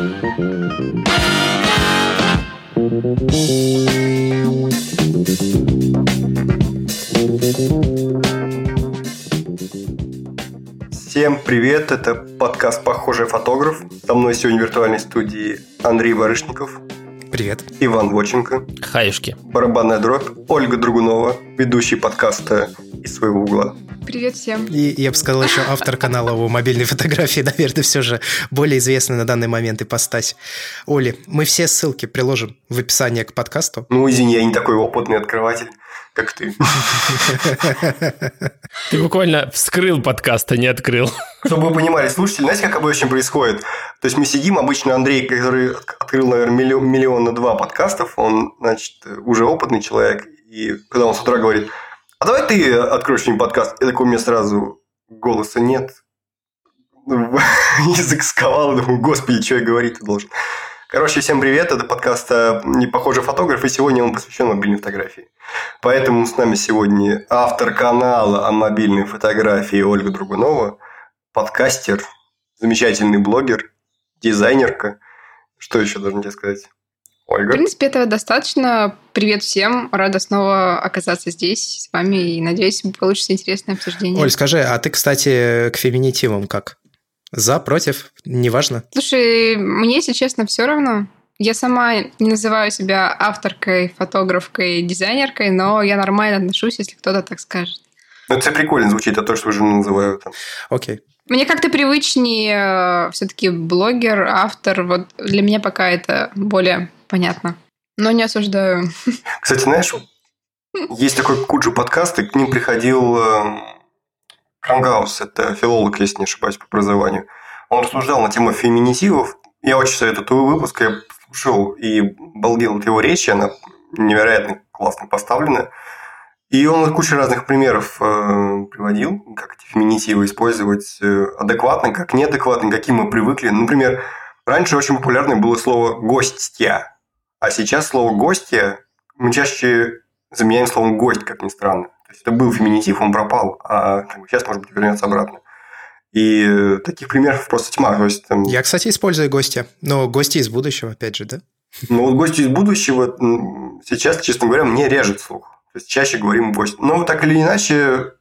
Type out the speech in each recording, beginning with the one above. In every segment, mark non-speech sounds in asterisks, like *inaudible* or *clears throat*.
Всем привет, это подкаст «Похожий фотограф». Со мной сегодня в виртуальной студии Андрей Барышников. Привет. Иван Воченко. Хаюшки. Барабанная дробь. Ольга Другунова, ведущий подкаста «Из своего угла». Привет всем. И я бы сказал еще автор канала о мобильной фотографии, *laughs* наверное, все же более известный на данный момент ипостась. Оли, мы все ссылки приложим в описании к подкасту. Ну, извини, я не такой опытный открыватель, как ты. Ты буквально вскрыл подкаст, а не открыл. Чтобы вы понимали, слушатели, знаете, как обычно происходит? То есть мы сидим, обычно Андрей, который открыл, наверное, миллион, миллиона два подкастов, он, значит, уже опытный человек, и когда он с утра говорит, а давай ты откроешь мне подкаст. И такой у меня сразу голоса нет. *laughs* Язык сковал, думаю, господи, что я говорить-то должен. Короче, всем привет, это подкаст «Не похожий фотограф», и сегодня он посвящен мобильной фотографии. Поэтому с нами сегодня автор канала о мобильной фотографии Ольга Другунова, подкастер, замечательный блогер, дизайнерка. Что еще должен тебе сказать? Ольга. В принципе, этого достаточно. Привет всем. Рада снова оказаться здесь с вами и надеюсь, получится интересное обсуждение. Оль, скажи, а ты, кстати, к феминитивам как? За, против? Неважно? Слушай, мне, если честно, все равно. Я сама не называю себя авторкой, фотографкой, дизайнеркой, но я нормально отношусь, если кто-то так скажет. Ну, это прикольно звучит, а то, что уже называю там. Окей. Мне как-то привычнее э, все-таки блогер, автор. Вот для меня пока это более понятно. Но не осуждаю. *laughs* Кстати, знаешь, есть такой Куджи подкаст, и к ним приходил Крангаус, это филолог, если не ошибаюсь, по образованию. Он рассуждал на тему феминитивов. Я очень советую твой выпуск, я слушал и балдел от его речи, она невероятно классно поставлена. И он кучу разных примеров э, приводил, как эти феминитивы использовать э, адекватно, как неадекватно, каким мы привыкли. Например, раньше очень популярное было слово «гостья», а сейчас слово «гостья» мы чаще заменяем словом «гость», как ни странно. То есть это был феминитив, он пропал, а сейчас, может быть, вернется обратно. И таких примеров просто тьма. То есть, там... Я, кстати, использую гостя, но гости из будущего, опять же, да? Ну, вот гости из будущего сейчас, честно говоря, мне режет слух. То есть чаще говорим гость. Но так или иначе,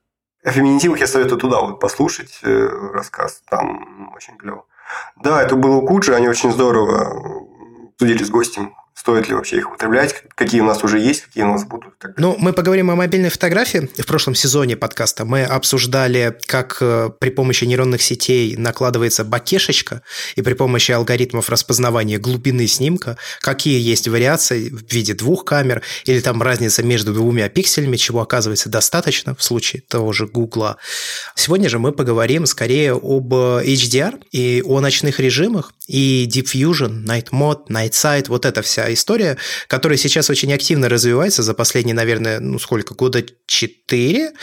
о феминитивах я советую туда вот послушать э, рассказ. Там очень клево. Да, это было у Куджи, они очень здорово судили с гостем стоит ли вообще их употреблять, какие у нас уже есть, какие у нас будут. Ну, мы поговорим о мобильной фотографии. В прошлом сезоне подкаста мы обсуждали, как э, при помощи нейронных сетей накладывается бакешечка, и при помощи алгоритмов распознавания глубины снимка, какие есть вариации в виде двух камер, или там разница между двумя пикселями, чего оказывается достаточно в случае того же Гугла. Сегодня же мы поговорим скорее об HDR и о ночных режимах, и Deep Fusion, Night Mode, Night Sight, вот эта вся история, которая сейчас очень активно развивается за последние, наверное, ну сколько, года четыре.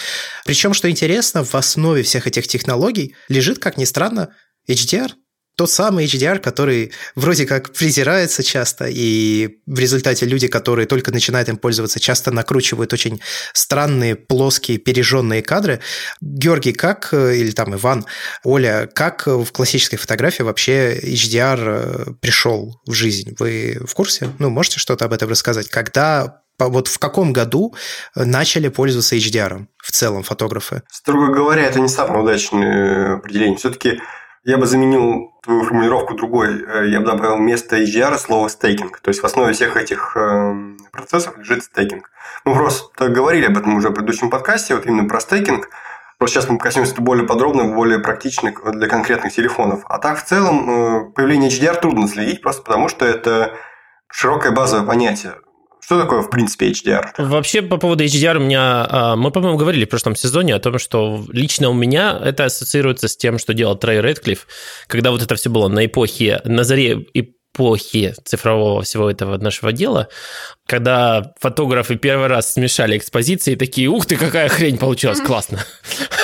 Причем, что интересно, в основе всех этих технологий лежит, как ни странно, HDR – тот самый HDR, который вроде как презирается часто, и в результате люди, которые только начинают им пользоваться, часто накручивают очень странные, плоские, пережженные кадры. Георгий, как, э, или там Иван, Оля, как в классической фотографии вообще HDR э, пришел в жизнь? Вы в курсе? Ну, можете что-то об этом рассказать? Когда вот в каком году начали пользоваться HDR в целом фотографы? Строго говоря, это не самое удачное определение. Все-таки я бы заменил твою формулировку другой. Э, я бы добавил вместо HDR слово стейкинг. То есть в основе всех этих эм, процессов лежит стейкинг. Мы просто говорили об этом уже в предыдущем подкасте, вот именно про стейкинг. Просто сейчас мы коснемся это более подробно, более практично для конкретных телефонов. А так, в целом, э, появление HDR трудно следить, просто потому что это широкое базовое понятие. Что такое, в принципе, HDR? Вообще, по поводу HDR у меня... А, мы, по-моему, говорили в прошлом сезоне о том, что лично у меня это ассоциируется с тем, что делал Трей Редклифф, когда вот это все было на эпохе, на заре эпохи цифрового всего этого нашего дела, когда фотографы первый раз смешали экспозиции, такие, ух ты, какая хрень получилась, классно.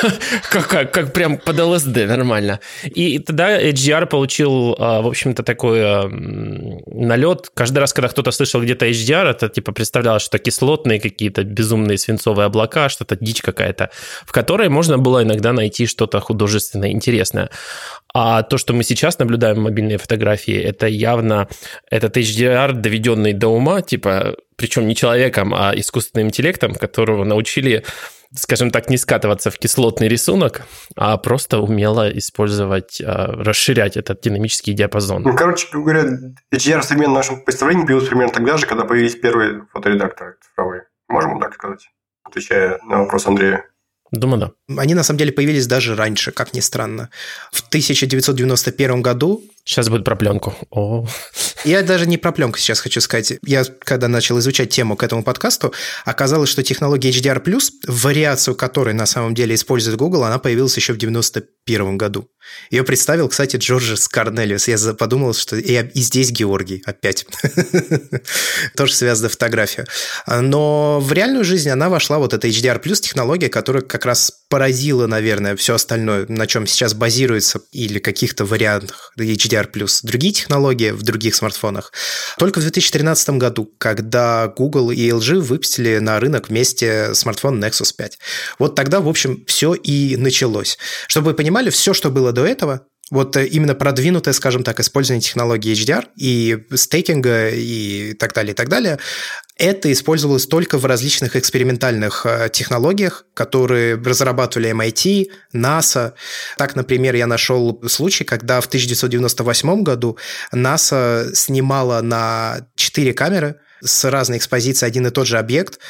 *laughs* как, как, прям под ЛСД, нормально. И тогда HDR получил, а, в общем-то, такой а, налет. Каждый раз, когда кто-то слышал где-то HDR, это типа представлялось, что кислотные какие-то безумные свинцовые облака, что-то дичь какая-то, в которой можно было иногда найти что-то художественное, интересное. А то, что мы сейчас наблюдаем мобильные фотографии, это явно этот HDR, доведенный до ума, типа, причем не человеком, а искусственным интеллектом, которого научили скажем так, не скатываться в кислотный рисунок, а просто умело использовать, а, расширять этот динамический диапазон. Ну, короче говоря, HDR в современном нашем представлении появился примерно тогда же, когда появились первые фоторедакторы цифровые. Можем так сказать, отвечая на вопрос Андрея. Думаю, да. Они на самом деле появились даже раньше, как ни странно. В 1991 году Сейчас будет про пленку. О. Я даже не про пленку сейчас хочу сказать. Я, когда начал изучать тему к этому подкасту, оказалось, что технология HDR+, вариацию которой на самом деле использует Google, она появилась еще в 91 году. Ее представил, кстати, Джорджис Корнелиус. Я подумал, что и, и здесь Георгий опять. *laughs* Тоже связана фотография. Но в реальную жизнь она вошла, вот эта HDR+, технология, которая как раз поразила, наверное, все остальное, на чем сейчас базируется или каких-то вариантах HDR+, другие технологии в других смартфонах. Только в 2013 году, когда Google и LG выпустили на рынок вместе смартфон Nexus 5. Вот тогда, в общем, все и началось. Чтобы вы понимали, все, что было до этого, вот э, именно продвинутое, скажем так, использование технологии HDR и стейкинга и так далее, и так далее, это использовалось только в различных экспериментальных э, технологиях, которые разрабатывали MIT, NASA. Так, например, я нашел случай, когда в 1998 году NASA снимала на 4 камеры с разной экспозицией один и тот же объект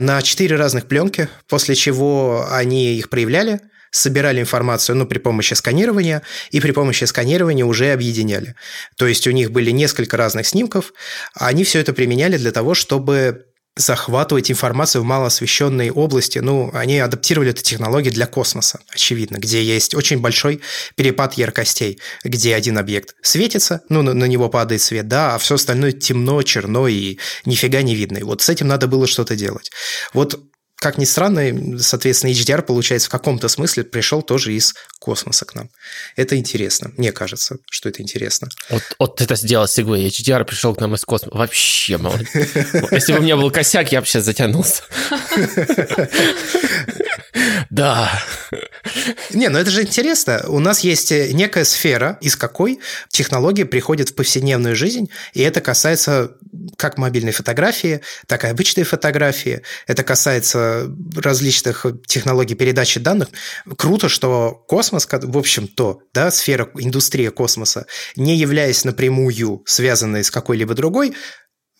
на четыре разных пленки, после чего они их проявляли – собирали информацию ну, при помощи сканирования, и при помощи сканирования уже объединяли. То есть у них были несколько разных снимков, а они все это применяли для того, чтобы захватывать информацию в малоосвещенной области. Ну, они адаптировали эту технологию для космоса, очевидно, где есть очень большой перепад яркостей, где один объект светится, ну, на, на него падает свет, да, а все остальное темно, черно и нифига не видно. И вот с этим надо было что-то делать. Вот как ни странно, соответственно, HDR, получается, в каком-то смысле пришел тоже из космоса к нам. Это интересно. Мне кажется, что это интересно. Вот, вот это сделал Сегвей. HDR пришел к нам из космоса. Вообще, молодец. Если бы у меня был косяк, я бы сейчас затянулся. *laughs* Да. Не, ну это же интересно. У нас есть некая сфера, из какой технология приходит в повседневную жизнь, и это касается как мобильной фотографии, так и обычной фотографии. Это касается различных технологий передачи данных. Круто, что космос, в общем-то, да, сфера, индустрия космоса, не являясь напрямую связанной с какой-либо другой,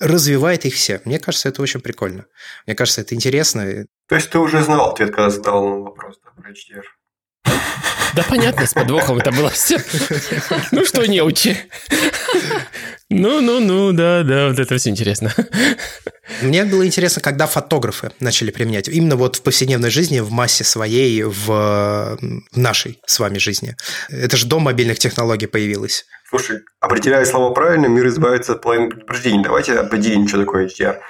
развивает их все. Мне кажется, это очень прикольно. Мне кажется, это интересно. То есть ты уже знал ответ, когда задал вопрос да, про HDR? Да понятно, с подвохом это было все. Ну что, не учи. Ну-ну-ну, да-да, вот это все интересно. Мне было интересно, когда фотографы начали применять. Именно вот в повседневной жизни, в массе своей, в нашей с вами жизни. Это же до мобильных технологий появилось. Слушай, определяя слова правильно, мир избавится от половины предупреждений. Давайте определим, что такое HDR.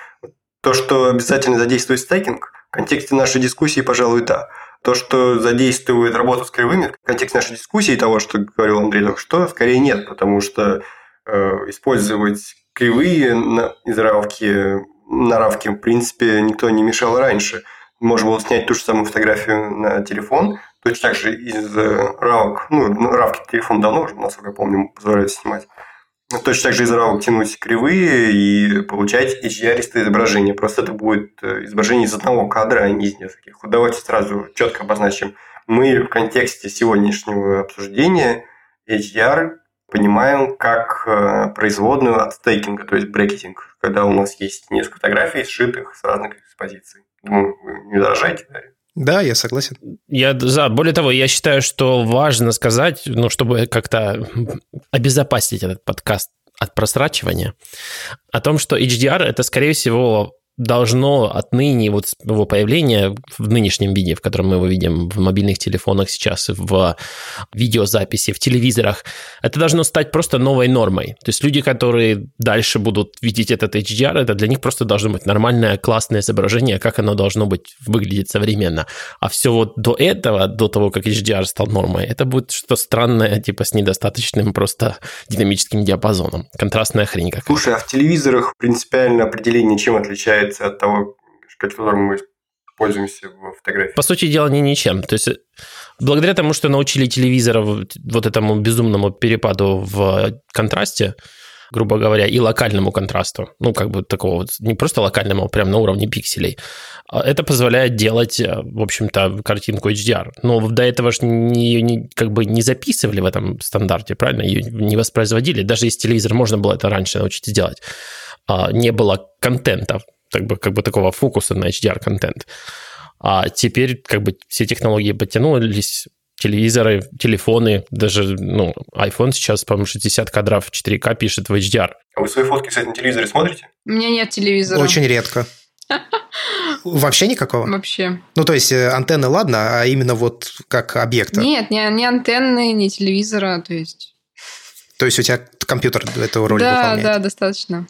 То, что обязательно задействует стейкинг, в контексте нашей дискуссии, пожалуй, да. То, что задействует работу с кривыми, в контексте нашей дискуссии, того, что говорил Андрей только что, скорее нет, потому что э, использовать кривые на, из равки на равке, в принципе, никто не мешал раньше. Можно было снять ту же самую фотографию на телефон, точно так же из э, равок, ну, равки телефон давно уже, насколько я помню, позволяют снимать. Точно так же из равок тянуть кривые и получать HDR изображение. Просто это будет э, изображение из одного кадра, а не из нескольких. Вот давайте сразу четко обозначим. Мы в контексте сегодняшнего обсуждения HDR понимаем как э, производную от стейкинга, то есть брекетинг, когда у нас есть несколько фотографий, сшитых с разных экспозиций. Думаю, не возражаете, да? Да, я согласен. Я за. Более того, я считаю, что важно сказать, ну, чтобы как-то обезопасить этот подкаст от просрачивания, о том, что HDR это, скорее всего, должно отныне, вот его появление в нынешнем виде, в котором мы его видим в мобильных телефонах сейчас, в видеозаписи, в телевизорах, это должно стать просто новой нормой. То есть люди, которые дальше будут видеть этот HDR, это для них просто должно быть нормальное, классное изображение, как оно должно быть выглядеть современно. А все вот до этого, до того, как HDR стал нормой, это будет что-то странное, типа с недостаточным просто динамическим диапазоном. Контрастная хрень какая-то. Слушай, а в телевизорах принципиально определение чем отличается от того, которым мы пользуемся в фотографии. По сути дела, не ничем. То есть благодаря тому, что научили телевизора вот этому безумному перепаду в контрасте, грубо говоря, и локальному контрасту. Ну, как бы такого вот, не просто локальному, а прям на уровне пикселей. А это позволяет делать, э, в общем-то, картинку HDR. Но до этого же не, не, как бы не записывали в этом стандарте, правильно? Ее не воспроизводили. Даже если телевизор можно было это раньше научиться делать. А, не было контента, как бы, как бы такого фокуса на HDR-контент. А теперь как бы все технологии подтянулись, телевизоры, телефоны, даже, ну, iPhone сейчас, по-моему, 60 кадров 4К пишет в HDR. А вы свои фотки, кстати, на телевизоре смотрите? У меня нет телевизора. Очень редко. *laughs* Вообще никакого? Вообще. Ну, то есть э, антенны, ладно, а именно вот как объекта? Нет, не, не антенны, не телевизора, то есть... То есть у тебя компьютер эту роль да, выполняет? Да, да, достаточно.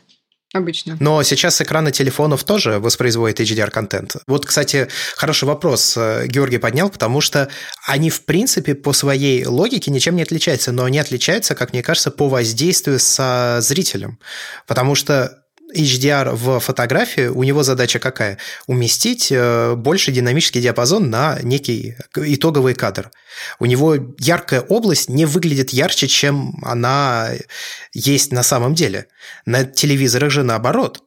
Обычно. Но сейчас экраны телефонов тоже воспроизводят HDR-контент. Вот, кстати, хороший вопрос э, Георгий поднял, потому что они, в принципе, по своей логике ничем не отличаются, но они отличаются, как мне кажется, по воздействию со зрителем. Потому что HDR в фотографии, у него задача какая? Уместить э, больше динамический диапазон на некий итоговый кадр. У него яркая область не выглядит ярче, чем она есть на самом деле. На телевизорах же наоборот.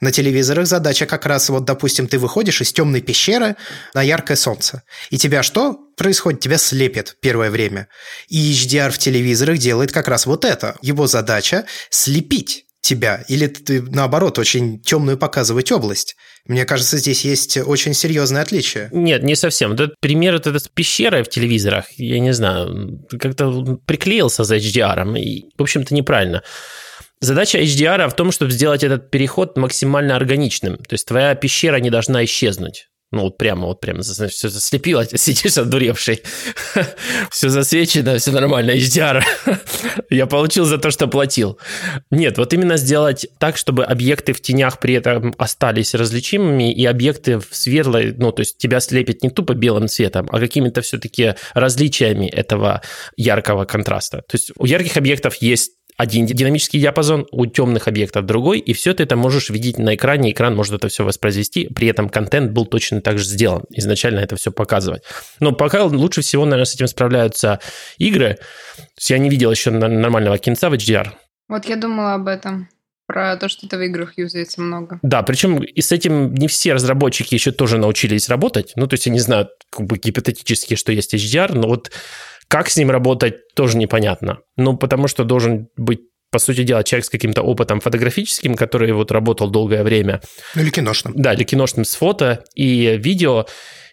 На телевизорах задача как раз, вот, допустим, ты выходишь из темной пещеры на яркое солнце. И тебя что происходит? Тебя слепит первое время. И HDR в телевизорах делает как раз вот это. Его задача – слепить тебя, или ты, наоборот, очень темную показывать область. Мне кажется, здесь есть очень серьезное отличие. Нет, не совсем. Этот пример вот это с пещерой в телевизорах, я не знаю, как-то приклеился за HDR, и, в общем-то, неправильно. Задача HDR в том, чтобы сделать этот переход максимально органичным. То есть твоя пещера не должна исчезнуть. Ну, вот прямо, вот прямо все заслепило, *laughs* сидишь одуревший. *laughs* все засвечено, все нормально, HDR. *laughs* Я получил за то, что платил. Нет, вот именно сделать так, чтобы объекты в тенях при этом остались различимыми, и объекты в светлой, ну, то есть тебя слепит не тупо белым цветом, а какими-то все-таки различиями этого яркого контраста. То есть у ярких объектов есть один динамический диапазон, у темных объектов другой, и все ты это можешь видеть на экране, экран может это все воспроизвести, при этом контент был точно так же сделан, изначально это все показывать. Но пока лучше всего, наверное, с этим справляются игры. Я не видел еще нормального кинца в HDR. Вот я думала об этом про то, что это в играх юзается много. Да, причем и с этим не все разработчики еще тоже научились работать. Ну, то есть они знают как бы гипотетически, что есть HDR, но вот как с ним работать, тоже непонятно. Ну, потому что должен быть по сути дела, человек с каким-то опытом фотографическим, который вот работал долгое время. Ну, или киношным. Да, или киношным с фото и видео.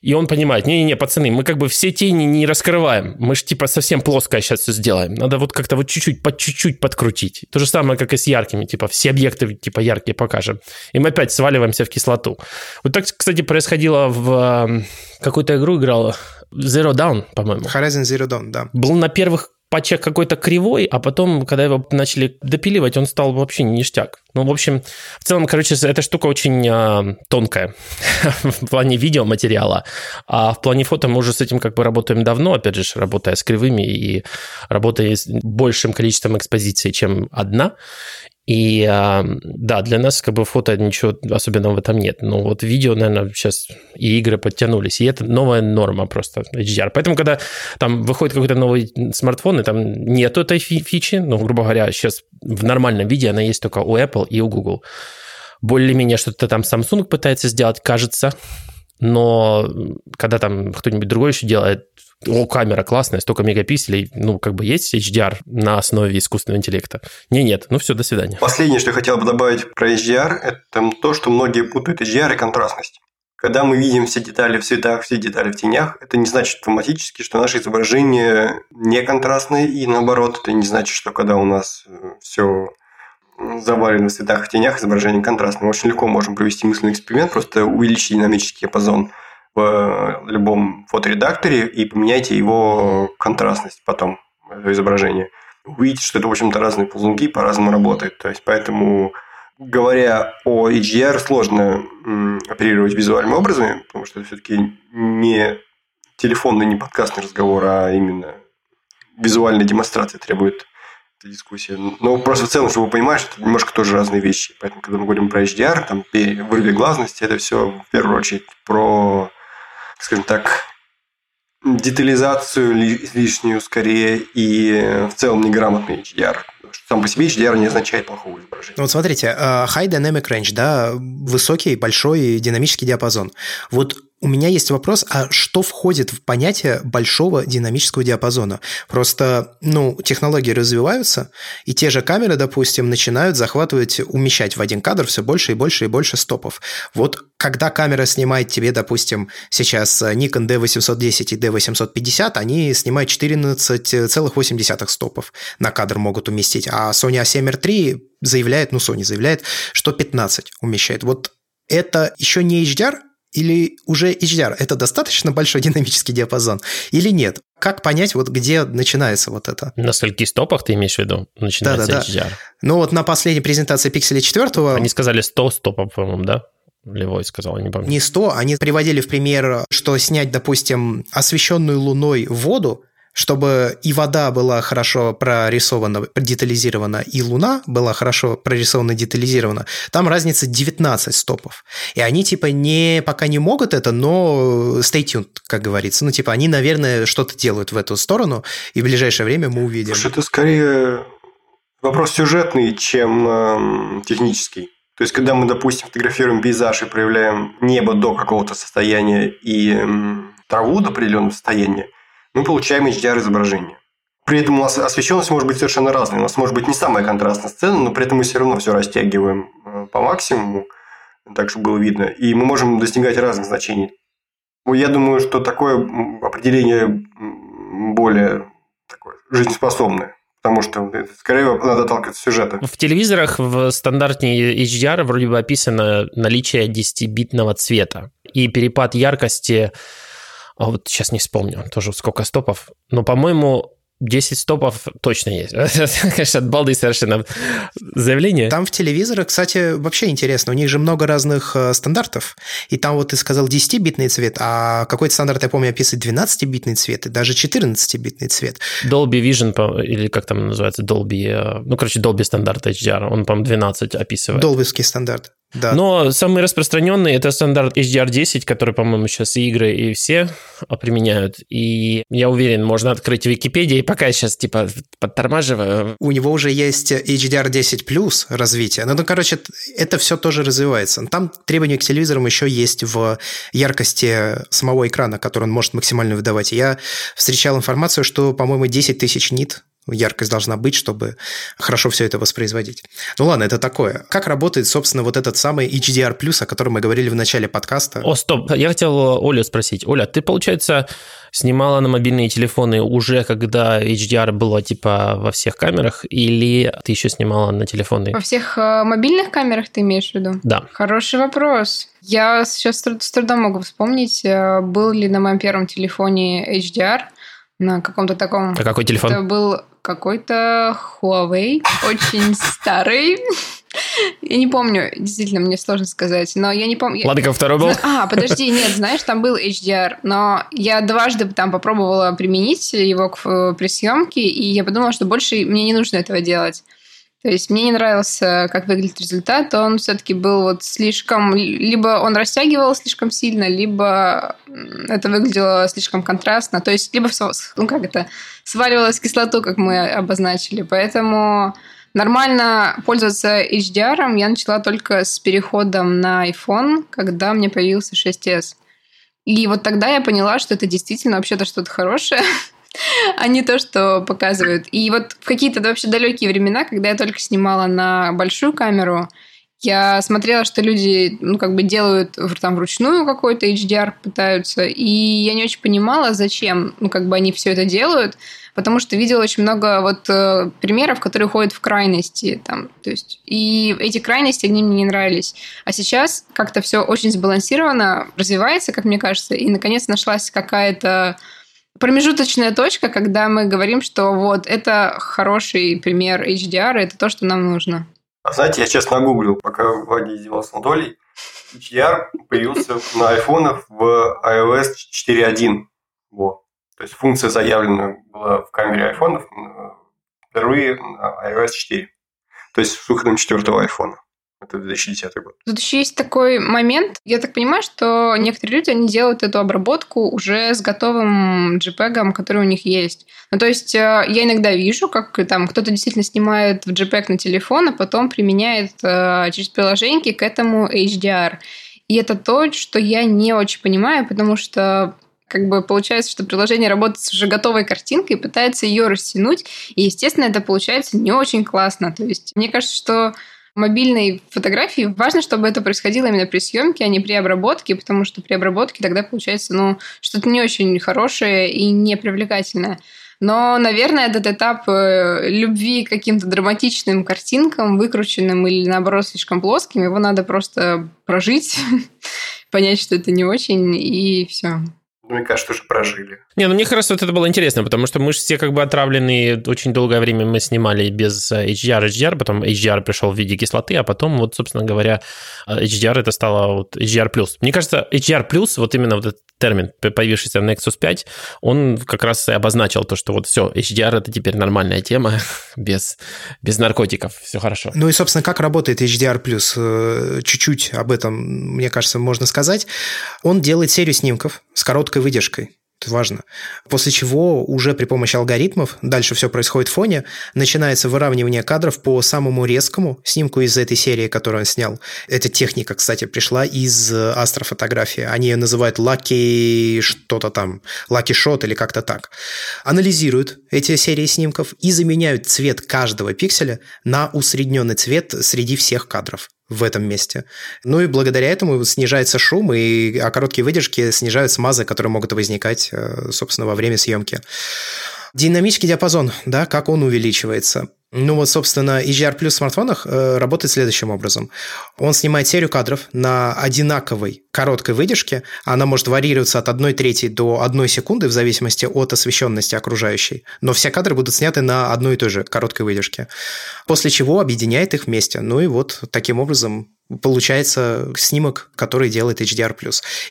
И он понимает, не-не-не, пацаны, мы как бы все тени не раскрываем. Мы же типа совсем плоско сейчас все сделаем. Надо вот как-то вот чуть-чуть, по чуть-чуть подкрутить. То же самое, как и с яркими. Типа все объекты типа яркие покажем. И мы опять сваливаемся в кислоту. Вот так, кстати, происходило в... Какую-то игру играл Zero Dawn, по-моему. Horizon Zero Dawn, да. Был на первых патчах какой-то кривой, а потом, когда его начали допиливать, он стал вообще ништяк. Ну, в общем, в целом, короче, эта штука очень а, тонкая *laughs* в плане видеоматериала, а в плане фото мы уже с этим как бы работаем давно, опять же, работая с кривыми и работая с большим количеством экспозиций, чем одна. И да, для нас как бы фото ничего особенного в этом нет. Но вот видео, наверное, сейчас и игры подтянулись. И это новая норма просто HDR. Поэтому, когда там выходит какой-то новый смартфон, и там нету этой фичи, ну, грубо говоря, сейчас в нормальном виде она есть только у Apple и у Google. Более-менее что-то там Samsung пытается сделать, кажется. Но когда там кто-нибудь другой еще делает, о, камера классная, столько мегапикселей, ну, как бы есть HDR на основе искусственного интеллекта? Не, нет. Ну, все, до свидания. Последнее, что я хотел бы добавить про HDR, это то, что многие путают HDR и контрастность. Когда мы видим все детали в цветах, все детали в тенях, это не значит автоматически, что наше изображение не контрастное, и наоборот, это не значит, что когда у нас э, все завалено в цветах и тенях, изображение контрастное. Мы очень легко можем провести мысленный эксперимент, просто увеличить динамический диапазон в э, любом фоторедакторе и поменяйте его контрастность потом изображения. Увидите, что это, в общем-то, разные ползунки по-разному работают. То есть, поэтому, говоря о HDR, сложно оперировать визуальными образами, потому что это все-таки не телефонный, не подкастный разговор, а именно визуальная демонстрация требует эта дискуссия. Но просто в целом, чтобы вы понимали, что это немножко тоже разные вещи. Поэтому, когда мы говорим про HDR, там, вырви глазности, это все в первую очередь про, скажем так, детализацию лишнюю скорее и в целом неграмотный HDR. Сам по себе HDR не означает плохого изображения. Ну вот смотрите, э, High Dynamic Range, да, высокий, большой динамический диапазон. Вот у меня есть вопрос, а что входит в понятие большого динамического диапазона? Просто, ну, технологии развиваются, и те же камеры, допустим, начинают захватывать, умещать в один кадр все больше и больше и больше стопов. Вот когда камера снимает тебе, допустим, сейчас Nikon D810 и D850, они снимают 14,8 стопов на кадр могут уместить, а Sony A7R III заявляет, ну, Sony заявляет, что 15 умещает. Вот это еще не HDR, или уже HDR – это достаточно большой *laughs* динамический диапазон или нет? Как понять, вот где начинается вот это? На скольких стопах ты имеешь в виду начинается да, да, HDR? Да. Ну вот на последней презентации Pixel 4... Они сказали 100 стопов, по-моему, да? Левой сказал, не помню. Не 100, они приводили в пример, что снять, допустим, освещенную луной воду – чтобы и вода была хорошо прорисована, детализирована, и луна была хорошо прорисована, детализирована, там разница 19 стопов. И они типа не, пока не могут это, но stay tuned, как говорится. Ну типа они, наверное, что-то делают в эту сторону, и в ближайшее время мы увидим. Слушай, это скорее вопрос сюжетный, чем э, технический. То есть, когда мы, допустим, фотографируем пейзаж и проявляем небо до какого-то состояния и э, траву до определенного состояния, мы получаем HDR-изображение. При этом у нас освещенность может быть совершенно разной. У нас может быть не самая контрастная сцена, но при этом мы все равно все растягиваем э, по максимуму, так, чтобы было видно. И мы можем достигать разных значений. Я думаю, что такое определение более такое жизнеспособное. Потому что скорее надо от сюжета. В телевизорах в стандарте HDR вроде бы описано наличие 10-битного цвета. И перепад яркости а вот сейчас не вспомню тоже сколько стопов, но, по-моему, 10 стопов точно есть. *laughs* Конечно, от балды совершенно заявление. Там в телевизорах, кстати, вообще интересно. У них же много разных э, стандартов. И там вот ты сказал 10-битный цвет, а какой-то стандарт, я помню, описывает 12-битный цвет и даже 14-битный цвет. Dolby Vision, или как там называется, Dolby... Э, ну, короче, Dolby стандарт HDR. Он, по-моему, 12 описывает. Долбиский стандарт. Да. Но самый распространенный это стандарт HDR10, который, по-моему, сейчас и игры, и все применяют. И я уверен, можно открыть Википедию, и пока я сейчас типа подтормаживаю. У него уже есть HDR10 плюс развитие. Ну, ну, короче, это все тоже развивается. Там требования к телевизорам еще есть в яркости самого экрана, который он может максимально выдавать. Я встречал информацию, что, по-моему, 10 тысяч нит яркость должна быть, чтобы хорошо все это воспроизводить. Ну ладно, это такое. Как работает, собственно, вот этот самый HDR+, о котором мы говорили в начале подкаста? О, стоп, я хотел Олю спросить. Оля, ты, получается, снимала на мобильные телефоны уже, когда HDR было, типа, во всех камерах, или ты еще снимала на телефоны? Во всех э, мобильных камерах ты имеешь в виду? Да. Хороший вопрос. Я сейчас с трудом могу вспомнить, э, был ли на моем первом телефоне HDR, на каком-то таком... А какой телефон? Это был какой-то Huawei, очень старый. Я не помню, действительно, мне сложно сказать, но я не помню. Ладно, как второй был? А, подожди, нет, знаешь, там был HDR, но я дважды там попробовала применить его к, э, при съемке, и я подумала, что больше мне не нужно этого делать. То есть мне не нравился, как выглядит результат. Он все-таки был вот слишком... Либо он растягивал слишком сильно, либо это выглядело слишком контрастно. То есть либо, ну как это, сваливалось кислоту, как мы обозначили. Поэтому нормально пользоваться HDR я начала только с переходом на iPhone, когда мне появился 6s. И вот тогда я поняла, что это действительно вообще-то что-то хорошее. *laughs* *laughs* а не то, что показывают. И вот в какие-то вообще далекие времена, когда я только снимала на большую камеру, я смотрела, что люди, ну, как бы делают там вручную какой-то HDR пытаются, и я не очень понимала, зачем, ну, как бы они все это делают, потому что видела очень много вот э, примеров, которые ходят в крайности, там, то есть, и эти крайности, они мне не нравились. А сейчас как-то все очень сбалансировано, развивается, как мне кажется, и, наконец, нашлась какая-то промежуточная точка, когда мы говорим, что вот это хороший пример HDR, это то, что нам нужно. А знаете, я сейчас нагуглил, пока Ваня издевался над Олей, HDR появился на айфонах в iOS 4.1. Вот. То есть функция заявлена была в камере айфонов впервые на iOS 4. То есть с выходом четвертого айфона. Это 2010 год. Тут еще есть такой момент. Я так понимаю, что некоторые люди, они делают эту обработку уже с готовым JPEG, который у них есть. Ну, то есть, э, я иногда вижу, как там кто-то действительно снимает в JPEG на телефон, а потом применяет э, через приложение к этому HDR. И это то, что я не очень понимаю, потому что как бы получается, что приложение работает с уже готовой картинкой пытается ее растянуть. И, естественно, это получается не очень классно. То есть, мне кажется, что мобильной фотографии важно, чтобы это происходило именно при съемке, а не при обработке, потому что при обработке тогда получается ну, что-то не очень хорошее и не привлекательное. Но, наверное, этот этап э, любви к каким-то драматичным картинкам, выкрученным или, наоборот, слишком плоским, его надо просто прожить, *laughs* понять, что это не очень, и все. Мне кажется, уже прожили. Не, ну мне кажется, вот это было интересно, потому что мы же все как бы отравлены, очень долгое время мы снимали без HDR, HDR, потом HDR пришел в виде кислоты, а потом вот, собственно говоря, HDR это стало вот HDR+. Мне кажется, HDR+, вот именно вот этот термин, появившийся в Nexus 5, он как раз и обозначил то, что вот все, HDR это теперь нормальная тема, *laughs* без, без наркотиков, все хорошо. Ну и, собственно, как работает HDR+, э, чуть-чуть об этом, мне кажется, можно сказать. Он делает серию снимков с короткой выдержкой. Это важно. После чего уже при помощи алгоритмов, дальше все происходит в фоне, начинается выравнивание кадров по самому резкому снимку из этой серии, которую он снял. Эта техника, кстати, пришла из астрофотографии. Они ее называют Lucky что-то там, Lucky Shot или как-то так. Анализируют эти серии снимков и заменяют цвет каждого пикселя на усредненный цвет среди всех кадров в этом месте. Ну и благодаря этому снижается шум, и а короткие выдержки снижают смазы, которые могут возникать, э, собственно, во время съемки. Динамический диапазон, да, как он увеличивается. Ну вот, собственно, HDR Plus в смартфонах э, работает следующим образом. Он снимает серию кадров на одинаковой короткой выдержке. Она может варьироваться от 1 трети до 1 секунды в зависимости от освещенности окружающей. Но все кадры будут сняты на одной и той же короткой выдержке. После чего объединяет их вместе. Ну и вот таким образом получается снимок, который делает HDR+.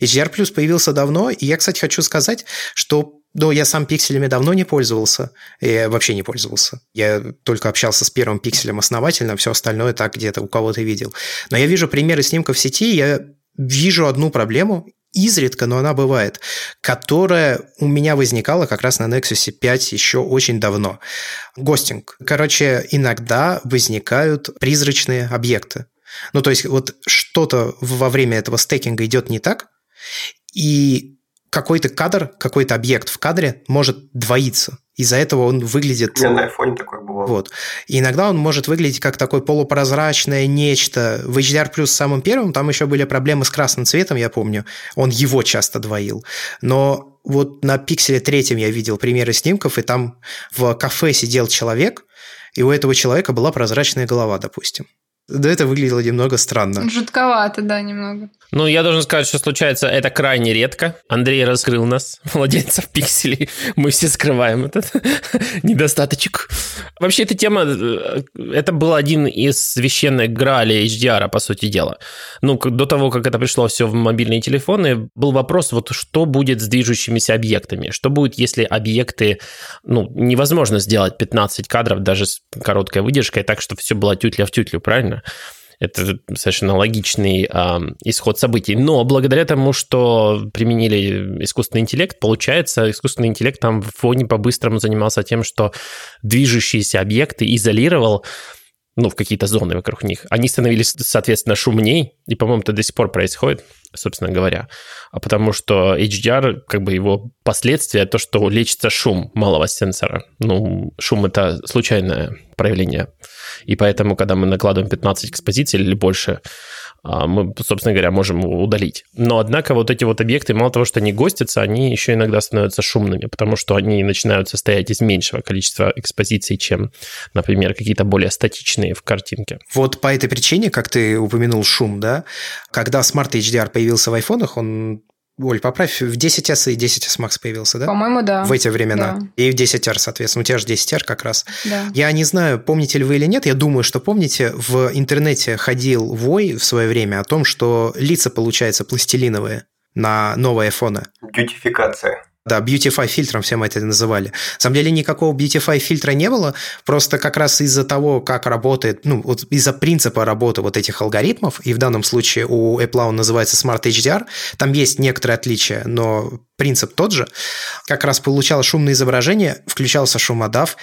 HDR+, появился давно, и я, кстати, хочу сказать, что но я сам пикселями давно не пользовался. Я вообще не пользовался. Я только общался с первым пикселем основательно, все остальное так где-то у кого-то видел. Но я вижу примеры снимков в сети, я вижу одну проблему, изредка, но она бывает, которая у меня возникала как раз на Nexus 5 еще очень давно. Гостинг. Короче, иногда возникают призрачные объекты. Ну, то есть вот что-то во время этого стейкинга идет не так, и какой-то кадр, какой-то объект в кадре может двоиться. Из-за этого он выглядит... Я на iPhone такой бывал. Вот. И иногда он может выглядеть как такое полупрозрачное нечто. В HDR Plus самым первым там еще были проблемы с красным цветом, я помню. Он его часто двоил. Но вот на пикселе третьем я видел примеры снимков, и там в кафе сидел человек, и у этого человека была прозрачная голова, допустим. Да, это выглядело немного странно. Жутковато, да, немного. Ну, я должен сказать, что случается это крайне редко. Андрей раскрыл нас, *laughs* владельцев пикселей. Мы все скрываем этот *laughs* недостаточек. Вообще, эта тема, э, это был один из священных гралей HDR, по сути дела. Ну, до того, как это пришло все в мобильные телефоны, был вопрос, вот что будет с движущимися объектами? Что будет, если объекты, ну, невозможно сделать 15 кадров даже с короткой выдержкой, так, что все было тютля в тютлю, правильно? Правильно? Это совершенно логичный э, исход событий. Но благодаря тому, что применили искусственный интеллект, получается, искусственный интеллект там в фоне по-быстрому занимался тем, что движущиеся объекты изолировал ну, в какие-то зоны вокруг них, они становились, соответственно, шумней, и, по-моему, это до сих пор происходит, собственно говоря, а потому что HDR, как бы его последствия, то, что лечится шум малого сенсора. Ну, шум – это случайное проявление, и поэтому, когда мы накладываем 15 экспозиций или больше, а, мы, собственно говоря, можем удалить. Но, однако, вот эти вот объекты, мало того, что они гостятся, они еще иногда становятся шумными, потому что они начинают состоять из меньшего количества экспозиций, чем, например, какие-то более статичные в картинке. Вот по этой причине, как ты упомянул шум, да, когда Smart HDR появился в айфонах, он Оль, поправь, в 10S и 10S Max появился, да? По-моему, да. В эти времена. Да. И в 10R, соответственно. У тебя же 10R как раз. Да. Я не знаю, помните ли вы или нет, я думаю, что помните, в интернете ходил вой в свое время о том, что лица, получается, пластилиновые на новые айфоны. Бьютификация. Да, Beautify фильтром все мы это называли. На самом деле никакого Beautify фильтра не было, просто как раз из-за того, как работает, ну, вот из-за принципа работы вот этих алгоритмов, и в данном случае у Apple он называется Smart HDR, там есть некоторые отличия, но принцип тот же, как раз получалось шумное изображение, включался шумодав,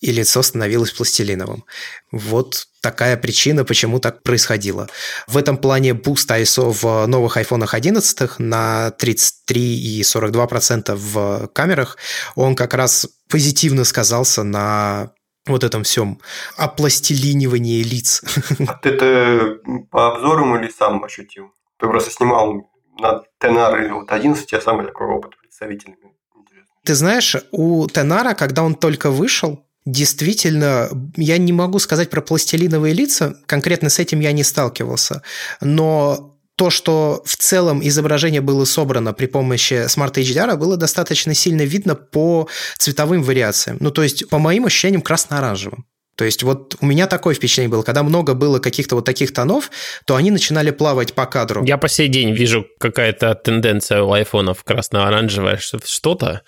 и лицо становилось пластилиновым. Вот такая причина, почему так происходило. В этом плане Boost ISO в новых iPhone 11 на 33 и 42% в камерах, он как раз позитивно сказался на вот этом всем опластилинивании лиц. А ты это по обзорам или сам ощутил? Ты просто снимал на Тенар или вот 11, я самый такой опыт представительный. Ты знаешь, у Тенара, когда он только вышел, Действительно, я не могу сказать про пластилиновые лица, конкретно с этим я не сталкивался, но то, что в целом изображение было собрано при помощи Smart HDR, было достаточно сильно видно по цветовым вариациям. Ну, то есть, по моим ощущениям, красно-оранжевым. То есть вот у меня такое впечатление было, когда много было каких-то вот таких тонов, то они начинали плавать по кадру. Я по сей день вижу какая-то тенденция у айфонов красно-оранжевое что-то.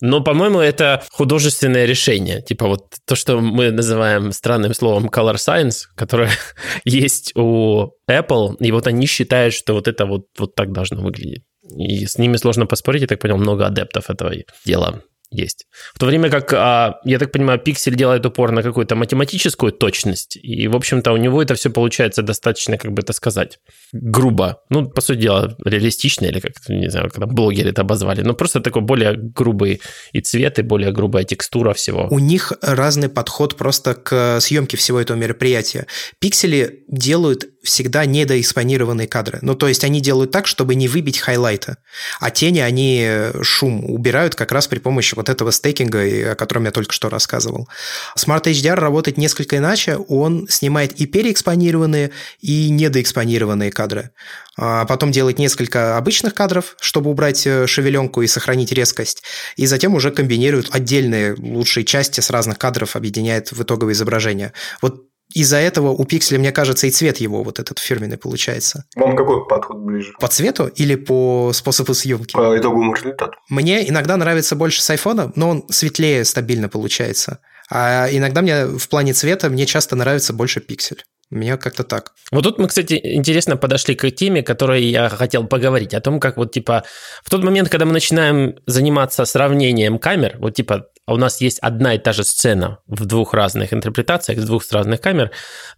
Но, по-моему, это художественное решение. Типа вот то, что мы называем странным словом color science, которое *laughs* есть у Apple, и вот они считают, что вот это вот, вот так должно выглядеть. И с ними сложно поспорить, я так понял, много адептов этого дела есть. В то время как, а, я так понимаю, Pixel делает упор на какую-то математическую точность, и, в общем-то, у него это все получается достаточно, как бы это сказать, грубо. Ну, по сути дела, реалистично, или как, не знаю, там блогеры это обозвали, но просто такой более грубый и цвет, и более грубая текстура всего. У них разный подход просто к съемке всего этого мероприятия. Пиксели делают всегда недоэкспонированные кадры. Ну, то есть они делают так, чтобы не выбить хайлайты. А тени, они шум убирают как раз при помощи вот этого стейкинга, о котором я только что рассказывал. Smart HDR работает несколько иначе. Он снимает и переэкспонированные, и недоэкспонированные кадры. А потом делает несколько обычных кадров, чтобы убрать э, шевеленку и сохранить резкость. И затем уже комбинирует отдельные лучшие части с разных кадров, объединяет в итоговое изображение. Вот из-за этого у пикселя, мне кажется, и цвет его вот этот фирменный получается. Вам какой подход ближе? По цвету или по способу съемки? По итоговому результату. Мне иногда нравится больше с айфона, но он светлее стабильно получается. А иногда мне в плане цвета мне часто нравится больше пиксель. У меня как-то так. Вот тут мы, кстати, интересно подошли к теме, которой я хотел поговорить, о том, как вот типа в тот момент, когда мы начинаем заниматься сравнением камер, вот типа а у нас есть одна и та же сцена в двух разных интерпретациях, с двух разных камер,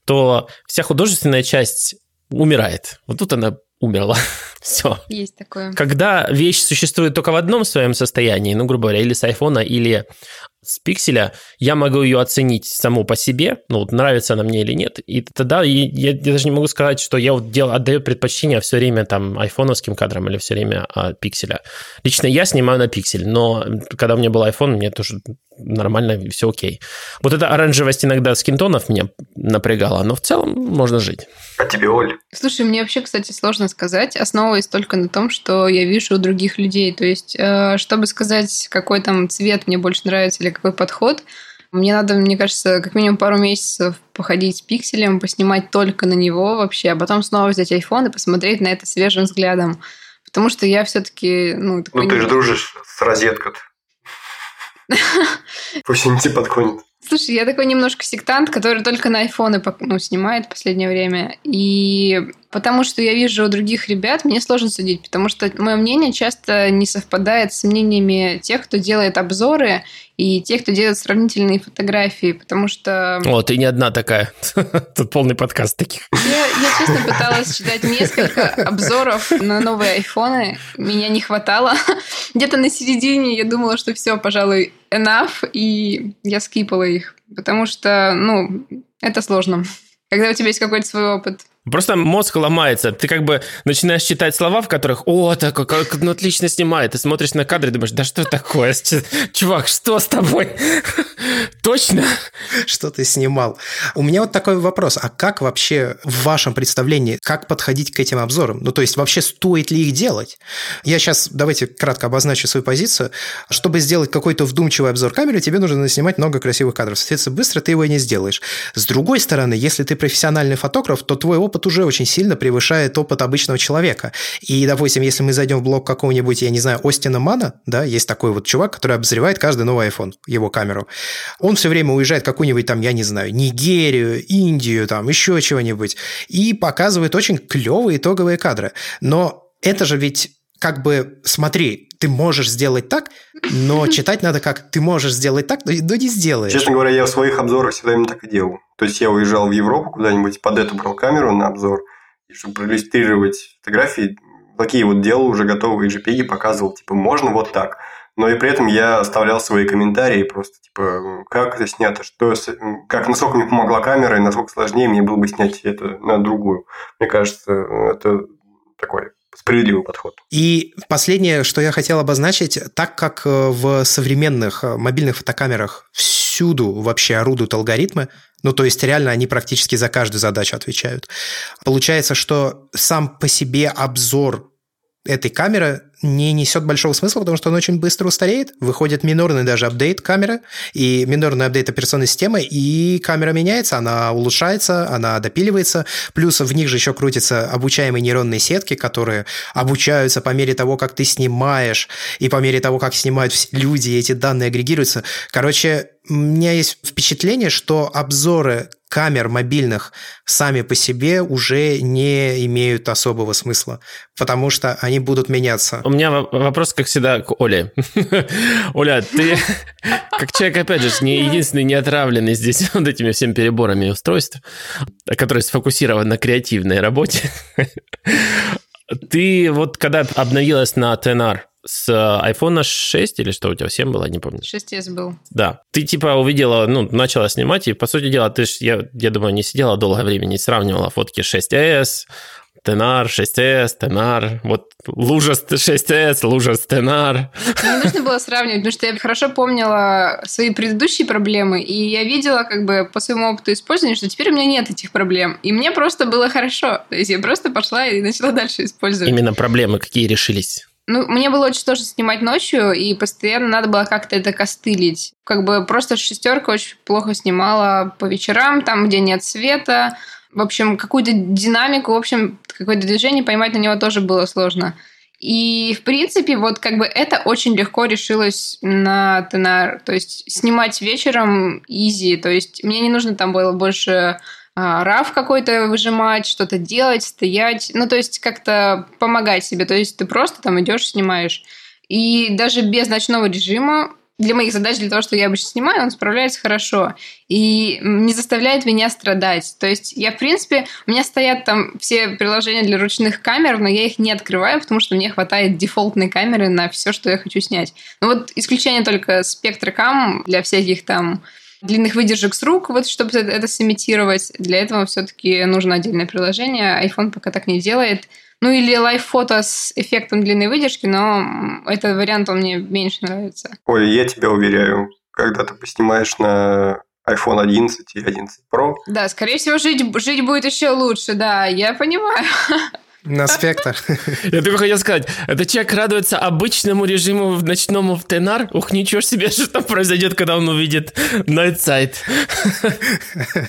то вся художественная часть умирает. Вот тут она умерла. *laughs* Все. Есть такое. Когда вещь существует только в одном своем состоянии, ну, грубо говоря, или с айфона, или с пикселя, я могу ее оценить саму по себе, ну, вот нравится она мне или нет, и тогда я, я даже не могу сказать, что я вот дел, отдаю предпочтение все время там айфоновским кадрам или все время а, пикселя. Лично я снимаю на пиксель, но когда у меня был iPhone, мне тоже нормально, все окей. Вот эта оранжевость иногда скинтонов меня напрягала, но в целом можно жить. А тебе, Оль? Слушай, мне вообще, кстати, сложно сказать, основываясь только на том, что я вижу у других людей. То есть, э, чтобы сказать, какой там цвет мне больше нравится или какой подход, мне надо, мне кажется, как минимум пару месяцев походить с пикселем, поснимать только на него вообще, а потом снова взять iPhone и посмотреть на это свежим взглядом. Потому что я все-таки, ну, Ну, ты же дружишь с розеткой. *laughs* Пусть не тебе подгонит. Слушай, я такой немножко сектант, который только на айфоны ну, снимает в последнее время. И потому что я вижу у других ребят, мне сложно судить, потому что мое мнение часто не совпадает с мнениями тех, кто делает обзоры и тех, кто делает сравнительные фотографии, потому что... О, ты не одна такая. *laughs* Тут полный подкаст таких. Я, я честно пыталась читать несколько обзоров на новые айфоны. Меня не хватало. Где-то на середине я думала, что все, пожалуй, enough, и я скипала их. Потому что, ну, это сложно. Когда у тебя есть какой-то свой опыт. Просто мозг ломается. Ты как бы начинаешь читать слова, в которых «О, так как ну, отлично снимает». Ты смотришь на кадры и думаешь, да что такое? Чувак, что с тобой? *laughs* Точно? Что ты снимал? У меня вот такой вопрос. А как вообще в вашем представлении, как подходить к этим обзорам? Ну, то есть вообще стоит ли их делать? Я сейчас, давайте кратко обозначу свою позицию. Чтобы сделать какой-то вдумчивый обзор камеры, тебе нужно снимать много красивых кадров. Соответственно, быстро ты его и не сделаешь. С другой стороны, если ты профессиональный фотограф, то твой опыт опыт уже очень сильно превышает опыт обычного человека. И, допустим, если мы зайдем в блог какого-нибудь, я не знаю, Остина Мана, да, есть такой вот чувак, который обозревает каждый новый iPhone, его камеру. Он все время уезжает в какую-нибудь там, я не знаю, Нигерию, Индию, там еще чего-нибудь, и показывает очень клевые итоговые кадры. Но это же ведь как бы, смотри, ты можешь сделать так, но *laughs* читать надо как ты можешь сделать так, но не сделаешь. Честно говоря, я в своих обзорах всегда именно так и делал. То есть я уезжал в Европу куда-нибудь, под эту брал камеру на обзор, и чтобы проиллюстрировать фотографии, такие вот делал уже готовые JPEG, показывал, типа, можно вот так. Но и при этом я оставлял свои комментарии просто, типа, как это снято, что, как, насколько мне помогла камера, и насколько сложнее мне было бы снять это на другую. Мне кажется, это такой справедливый подход. И последнее, что я хотел обозначить, так как э, в современных э, мобильных фотокамерах всюду вообще орудуют алгоритмы, ну, то есть реально они практически за каждую задачу отвечают. Получается, что сам по себе обзор этой камеры не несет большого смысла, потому что он очень быстро устареет. Выходит минорный даже апдейт камеры, и минорный апдейт операционной системы, и камера меняется, она улучшается, она допиливается. Плюс в них же еще крутятся обучаемые нейронные сетки, которые обучаются по мере того, как ты снимаешь, и по мере того, как снимают люди, эти данные агрегируются. Короче, у меня есть впечатление, что обзоры камер мобильных сами по себе уже не имеют особого смысла, потому что они будут меняться. У меня вопрос, как всегда, к Оле. *laughs* Оля, ты, *laughs* как человек, опять же, не единственный не отравленный здесь *laughs* вот этими всеми переборами устройств, который сфокусирован на креативной работе, ты вот когда обновилась на TNR, с iPhone 6 или что у тебя, 7 было, не помню. 6s был. Да. Ты типа увидела, ну, начала снимать, и, по сути дела, ты ж, я, я думаю, не сидела долгое время, не сравнивала фотки 6s, Тенар, 6S, Тенар, вот лужа 6S, лужа с Тенар. Не нужно было сравнивать, потому что я хорошо помнила свои предыдущие проблемы, и я видела как бы по своему опыту использования, что теперь у меня нет этих проблем. И мне просто было хорошо. То есть я просто пошла и начала дальше использовать. Именно проблемы какие решились? Ну, мне было очень сложно снимать ночью, и постоянно надо было как-то это костылить. Как бы просто шестерка очень плохо снимала по вечерам, там, где нет света, в общем, какую-то динамику, в общем, какое-то движение поймать на него тоже было сложно. И, в принципе, вот как бы это очень легко решилось на тенар. То есть снимать вечером easy. То есть мне не нужно там было больше раф какой-то выжимать, что-то делать, стоять. Ну, то есть как-то помогать себе. То есть ты просто там идешь, снимаешь. И даже без ночного режима для моих задач, для того, что я обычно снимаю, он справляется хорошо и не заставляет меня страдать. То есть я, в принципе, у меня стоят там все приложения для ручных камер, но я их не открываю, потому что мне хватает дефолтной камеры на все, что я хочу снять. Ну вот исключение только спектрокам для всяких там длинных выдержек с рук, вот чтобы это сымитировать. Для этого все-таки нужно отдельное приложение. iPhone пока так не делает. Ну или лайв-фото с эффектом длинной выдержки, но этот вариант он мне меньше нравится. Ой, я тебя уверяю, когда ты поснимаешь на iPhone 11 и 11 Pro. Да, скорее всего, жить, жить будет еще лучше, да, я понимаю. *laughs* На спектр. *laughs* Я только хотел сказать, этот человек радуется обычному режиму в ночному в Тенар. Ух, ничего себе, *laughs* что там произойдет, когда он увидит Night Sight.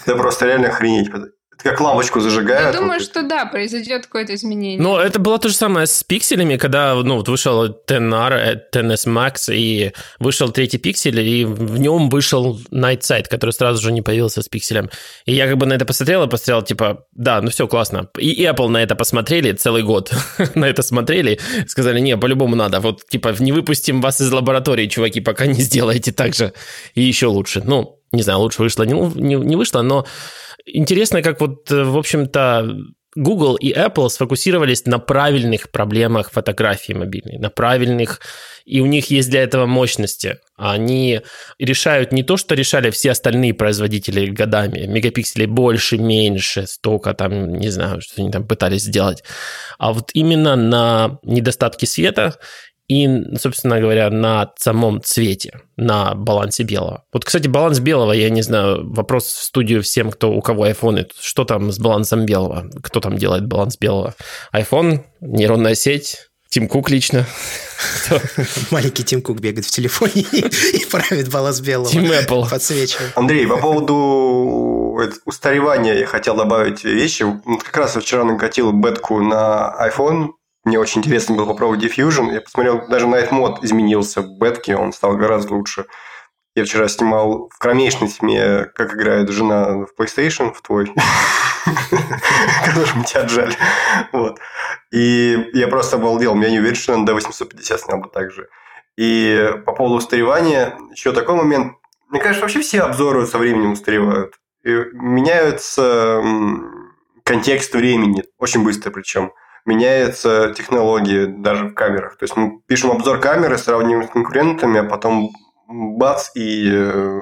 Да просто реально охренеть как лампочку зажигают. Я думаю, что да, произойдет какое-то изменение. Но это было то же самое с пикселями, когда ну, вот вышел 10R, 10S Max, и вышел третий пиксель, и в нем вышел Night Sight, который сразу же не появился с пикселем. И я как бы на это посмотрел и посмотрел, типа, да, ну все, классно. И Apple на это посмотрели целый год, *laughs* на это смотрели, сказали, не, по-любому надо, вот, типа, не выпустим вас из лаборатории, чуваки, пока не сделаете так же, и еще лучше. Ну, не знаю, лучше вышло, не, не, не вышло, но интересно, как вот, э, в общем-то, Google и Apple сфокусировались на правильных проблемах фотографии мобильной, на правильных, и у них есть для этого мощности. Они решают не то, что решали все остальные производители годами, мегапикселей больше, меньше, столько там, не знаю, что они там пытались сделать, а вот именно на недостатки света и, собственно говоря, на самом цвете, на балансе белого. Вот, кстати, баланс белого, я не знаю, вопрос в студию всем, кто у кого iPhone, что там с балансом белого, кто там делает баланс белого. iPhone, нейронная сеть, Тим Кук лично. Маленький Тим Кук бегает в телефоне *laughs* и правит баланс белого. Тим Apple. Подсвечивает. Андрей, по поводу это устаревания я хотел добавить вещи. Вот как раз я вчера накатил бетку на iPhone. Мне очень интересно было попробовать Diffusion. Я посмотрел, даже Night Mode изменился в бетке, он стал гораздо лучше. Я вчера снимал в кромешной тьме, как играет жена в PlayStation, в твой, *laughs* которым тебя отжали. Вот. И я просто обалдел. Я не уверен, что он D850 снял бы так же. И по поводу устаревания, еще такой момент. Мне кажется, вообще все обзоры со временем устаревают. И меняется контекст времени, очень быстро причем. Меняется технологии даже в камерах. То есть мы пишем обзор камеры, сравниваем с конкурентами, а потом бац, и э,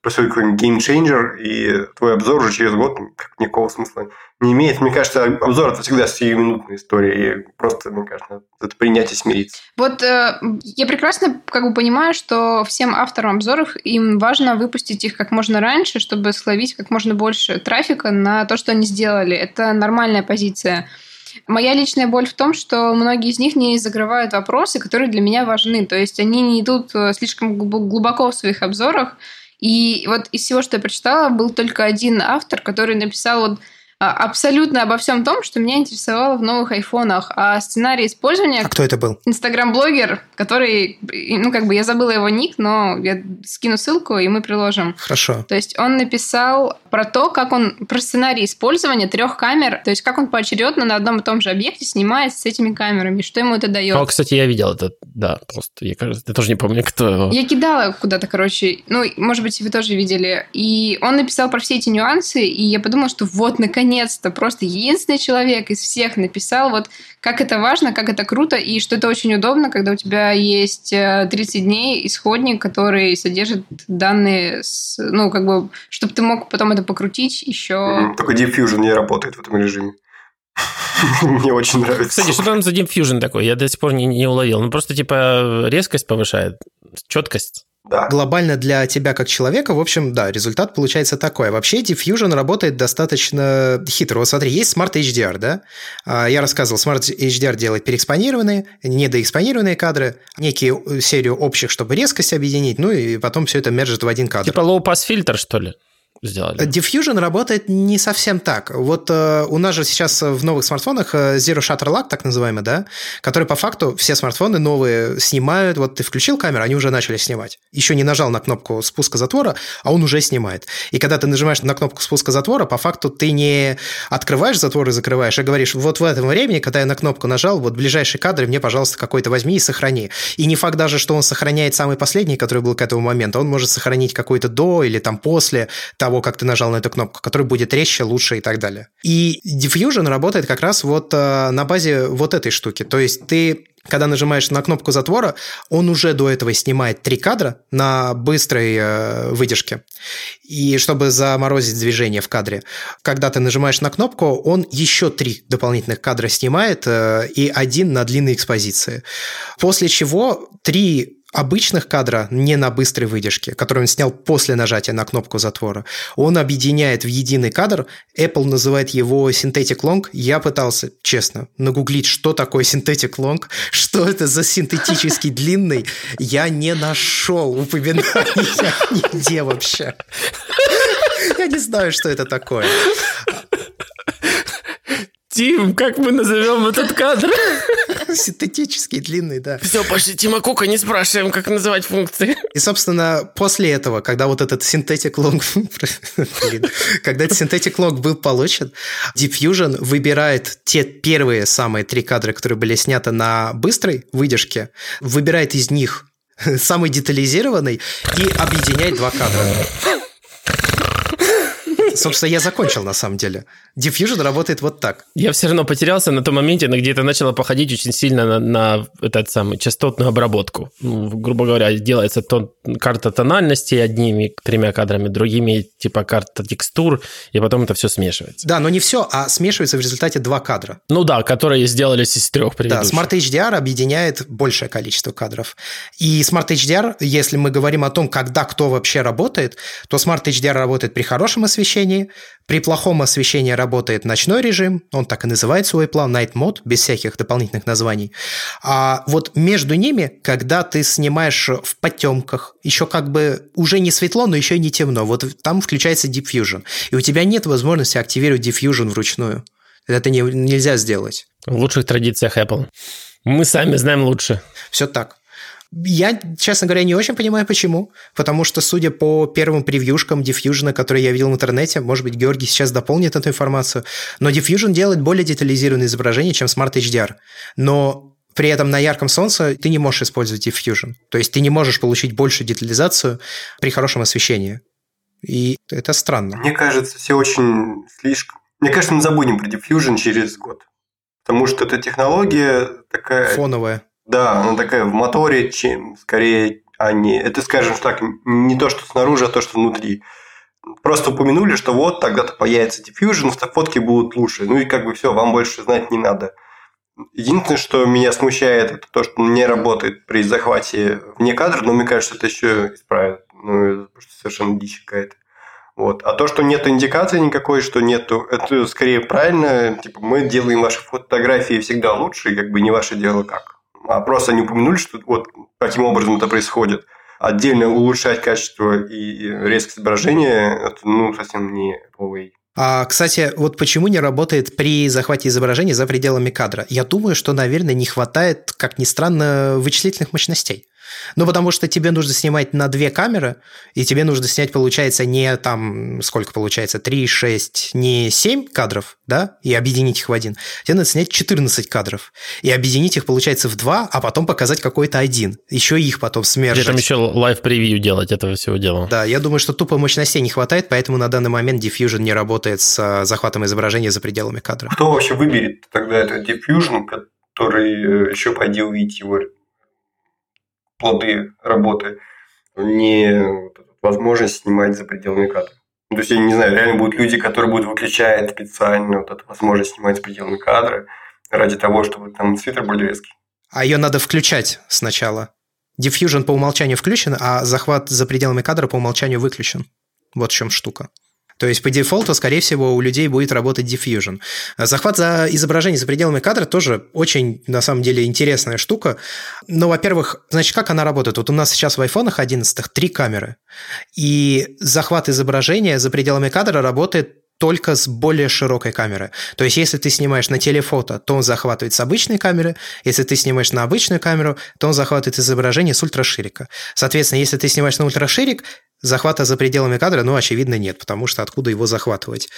происходит какой-нибудь game changer, и твой обзор уже через год как, никакого смысла не имеет. Мне кажется, обзор – это всегда сиюминутная история, и просто, мне кажется, это принять и смириться. Вот э, я прекрасно как бы понимаю, что всем авторам обзоров им важно выпустить их как можно раньше, чтобы словить как можно больше трафика на то, что они сделали. Это нормальная позиция. Моя личная боль в том, что многие из них не закрывают вопросы, которые для меня важны. То есть они не идут э, слишком глубоко в своих обзорах. И вот из всего, что я прочитала, был только один автор, который написал вот абсолютно обо всем том, что меня интересовало в новых айфонах. А сценарий использования... А кто это был? Инстаграм-блогер, который... Ну, как бы я забыла его ник, но я скину ссылку, и мы приложим. Хорошо. То есть он написал про то, как он... Про сценарий использования трех камер, то есть как он поочередно на одном и том же объекте снимает с этими камерами, что ему это дает. О, кстати, я видел это, да, просто я, кажется, я тоже не помню, кто его. Я кидала куда-то, короче, ну, может быть, вы тоже видели. И он написал про все эти нюансы, и я подумала, что вот, наконец наконец-то просто единственный человек из всех написал, вот как это важно, как это круто, и что это очень удобно, когда у тебя есть 30 э, дней исходник, который содержит данные, с, ну, как бы, чтобы ты мог потом это покрутить еще. Только Diffusion не работает в этом режиме. *laughs* Мне очень нравится. Кстати, что там за Diffusion такой? Я до сих пор не, не уловил. Ну, просто, типа, резкость повышает, четкость. Да. Глобально для тебя как человека, в общем, да, результат получается такой. Вообще Diffusion работает достаточно хитро. Вот смотри, есть Smart HDR, да? А, я рассказывал, Smart HDR делает переэкспонированные, недоэкспонированные кадры, некие э, серию общих, чтобы резкость объединить, ну и потом все это мержит в один кадр. Типа low-pass фильтр, что ли? Сделали. Diffusion работает не совсем так. Вот э, у нас же сейчас в новых смартфонах э, Zero Shutter Lock, так называемый, да, который по факту все смартфоны новые снимают. Вот ты включил камеру, они уже начали снимать. Еще не нажал на кнопку спуска затвора, а он уже снимает. И когда ты нажимаешь на кнопку спуска затвора, по факту ты не открываешь затвор и закрываешь, а говоришь, вот в этом времени, когда я на кнопку нажал, вот ближайшие кадры мне, пожалуйста, какой-то возьми и сохрани. И не факт даже, что он сохраняет самый последний, который был к этому моменту. Он может сохранить какой-то до или там после, там того, как ты нажал на эту кнопку, который будет резче, лучше и так далее. И Diffusion работает как раз вот э, на базе вот этой штуки. То есть ты когда нажимаешь на кнопку затвора, он уже до этого снимает три кадра на быстрой э, выдержке, и чтобы заморозить движение в кадре. Когда ты нажимаешь на кнопку, он еще три дополнительных кадра снимает э, и один на длинной экспозиции. После чего три обычных кадра, не на быстрой выдержке, который он снял после нажатия на кнопку затвора, он объединяет в единый кадр. Apple называет его Synthetic Long. Я пытался, честно, нагуглить, что такое Synthetic Long, что это за синтетический длинный. Я не нашел упоминания нигде вообще. Я не знаю, что это такое. Тим, как мы назовем этот кадр? Синтетический, длинный, да. Все, пошли Тима Кука, не спрашиваем, как называть функции. И, собственно, после этого, когда вот этот Synthetic Log, когда этот Synthetic Log был получен, Diffusion выбирает те первые самые три кадра, которые были сняты на быстрой выдержке, выбирает из них самый детализированный и объединяет два кадра. Собственно, я закончил на самом деле. Diffusion работает вот так. Я все равно потерялся на том моменте, на где это начало походить очень сильно на, на этот самый частотную обработку. Ну, грубо говоря, делается тон, карта тональности одними тремя кадрами, другими типа карта текстур, и потом это все смешивается. Да, но не все, а смешивается в результате два кадра. Ну да, которые сделались из трех предыдущих. Да, Smart HDR объединяет большее количество кадров. И Smart HDR, если мы говорим о том, когда кто вообще работает, то Smart HDR работает при хорошем освещении, освещении, при плохом освещении работает ночной режим, он так и называет свой план, Night Mode, без всяких дополнительных названий. А вот между ними, когда ты снимаешь в потемках, еще как бы уже не светло, но еще и не темно, вот там включается Diffusion, и у тебя нет возможности активировать Diffusion вручную. Это не, нельзя сделать. В лучших традициях Apple. Мы сами знаем лучше. Все так. Я, честно говоря, не очень понимаю, почему. Потому что, судя по первым превьюшкам Diffusion, которые я видел в интернете, может быть, Георгий сейчас дополнит эту информацию, но Diffusion делает более детализированные изображения, чем Smart HDR. Но при этом на ярком солнце ты не можешь использовать Diffusion. То есть ты не можешь получить большую детализацию при хорошем освещении. И это странно. Мне кажется, все очень слишком... Мне кажется, мы забудем про Diffusion через год. Потому что эта технология такая... Фоновая. Да, она такая в моторе, чем скорее они... Это, скажем так, не то, что снаружи, а то, что внутри. Просто упомянули, что вот тогда-то появится Diffusion, фотки будут лучше. Ну и как бы все, вам больше знать не надо. Единственное, что меня смущает, это то, что не работает при захвате вне кадра, но мне кажется, это еще исправят. Ну, это совершенно дичь какая-то. Вот. А то, что нет индикации никакой, что нету, это скорее правильно. Типа, мы делаем ваши фотографии всегда лучше, и как бы не ваше дело как а просто они упомянули, что вот каким образом это происходит. Отдельно улучшать качество и резкость изображения – это ну, совсем не Huawei. А, кстати, вот почему не работает при захвате изображения за пределами кадра? Я думаю, что, наверное, не хватает, как ни странно, вычислительных мощностей. Ну, потому что тебе нужно снимать на две камеры, и тебе нужно снять, получается, не там, сколько получается, 3, 6, не 7 кадров, да, и объединить их в один. Тебе надо снять 14 кадров, и объединить их, получается, в два, а потом показать какой-то один. Еще их потом смержать. При этом еще live preview делать этого всего дела. Да, я думаю, что тупо мощностей не хватает, поэтому на данный момент Deep Fusion не работает с а, захватом изображения за пределами кадра. Кто вообще выберет тогда этот Deep Fusion, который э, еще пойди увидеть его плоды работы, не возможность снимать за пределами кадра. Ну, то есть, я не знаю, реально будут люди, которые будут выключать специально вот эту возможность снимать за пределами кадра ради того, чтобы там свитер был резкий. А ее надо включать сначала. Diffusion по умолчанию включен, а захват за пределами кадра по умолчанию выключен. Вот в чем штука. То есть по дефолту, скорее всего, у людей будет работать Diffusion. Захват за изображение за пределами кадра тоже очень, на самом деле, интересная штука. Но, во-первых, значит, как она работает? Вот у нас сейчас в айфонах 11 три камеры. И захват изображения за пределами кадра работает только с более широкой камеры. То есть, если ты снимаешь на телефото, то он захватывает с обычной камеры. Если ты снимаешь на обычную камеру, то он захватывает изображение с ультраширика. Соответственно, если ты снимаешь на ультраширик, захвата за пределами кадра, ну, очевидно, нет, потому что откуда его захватывать.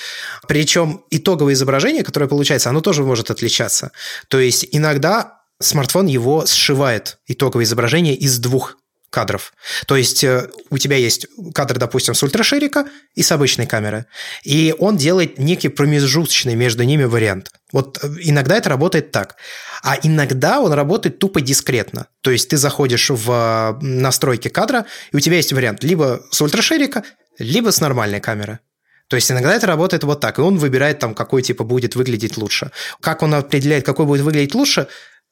Причем итоговое изображение, которое получается, оно тоже может отличаться. То есть, иногда смартфон его сшивает итоговое изображение из двух кадров. То есть э, у тебя есть кадр, допустим, с ультраширика и с обычной камеры, и он делает некий промежуточный между ними вариант. Вот э, иногда это работает так. А иногда он работает тупо дискретно. То есть ты заходишь в э, настройки кадра, и у тебя есть вариант либо с ультраширика, либо с нормальной камеры. То есть иногда это работает вот так, и он выбирает там, какой типа будет выглядеть лучше. Как он определяет, какой будет выглядеть лучше,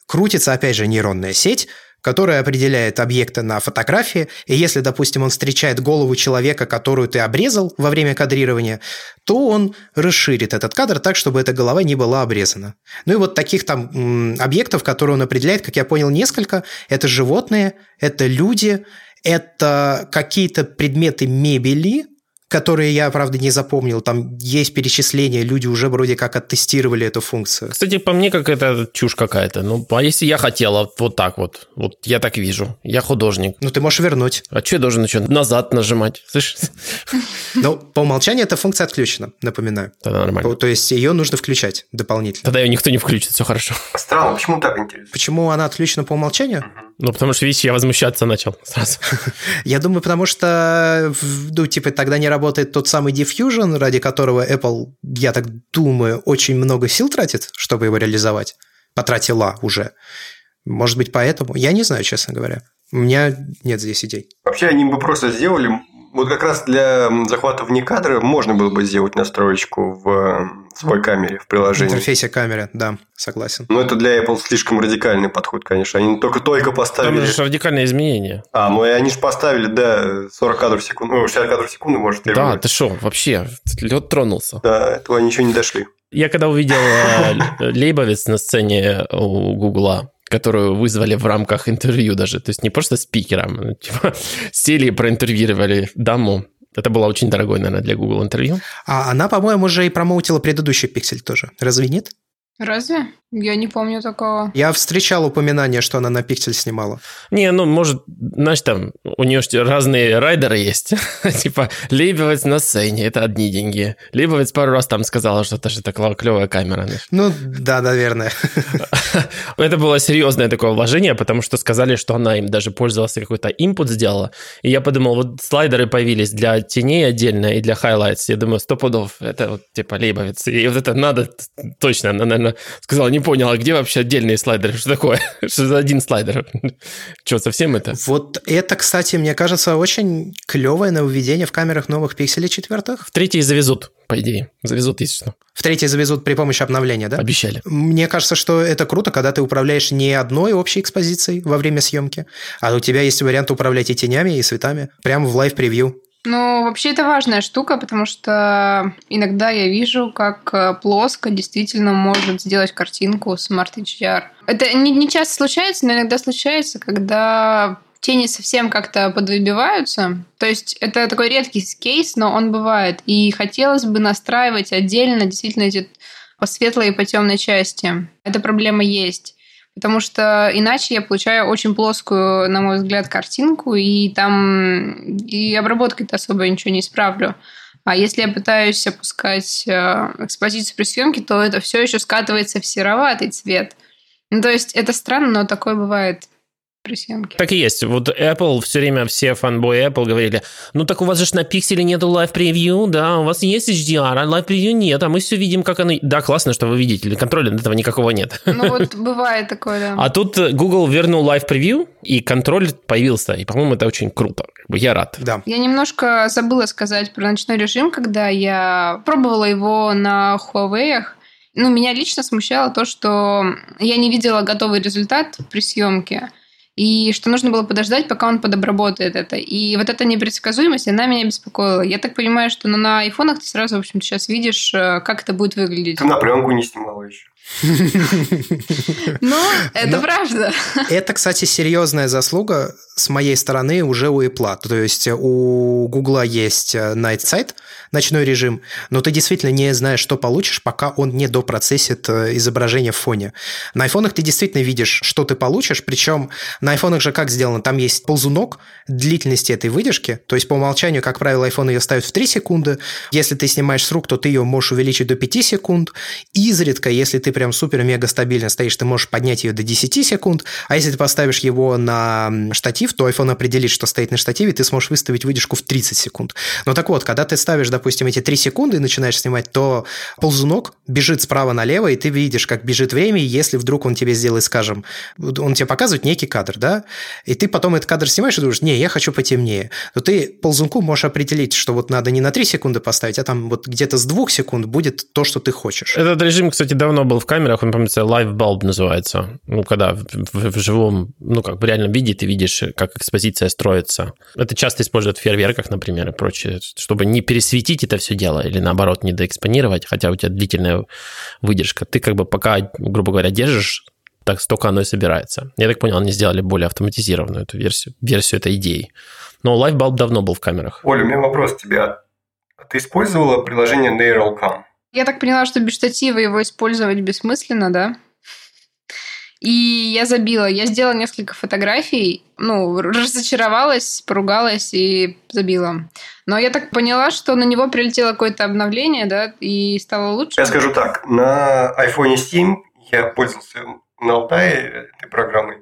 крутится, опять же, нейронная сеть, которая определяет объекты на фотографии, и если, допустим, он встречает голову человека, которую ты обрезал во время кадрирования, то он расширит этот кадр так, чтобы эта голова не была обрезана. Ну и вот таких там объектов, которые он определяет, как я понял, несколько. Это животные, это люди, это какие-то предметы мебели, которые я, правда, не запомнил. Там есть перечисления, люди уже вроде как оттестировали эту функцию. Кстати, по мне, как это чушь какая-то. Ну, а если я хотела вот так вот? Вот я так вижу. Я художник. Ну, ты можешь вернуть. А что я должен еще назад нажимать? Слышишь? *laughs* Ну, по умолчанию эта функция отключена, напоминаю. Тогда нормально. То есть ее нужно включать дополнительно. Тогда ее никто не включит, все хорошо. Странно, почему так интересно? Почему она отключена по умолчанию? Ну, потому что, видишь, я возмущаться начал сразу. *laughs* Я думаю, потому что, ну, типа, тогда не работает тот самый Diffusion, ради которого Apple, я так думаю, очень много сил тратит, чтобы его реализовать. Потратила уже. Может быть, поэтому? Я не знаю, честно говоря. У меня нет здесь идей. Вообще, они бы просто сделали Вот как раз для захвата вне кадра можно было бы сделать настроечку в свой камере, в приложении. В интерфейсе камеры, да, согласен. Но это для Apple слишком радикальный подход, конечно. Они только-только поставили... Там же радикальное изменение. А, ну и они же поставили, да, 40 кадров в секунду, ну, 60 кадров в секунду, может, Да, ты что, вообще, лед тронулся. Да, этого ничего не дошли. Я когда увидел э, Лейбовец на сцене у Гугла, которую вызвали в рамках интервью даже, то есть не просто спикером, а, типа *laughs* сели и проинтервьюировали даму, это было очень дорогое, наверное, для Google интервью. А она, по-моему, уже и промоутила предыдущий пиксель тоже. Разве нет? Разве? Я не помню такого. Я встречал упоминание, что она на пиксель снимала. Не, ну, может, знаешь, там у нее разные райдеры есть. *laughs* типа, Лейбовец на сцене, это одни деньги. Лейбовец пару раз там сказала, что это же такая клевая камера. Ну, да, наверное. *laughs* это было серьезное такое вложение, потому что сказали, что она им даже пользовалась, какой-то импут сделала. И я подумал, вот слайдеры появились для теней отдельно и для highlights. Я думаю, сто пудов, это вот типа Лейбовец. И вот это надо точно, она, наверное, сказала, не понял, а где вообще отдельные слайдеры? Что такое? *laughs* Что за один слайдер? *laughs* Что, совсем это? Вот это, кстати, мне кажется, очень клевое нововведение в камерах новых пикселей четвертых. В третий завезут, по идее. Завезут, если что. В третий завезут при помощи обновления, да? Обещали. Мне кажется, что это круто, когда ты управляешь не одной общей экспозицией во время съемки, а у тебя есть вариант управлять и тенями, и цветами прямо в live preview. Ну, вообще это важная штука, потому что иногда я вижу, как э, плоско действительно может сделать картинку Smart HDR. Это не, не часто случается, но иногда случается, когда тени совсем как-то подвыбиваются. То есть это такой редкий кейс, но он бывает. И хотелось бы настраивать отдельно действительно эти по светлой и по темной части. Эта проблема есть потому что иначе я получаю очень плоскую, на мой взгляд, картинку, и там и обработкой-то особо ничего не исправлю. А если я пытаюсь опускать э, экспозицию при съемке, то это все еще скатывается в сероватый цвет. Ну, то есть это странно, но такое бывает при съемке. Так и есть. Вот Apple все время, все фанбои Apple говорили, ну так у вас же на пикселе нету Live Preview, да, у вас есть HDR, а Live Preview нет, а мы все видим, как оно... Да, классно, что вы видите, контроля этого никакого нет. Ну вот *laughs* бывает такое, да. А тут Google вернул Live Preview, и контроль появился, и, по-моему, это очень круто. Я рад. Да. Я немножко забыла сказать про ночной режим, когда я пробовала его на Huawei, ну, меня лично смущало то, что я не видела готовый результат при съемке и что нужно было подождать, пока он подобработает это. И вот эта непредсказуемость, она меня беспокоила. Я так понимаю, что ну, на айфонах ты сразу, в общем, сейчас видишь, э, как это будет выглядеть. Ты на пленку не снимала еще. Ну, это правда. Это, кстати, серьезная заслуга с моей стороны уже у Apple. То есть у Google есть э, Night Sight, ночной режим, но ты действительно не знаешь, что получишь, пока он не допроцессит э, изображение в фоне. На айфонах ты действительно видишь, что ты получишь, причем на айфонах же как сделано? Там есть ползунок длительности этой выдержки, то есть по умолчанию, как правило, iPhone ее ставит в 3 секунды. Если ты снимаешь с рук, то ты ее можешь увеличить до 5 секунд. Изредка, если ты прям супер-мега стабильно стоишь, ты можешь поднять ее до 10 секунд, а если ты поставишь его на штатив, то iPhone определит, что стоит на штативе, ты сможешь выставить выдержку в 30 секунд. Но так вот, когда ты ставишь, допустим, эти 3 секунды и начинаешь снимать, то ползунок бежит справа налево, и ты видишь, как бежит время, и если вдруг он тебе сделает, скажем, он тебе показывает некий кадр, да, и ты потом этот кадр снимаешь и думаешь, не, я хочу потемнее, то ты ползунку можешь определить, что вот надо не на 3 секунды поставить, а там вот где-то с 2 секунд будет то, что ты хочешь. Этот режим, кстати, давно был камерах, он, помнится, Live Bulb называется. Ну, когда в, в, в живом, ну, как в реальном виде ты видишь, как экспозиция строится. Это часто используют в фейерверках, например, и прочее, чтобы не пересветить это все дело или, наоборот, не доэкспонировать, хотя у тебя длительная выдержка. Ты как бы пока, грубо говоря, держишь так столько оно и собирается. Я так понял, они сделали более автоматизированную эту версию, версию этой идеи. Но LiveBulb давно был в камерах. Оля, у меня вопрос к тебе. А ты использовала приложение NeuralCam? Я так поняла, что без штатива его использовать бессмысленно, да? И я забила. Я сделала несколько фотографий, ну, разочаровалась, поругалась и забила. Но я так поняла, что на него прилетело какое-то обновление, да, и стало лучше. Я скажу так, на iPhone 7 я пользовался на Алтае этой программой,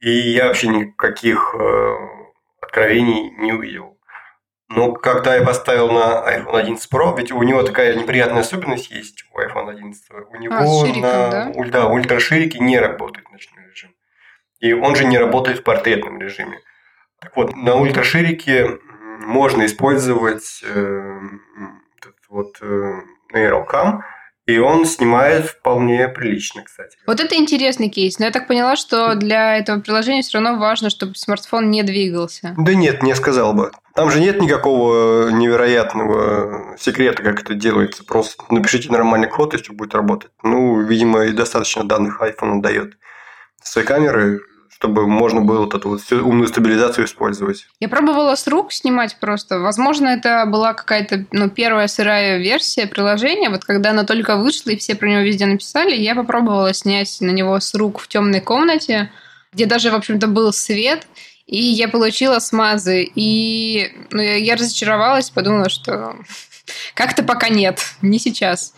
и я вообще никаких э, откровений не увидел. Но когда я поставил на iPhone 11 Pro, ведь у него такая неприятная особенность есть у iPhone 11. У него а, шириком, на да? Да, ультраширике не работает ночной режим. И он же не работает в портретном режиме. Так вот, на ультраширике можно использовать э, вот э, NeuralCam, и он снимает вполне прилично, кстати. Вот это интересный кейс. Но я так поняла, что для этого приложения все равно важно, чтобы смартфон не двигался. Да нет, не сказал бы. Там же нет никакого невероятного секрета, как это делается. Просто напишите нормальный код, и все будет работать. Ну, видимо, и достаточно данных iPhone дает. Свои камеры чтобы можно было вот эту вот всю умную стабилизацию использовать. Я пробовала с рук снимать просто. Возможно, это была какая-то ну, первая сырая версия приложения. Вот когда оно только вышло и все про него везде написали, я попробовала снять на него с рук в темной комнате, где даже, в общем-то, был свет, и я получила смазы. И ну, я разочаровалась, подумала, что *laughs* как-то пока нет, не сейчас.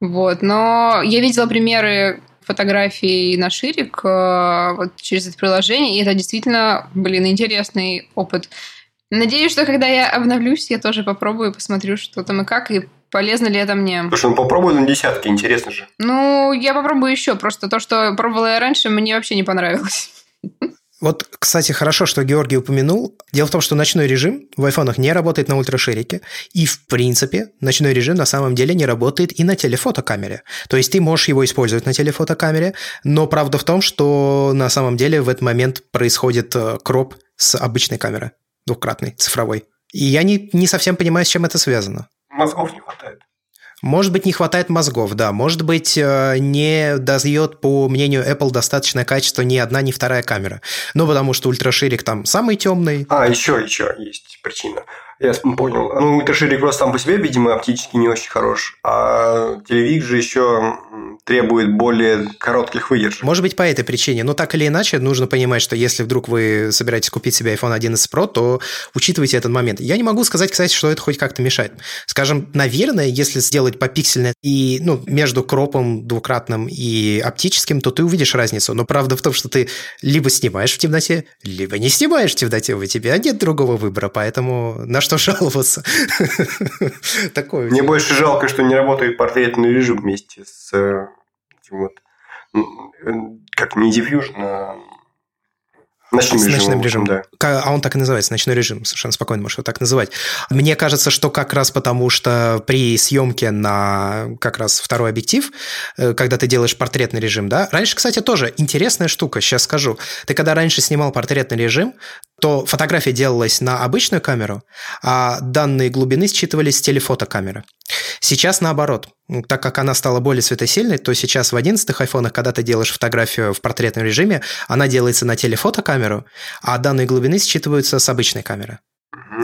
Вот. Но я видела примеры фотографий на Ширик э, вот через это приложение, и это действительно, блин, интересный опыт. Надеюсь, что когда я обновлюсь, я тоже попробую, посмотрю, что там и как, и полезно ли это мне. Слушай, ну попробуй на десятки, интересно же. Ну, я попробую еще, просто то, что пробовала я раньше, мне вообще не понравилось. Вот, кстати, хорошо, что Георгий упомянул. Дело в том, что ночной режим в айфонах не работает на ультраширике, и, в принципе, ночной режим на самом деле не работает и на телефотокамере. То есть ты можешь его использовать на телефотокамере, но правда в том, что на самом деле в этот момент происходит э, кроп с обычной камеры, двукратной, цифровой. И я не, не совсем понимаю, с чем это связано. Мозгов не хватает. Может быть, не хватает мозгов, да. Может быть, э, не дает, по мнению Apple, достаточное качество ни одна, ни вторая камера. Ну, потому что ультраширик там самый темный. А, еще, еще есть причина. Я понял. Ну, ультраширик просто сам по себе, видимо, оптически не очень хорош. А телевик же еще требует более коротких выдержек. Может быть, по этой причине. Но так или иначе, нужно понимать, что если вдруг вы собираетесь купить себе iPhone 11 Pro, то учитывайте этот момент. Я не могу сказать, кстати, что это хоть как-то мешает. Скажем, наверное, если сделать по попиксельно и ну, между кропом двукратным и оптическим, то ты увидишь разницу. Но правда в том, что ты либо снимаешь в темноте, либо не снимаешь в темноте. У тебя нет другого выбора, поэтому на что жаловаться? *laughs* Такое. Мне больше жалко, что не работает портретный режим вместе с э, этим вот э, как не diffusion, а Ночным с режимом, ночным режимом. Да. А он так и называется, ночной режим, совершенно спокойно можешь его так называть. Мне кажется, что как раз потому, что при съемке на как раз второй объектив, э, когда ты делаешь портретный режим, да, раньше, кстати, тоже интересная штука, сейчас скажу. Ты когда раньше снимал портретный режим, то фотография делалась на обычную камеру, а данные глубины считывались с телефотокамеры. Сейчас наоборот. Так как она стала более светосильной, то сейчас в 11 айфонах, когда ты делаешь фотографию в портретном режиме, она делается на телефотокамеру, а данные глубины считываются с обычной камеры.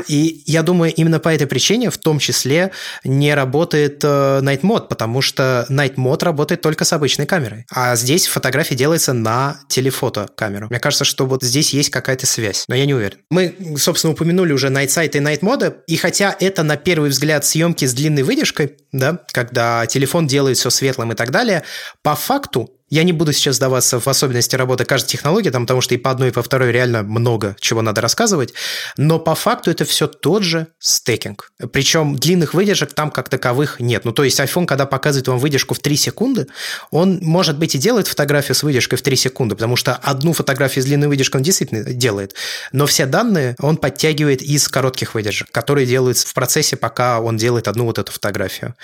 И я думаю, именно по этой причине в том числе не работает э, Night Mode, потому что Night Mode работает только с обычной камерой. А здесь фотография делается на телефото камеру. Мне кажется, что вот здесь есть какая-то связь, но я не уверен. Мы, собственно, упомянули уже Night Sight и Night Mode, и хотя это на первый взгляд съемки с длинной выдержкой, да, когда телефон делает все светлым и так далее, по факту я не буду сейчас сдаваться в особенности работы каждой технологии, там, потому что и по одной, и по второй реально много чего надо рассказывать, но по факту это все тот же стекинг. Причем длинных выдержек там как таковых нет. Ну, то есть iPhone, когда показывает вам выдержку в 3 секунды, он, может быть, и делает фотографию с выдержкой в 3 секунды, потому что одну фотографию с длинной выдержкой он действительно делает, но все данные он подтягивает из коротких выдержек, которые делаются в процессе, пока он делает одну вот эту фотографию.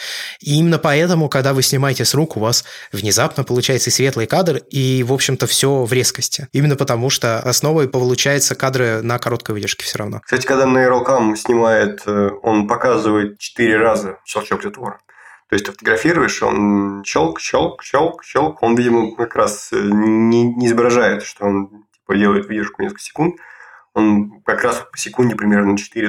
И именно поэтому, когда вы снимаете с рук, у вас внезапно получается светлый кадр, и, в общем-то, все в резкости. Именно потому, что основой получается кадры на короткой выдержке все равно. Кстати, когда на Aerocam снимает, э, он показывает 4 раза щелчок затвора. То есть ты фотографируешь, он щелк, щелк, щелк, щелк. Он, видимо, как раз э, не, не изображает, что он типа, делает выдержку несколько секунд. Он как раз по секунде примерно 4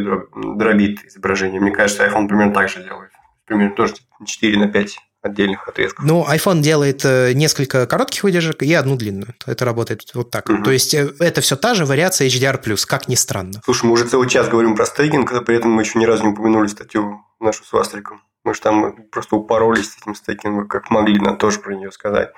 дробит изображение. Мне кажется, iPhone примерно так же делает. Примерно тоже 4 на 5 отдельных отрезков. Ну, iPhone делает э, несколько коротких выдержек и одну длинную. Это работает вот так. Угу. То есть э, это все та же вариация HDR+, как ни странно. Слушай, мы уже целый час говорим про стейкинг, а при этом мы еще ни разу не упомянули статью нашу с Вастриком. Мы же там просто упоролись с этим стейкингом, как могли, надо тоже про нее сказать.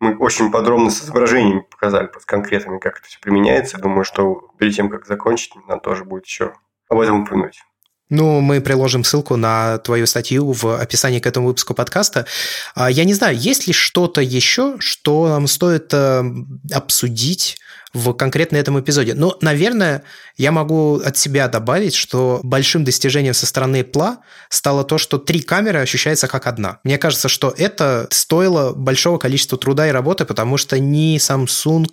Мы очень подробно с изображениями показали, с конкретными, как это все применяется. Думаю, что перед тем, как закончить, надо тоже будет еще об этом упомянуть. Ну, мы приложим ссылку на твою статью в описании к этому выпуску подкаста. А, я не знаю, есть ли что-то еще, что нам стоит э, обсудить в конкретно этом эпизоде. Но, наверное, я могу от себя добавить, что большим достижением со стороны Apple стало то, что три камеры ощущаются как одна. Мне кажется, что это стоило большого количества труда и работы, потому что ни Samsung,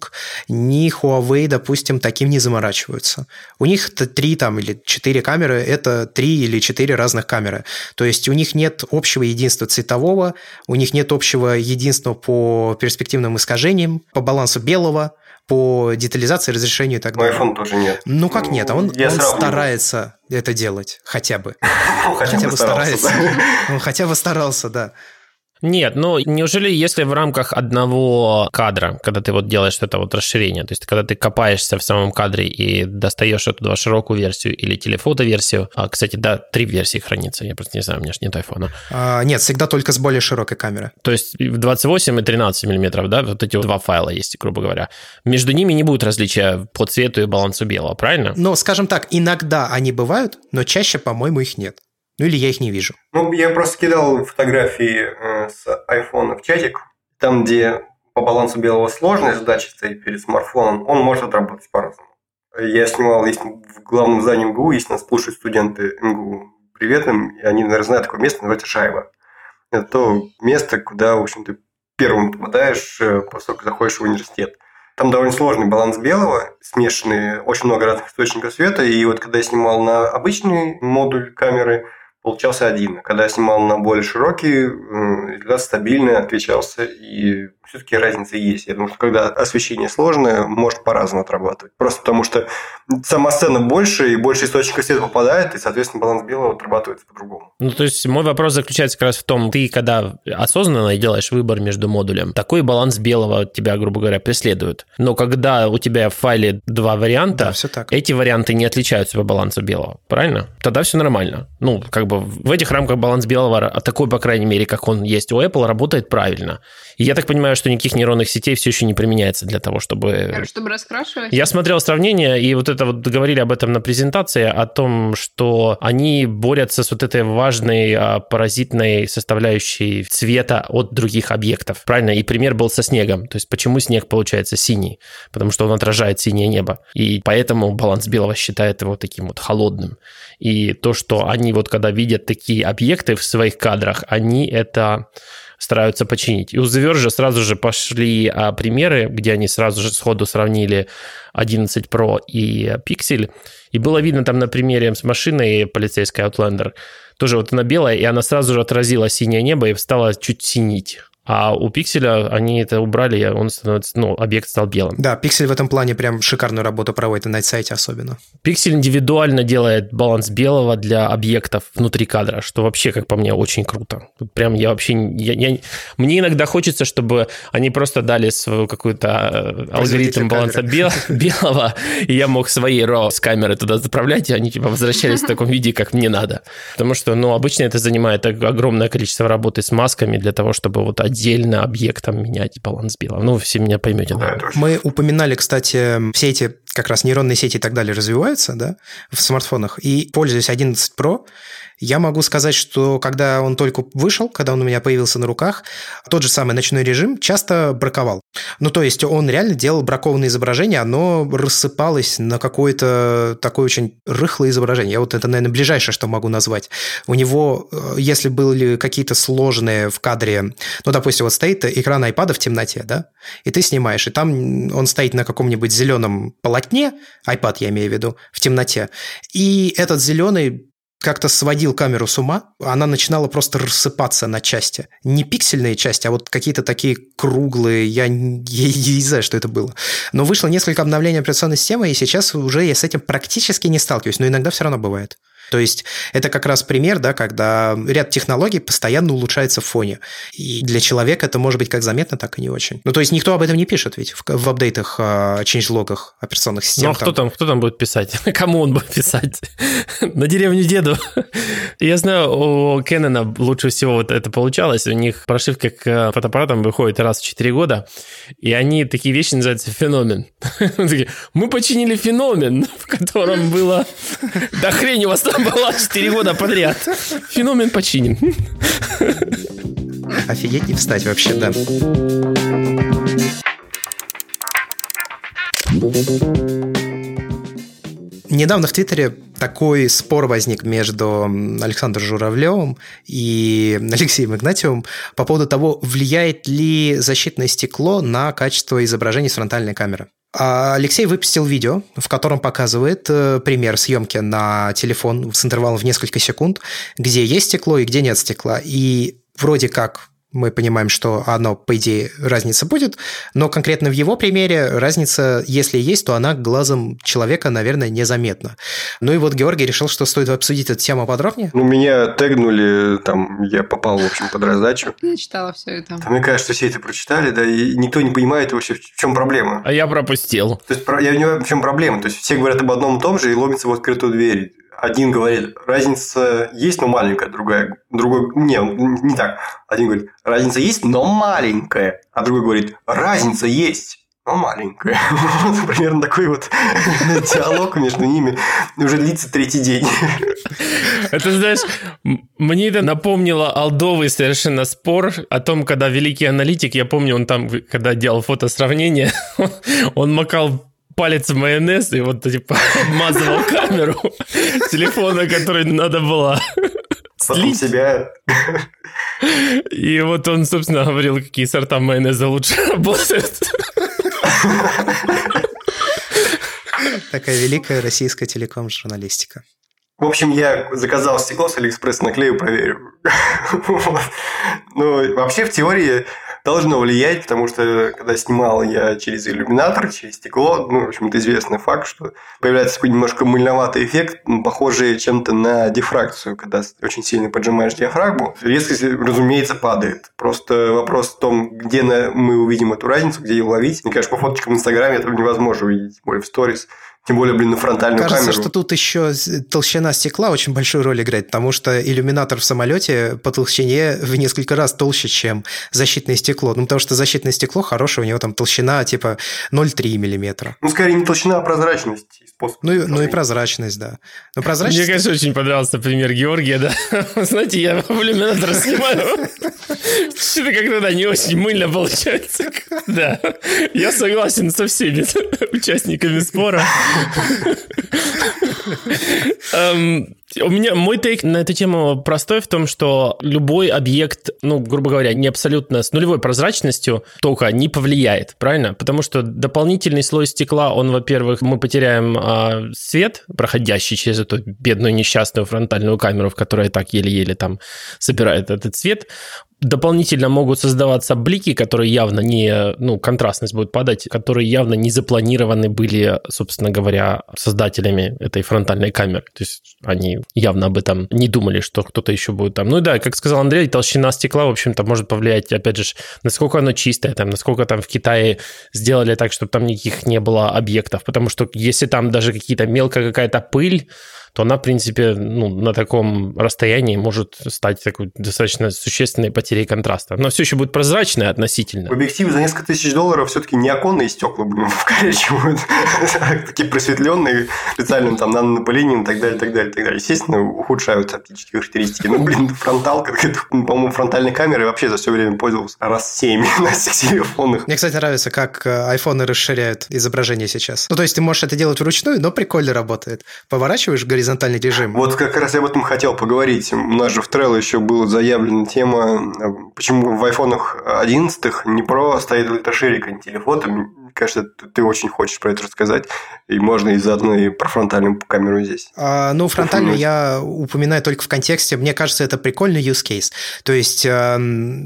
ни Huawei, допустим, таким не заморачиваются. У них три там или четыре камеры – это три или четыре разных камеры. То есть у них нет общего единства цветового, у них нет общего единства по перспективным искажениям, по балансу белого, по детализации, разрешению и так далее. У iPhone тоже нет. Ну как нет, а он, он старается это делать хотя бы. *laughs* Ну, хотя, бы старается. Он хотя бы старался, да. Нет, ну неужели если в рамках одного кадра, когда ты вот делаешь это вот расширение, то есть когда ты копаешься в самом кадре и достаешь оттуда широкую версию или телефото-версию, а, кстати, да, три версии хранится, я просто не знаю, у меня же нет айфона. А, нет, всегда только с более широкой камерой. То есть 28 и 13 миллиметров, да, вот эти два файла есть, грубо говоря. Между ними не будет различия по цвету и балансу белого, правильно? Ну, скажем так, иногда они бывают, но чаще, по-моему, их нет. Ну или я их не вижу. Ну, я просто кидал фотографии э, с айфона в чатик, там, где по балансу белого сложная задача стоит перед смартфоном, он может отработать по-разному. Я снимал, есть в главном здании МГУ, есть нас слушают студенты МГУ. Привет им, и они, наверное, знают такое место, называется Шайба. Это то место, куда, в общем, ты первым попадаешь, э, после заходишь в университет. Там довольно сложный баланс белого, смешанные очень много разных источников света. И вот когда я снимал на обычный модуль камеры – получался один. Когда я снимал на более широкий, результат стабильный, отличался, и все-таки разница есть. Я думаю, что когда освещение сложное, может по-разному отрабатывать. Просто потому что сама сцена больше, и больше источников света попадает, и, соответственно, баланс белого отрабатывается по-другому. Ну, то есть мой вопрос заключается как раз в том, ты когда осознанно делаешь выбор между модулем, такой баланс белого тебя, грубо говоря, преследует. Но когда у тебя в файле два варианта, да, все так. эти варианты не отличаются по балансу белого, правильно? Тогда все нормально. Ну, как бы в этих рамках баланс белого, а такой, по крайней мере, как он есть у Apple, работает правильно. И я так понимаю, что никаких нейронных сетей все еще не применяется для того, чтобы... Чтобы раскрашивать? Я смотрел сравнение, и вот это вот говорили об этом на презентации, о том, что они борются с вот этой важной а, паразитной составляющей цвета от других объектов. Правильно? И пример был со снегом. То есть почему снег получается синий? Потому что он отражает синее небо. И поэтому баланс белого считает его таким вот холодным. И то, что они вот когда видят такие объекты в своих кадрах, они это стараются починить. И у The Verge сразу же пошли а, примеры, где они сразу же сходу сравнили 11 Pro и Pixel. И было видно там на примере с машиной полицейской Outlander, тоже вот она белая, и она сразу же отразила синее небо и стала чуть синить. А у пикселя они это убрали, он становится, ну, объект стал белым. Да, пиксель в этом плане прям шикарную работу проводит, на сайте особенно. Пиксель индивидуально делает баланс белого для объектов внутри кадра, что вообще, как по мне, очень круто. Прям я вообще... Я, я, мне иногда хочется, чтобы они просто дали свою какую-то э, алгоритм баланса бел, *laughs* белого, и я мог свои RAW с камеры туда заправлять, и они типа возвращались в таком виде, как мне надо. Потому что, ну, обычно это занимает огромное количество работы с масками для того, чтобы вот отдельно объектом менять баланс белого. Ну, все меня поймете, да. Мы упоминали, кстати, все эти как раз нейронные сети и так далее развиваются, да, в смартфонах. И пользуясь 11 Pro, я могу сказать, что когда он только вышел, когда он у меня появился на руках, тот же самый ночной режим часто браковал. Ну, то есть он реально делал бракованное изображение, оно рассыпалось на какое-то такое очень рыхлое изображение. Я вот это, наверное, ближайшее, что могу назвать. У него, э, если были какие-то сложные в кадре, ну, допустим, вот стоит экран iPad в темноте, да, и ты снимаешь, и там он стоит на каком-нибудь зеленом полотне, iPad я имею в виду, в темноте, и этот зеленый как-то сводил камеру с ума, она начинала просто рассыпаться на части. Не пиксельные части, а вот какие-то такие круглые, я, я, я не знаю, что это было. Но вышло несколько обновлений операционной системы, и сейчас уже я с этим практически не сталкиваюсь, но иногда все равно бывает. То есть это как раз пример, да, когда ряд технологий постоянно улучшается в фоне. И для человека это может быть как заметно, так и не очень. Ну, то есть никто об этом не пишет ведь в, в апдейтах, а, change-логах операционных систем. Ну, а кто там, кто там будет писать? *laughs* Кому он будет писать? *laughs* На деревню деду? *laughs* Я знаю, у Canon лучше всего вот это получалось. У них прошивка к фотоаппаратам выходит раз в 4 года, и они такие вещи называются феномен. Мы починили феномен, в котором было... Да хрень у вас там была 4 года подряд. Феномен починен. Офигеть не встать вообще, да. Недавно в Твиттере такой спор возник между Александром Журавлевым и *laughs* Алексеем Игнатьевым по поводу того, влияет ли защитное стекло на качество изображений с фронтальной камеры. А Алексей выпустил видео, в котором показывает э, пример съемки на телефон с интервалом в несколько секунд, где есть стекло и где нет стекла. И вроде как мы понимаем, что оно, по идее, разница будет, но конкретно в его примере разница, если есть, то она глазом человека, наверное, незаметна. Ну и вот Георгий решил, что стоит обсудить эту тему подробнее. Ну, меня тегнули, там, я попал, в общем, под раздачу. *laughs* Я читала все это. Там, мне кажется, все это прочитали, да, и никто не понимает вообще, в чем проблема. А я пропустил. То есть, я не понимаю, в чем проблема. То есть, все говорят об одном и том же и ломятся в открытую дверь один говорит, разница есть, но маленькая, другая, другой, не, не так. Один говорит, разница есть, но маленькая, а другой говорит, разница есть, но маленькая. *laughs* Вот примерно такой вот *laughs* диалог между ними уже длится третий день. Это, знаешь, мне это напомнило алдовый совершенно спор о том, когда великий аналитик, я помню, он там, когда делал фотосравнение, *laughs* он макал палец в майонез и вот типа *laughs* обмазывал камеру *laughs* телефона, который надо было слить. себя. И вот он, собственно, говорил, какие сорта майонеза лучше *laughs* работают. Такая великая российская телеком-журналистика. В общем, я заказал стекло с Алиэкспресс, наклею, проверю. Ну, вообще, в теории, должно влиять, потому что когда снимал я через иллюминатор, через стекло, ну, в общем, это известный факт, что появляется такой немножко мыльноватый эффект, похожий чем-то на дифракцию, когда очень сильно поджимаешь диафрагму, резкость, разумеется, падает. Просто вопрос в том, где мы увидим эту разницу, где ее ловить. Мне кажется, по фоточкам в Инстаграме этого невозможно увидеть, более в сторис. Тем более, блин, на фронтальную Кажется, камеру. что тут еще толщина стекла очень большую роль играет, потому что иллюминатор в самолете по толщине в несколько раз толще, чем защитное стекло. Ну, потому что защитное стекло хорошее, у него там толщина типа 0,3 миллиметра. Ну, скорее не толщина, а прозрачность. Способ ну, и, ну и прозрачность, да. Но прозрачность... Мне, конечно, очень понравился пример Георгия, да. *laughs* Знаете, я в иллюминатор снимаю. Что-то как-то, да, не очень мыльно получается. *laughs* Да, я согласен со всеми *laughs* участниками спора. Um, у меня мой тейк на эту тему простой в том, что любой объект, ну, грубо говоря, не абсолютно с нулевой прозрачностью только не повлияет, правильно? Потому что дополнительный слой стекла, он, во-первых, мы потеряем а, свет, проходящий через эту бедную несчастную фронтальную камеру, в которой так еле-еле там собирает этот свет дополнительно могут создаваться блики, которые явно не, ну, контрастность будет падать, которые явно не запланированы были, собственно говоря, создателями этой фронтальной камеры. То есть они явно об этом не думали, что кто-то еще будет там. Ну и да, как сказал Андрей, толщина стекла, в общем-то, может повлиять, опять же, насколько оно чистое, там, насколько там в Китае сделали так, чтобы там никаких не было объектов. Потому что если там даже какие-то мелкая какая-то пыль, то она, в принципе, ну, на таком расстоянии может стать такой достаточно существенной потерей контраста. Но все еще будет прозрачная относительно. В объективе за несколько тысяч долларов все-таки не оконные стекла, блин, вкорячивают. *laughs* Такие просветленные специальным там нанонапылением и так далее, так далее, так далее. Естественно, ухудшают оптические характеристики. Ну, блин, фронталка, *laughs* по-моему, фронтальной камерой вообще за все время пользовался раз 7 *laughs* на всех телефонах. Мне, кстати, нравится, как э, айфоны расширяют изображение сейчас. Ну, то есть, ты можешь это делать вручную, но прикольно работает. Поворачиваешь, говоришь, горизонтальный режим. Вот как раз я об этом хотел поговорить. У нас же в Trello еще была заявлена тема, почему в айфонах 11 не Pro стоит электроширик, а не телефон кажется, ты очень хочешь про это рассказать, и можно и заодно и про фронтальную камеру здесь. А, ну, фронтальную я упоминаю только в контексте, мне кажется, это прикольный use case. То есть, э,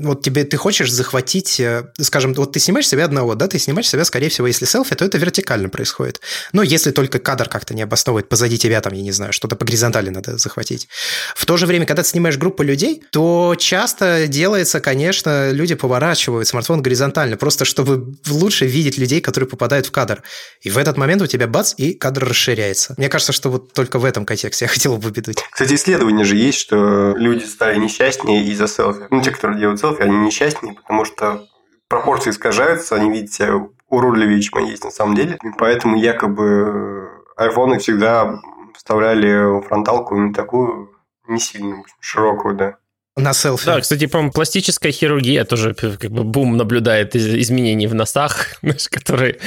вот тебе ты хочешь захватить, э, скажем, вот ты снимаешь себя одного, да, ты снимаешь себя, скорее всего, если селфи, то это вертикально происходит. Но если только кадр как-то не обосновывает позади тебя, там, я не знаю, что-то по горизонтали надо захватить. В то же время, когда ты снимаешь группу людей, то часто делается, конечно, люди поворачивают смартфон горизонтально, просто чтобы лучше видеть людей, которые попадают в кадр. И в этот момент у тебя бац, и кадр расширяется. Мне кажется, что вот только в этом контексте я хотел бы убедить. Кстати, исследования же есть, что люди стали несчастнее из-за селфи. Ну, те, которые делают селфи, они несчастнее, потому что пропорции искажаются, они видят себя уродливее, чем они есть на самом деле. И поэтому якобы айфоны всегда вставляли фронталку не такую, не сильно широкую, да. На селфи. Да, кстати, по-моему, пластическая хирургия тоже как бы бум наблюдает изменений в носах, *laughs* которые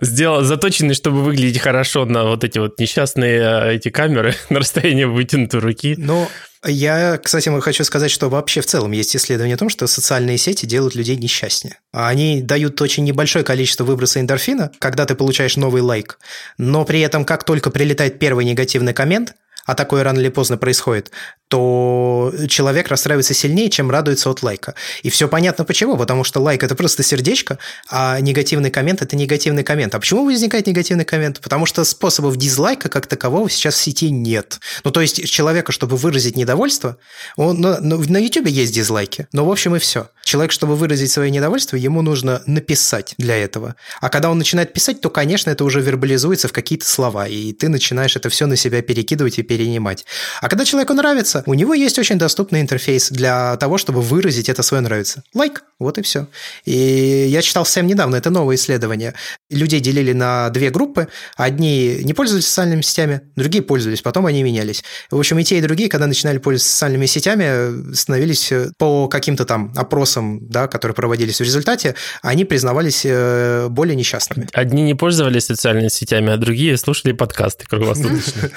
сделал, заточены, чтобы выглядеть хорошо на вот эти вот несчастные а, эти камеры *laughs* на расстоянии вытянутой руки. Ну, я, кстати, хочу сказать, что вообще в целом есть исследование о том, что социальные сети делают людей несчастнее. Они дают очень небольшое количество выброса эндорфина, когда ты получаешь новый лайк, но при этом, как только прилетает первый негативный коммент, а такое рано или поздно происходит, то человек расстраивается сильнее, чем радуется от лайка. И все понятно почему, потому что лайк – это просто сердечко, а негативный коммент – это негативный коммент. А почему возникает негативный коммент? Потому что способов дизлайка как такового сейчас в сети нет. Ну, то есть человека, чтобы выразить недовольство, он, на, на YouTube есть дизлайки, но в общем и все. Человек, чтобы выразить свое недовольство, ему нужно написать для этого. А когда он начинает писать, то, конечно, это уже вербализуется в какие-то слова, и ты начинаешь это все на себя перекидывать и перенимать. А когда человеку нравится, нравится, у него есть очень доступный интерфейс для того, чтобы выразить это свое нравится. Лайк, вот и все. И я читал совсем недавно, это новое исследование. Людей делили на две группы. Одни не пользовались социальными сетями, другие пользовались, потом они менялись. В общем, и те, и другие, когда начинали пользоваться социальными сетями, становились э, по каким-то там опросам, да, которые проводились в результате, они признавались э, более несчастными. Одни не пользовались социальными сетями, а другие слушали подкасты круглосуточно.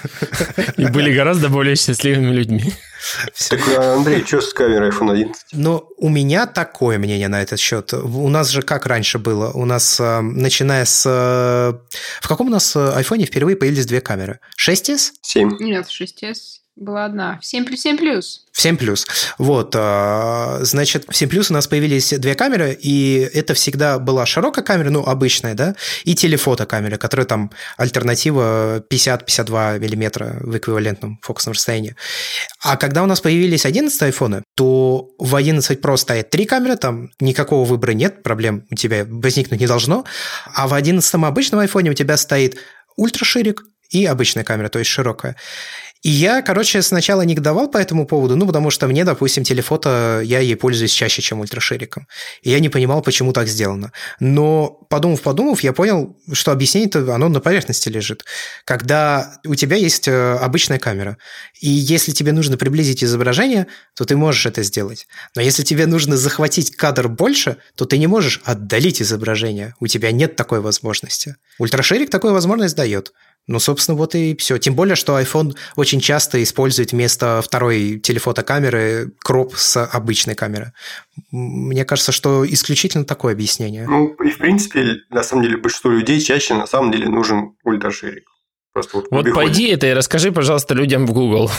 И были гораздо более счастливыми людьми. Так, а, Андрей, что с камерой iPhone 11? Ну, у меня такое мнение на этот счет. У нас же как раньше было? У нас, э, начиная с... Э, в каком у нас iPhone впервые появились две камеры? 6s? 7. Нет, 6s была одна. 7 плюс 7 плюс. В 7 плюс. Вот, а, значит, в 7 плюс у нас появились две камеры, и это всегда была широкая камера, ну, обычная, да, и телефотокамера, которая там альтернатива 50-52 миллиметра в эквивалентном фокусном расстоянии. А когда у нас появились 11 айфоны, то в 11 Pro стоит три камеры, там никакого выбора нет, проблем у тебя возникнуть не должно, а в 11 обычном айфоне у тебя стоит ультраширик и обычная камера, то есть широкая. И я, короче, сначала негодовал по этому поводу, ну, потому что мне, допустим, телефото, я ей пользуюсь чаще, чем ультрашириком. И я не понимал, почему так сделано. Но, подумав-подумав, я понял, что объяснение-то, оно на поверхности лежит. Когда у тебя есть э, обычная камера, и если тебе нужно приблизить изображение, то ты можешь это сделать. Но если тебе нужно захватить кадр больше, то ты не можешь отдалить изображение. У тебя нет такой возможности. Ультраширик такую возможность дает. Ну, собственно, вот и все. Тем более, что iPhone очень часто использует вместо второй телефотокамеры кроп с обычной камеры. Мне кажется, что исключительно такое объяснение. Ну, и в принципе, на самом деле, большинству людей чаще на самом деле нужен ультраширик. Просто вот, вот пойди это и расскажи, пожалуйста, людям в Google.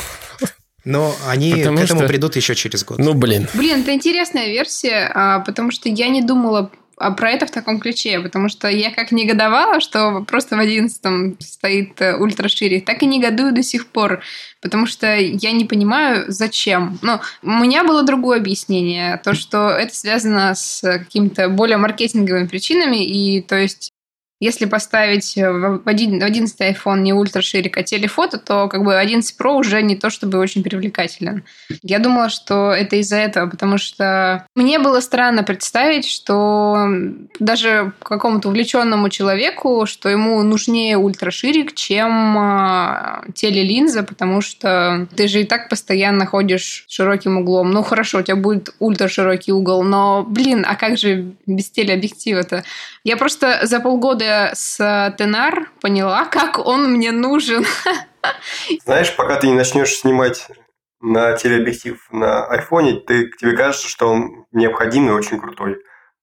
Но они потому к этому что... придут еще через год. Ну, блин. Блин, это интересная версия, а, потому что я не думала про это в таком ключе, потому что я как негодовала, что просто в одиннадцатом стоит э, ультраширик, так и негодую до сих пор, потому что я не понимаю, зачем. Ну, у меня было другое объяснение, то, что это связано с какими-то более маркетинговыми причинами, и то есть если поставить в 11 iPhone не ультраширик, а телефото, то как бы 11 Pro уже не то чтобы очень привлекателен. Я думала, что это из-за этого, потому что мне было странно представить, что даже какому-то увлеченному человеку, что ему нужнее ультраширик, чем а, телелинза, потому что ты же и так постоянно ходишь широким углом. Ну хорошо, у тебя будет ультраширокий угол, но, блин, а как же без телеобъектива-то? Я просто за полгода с Тенар поняла, *laughs* как он мне нужен. Знаешь, пока ты не начнешь снимать на телеобъектив на айфоне, ты, тебе кажется, что он необходимый и очень крутой.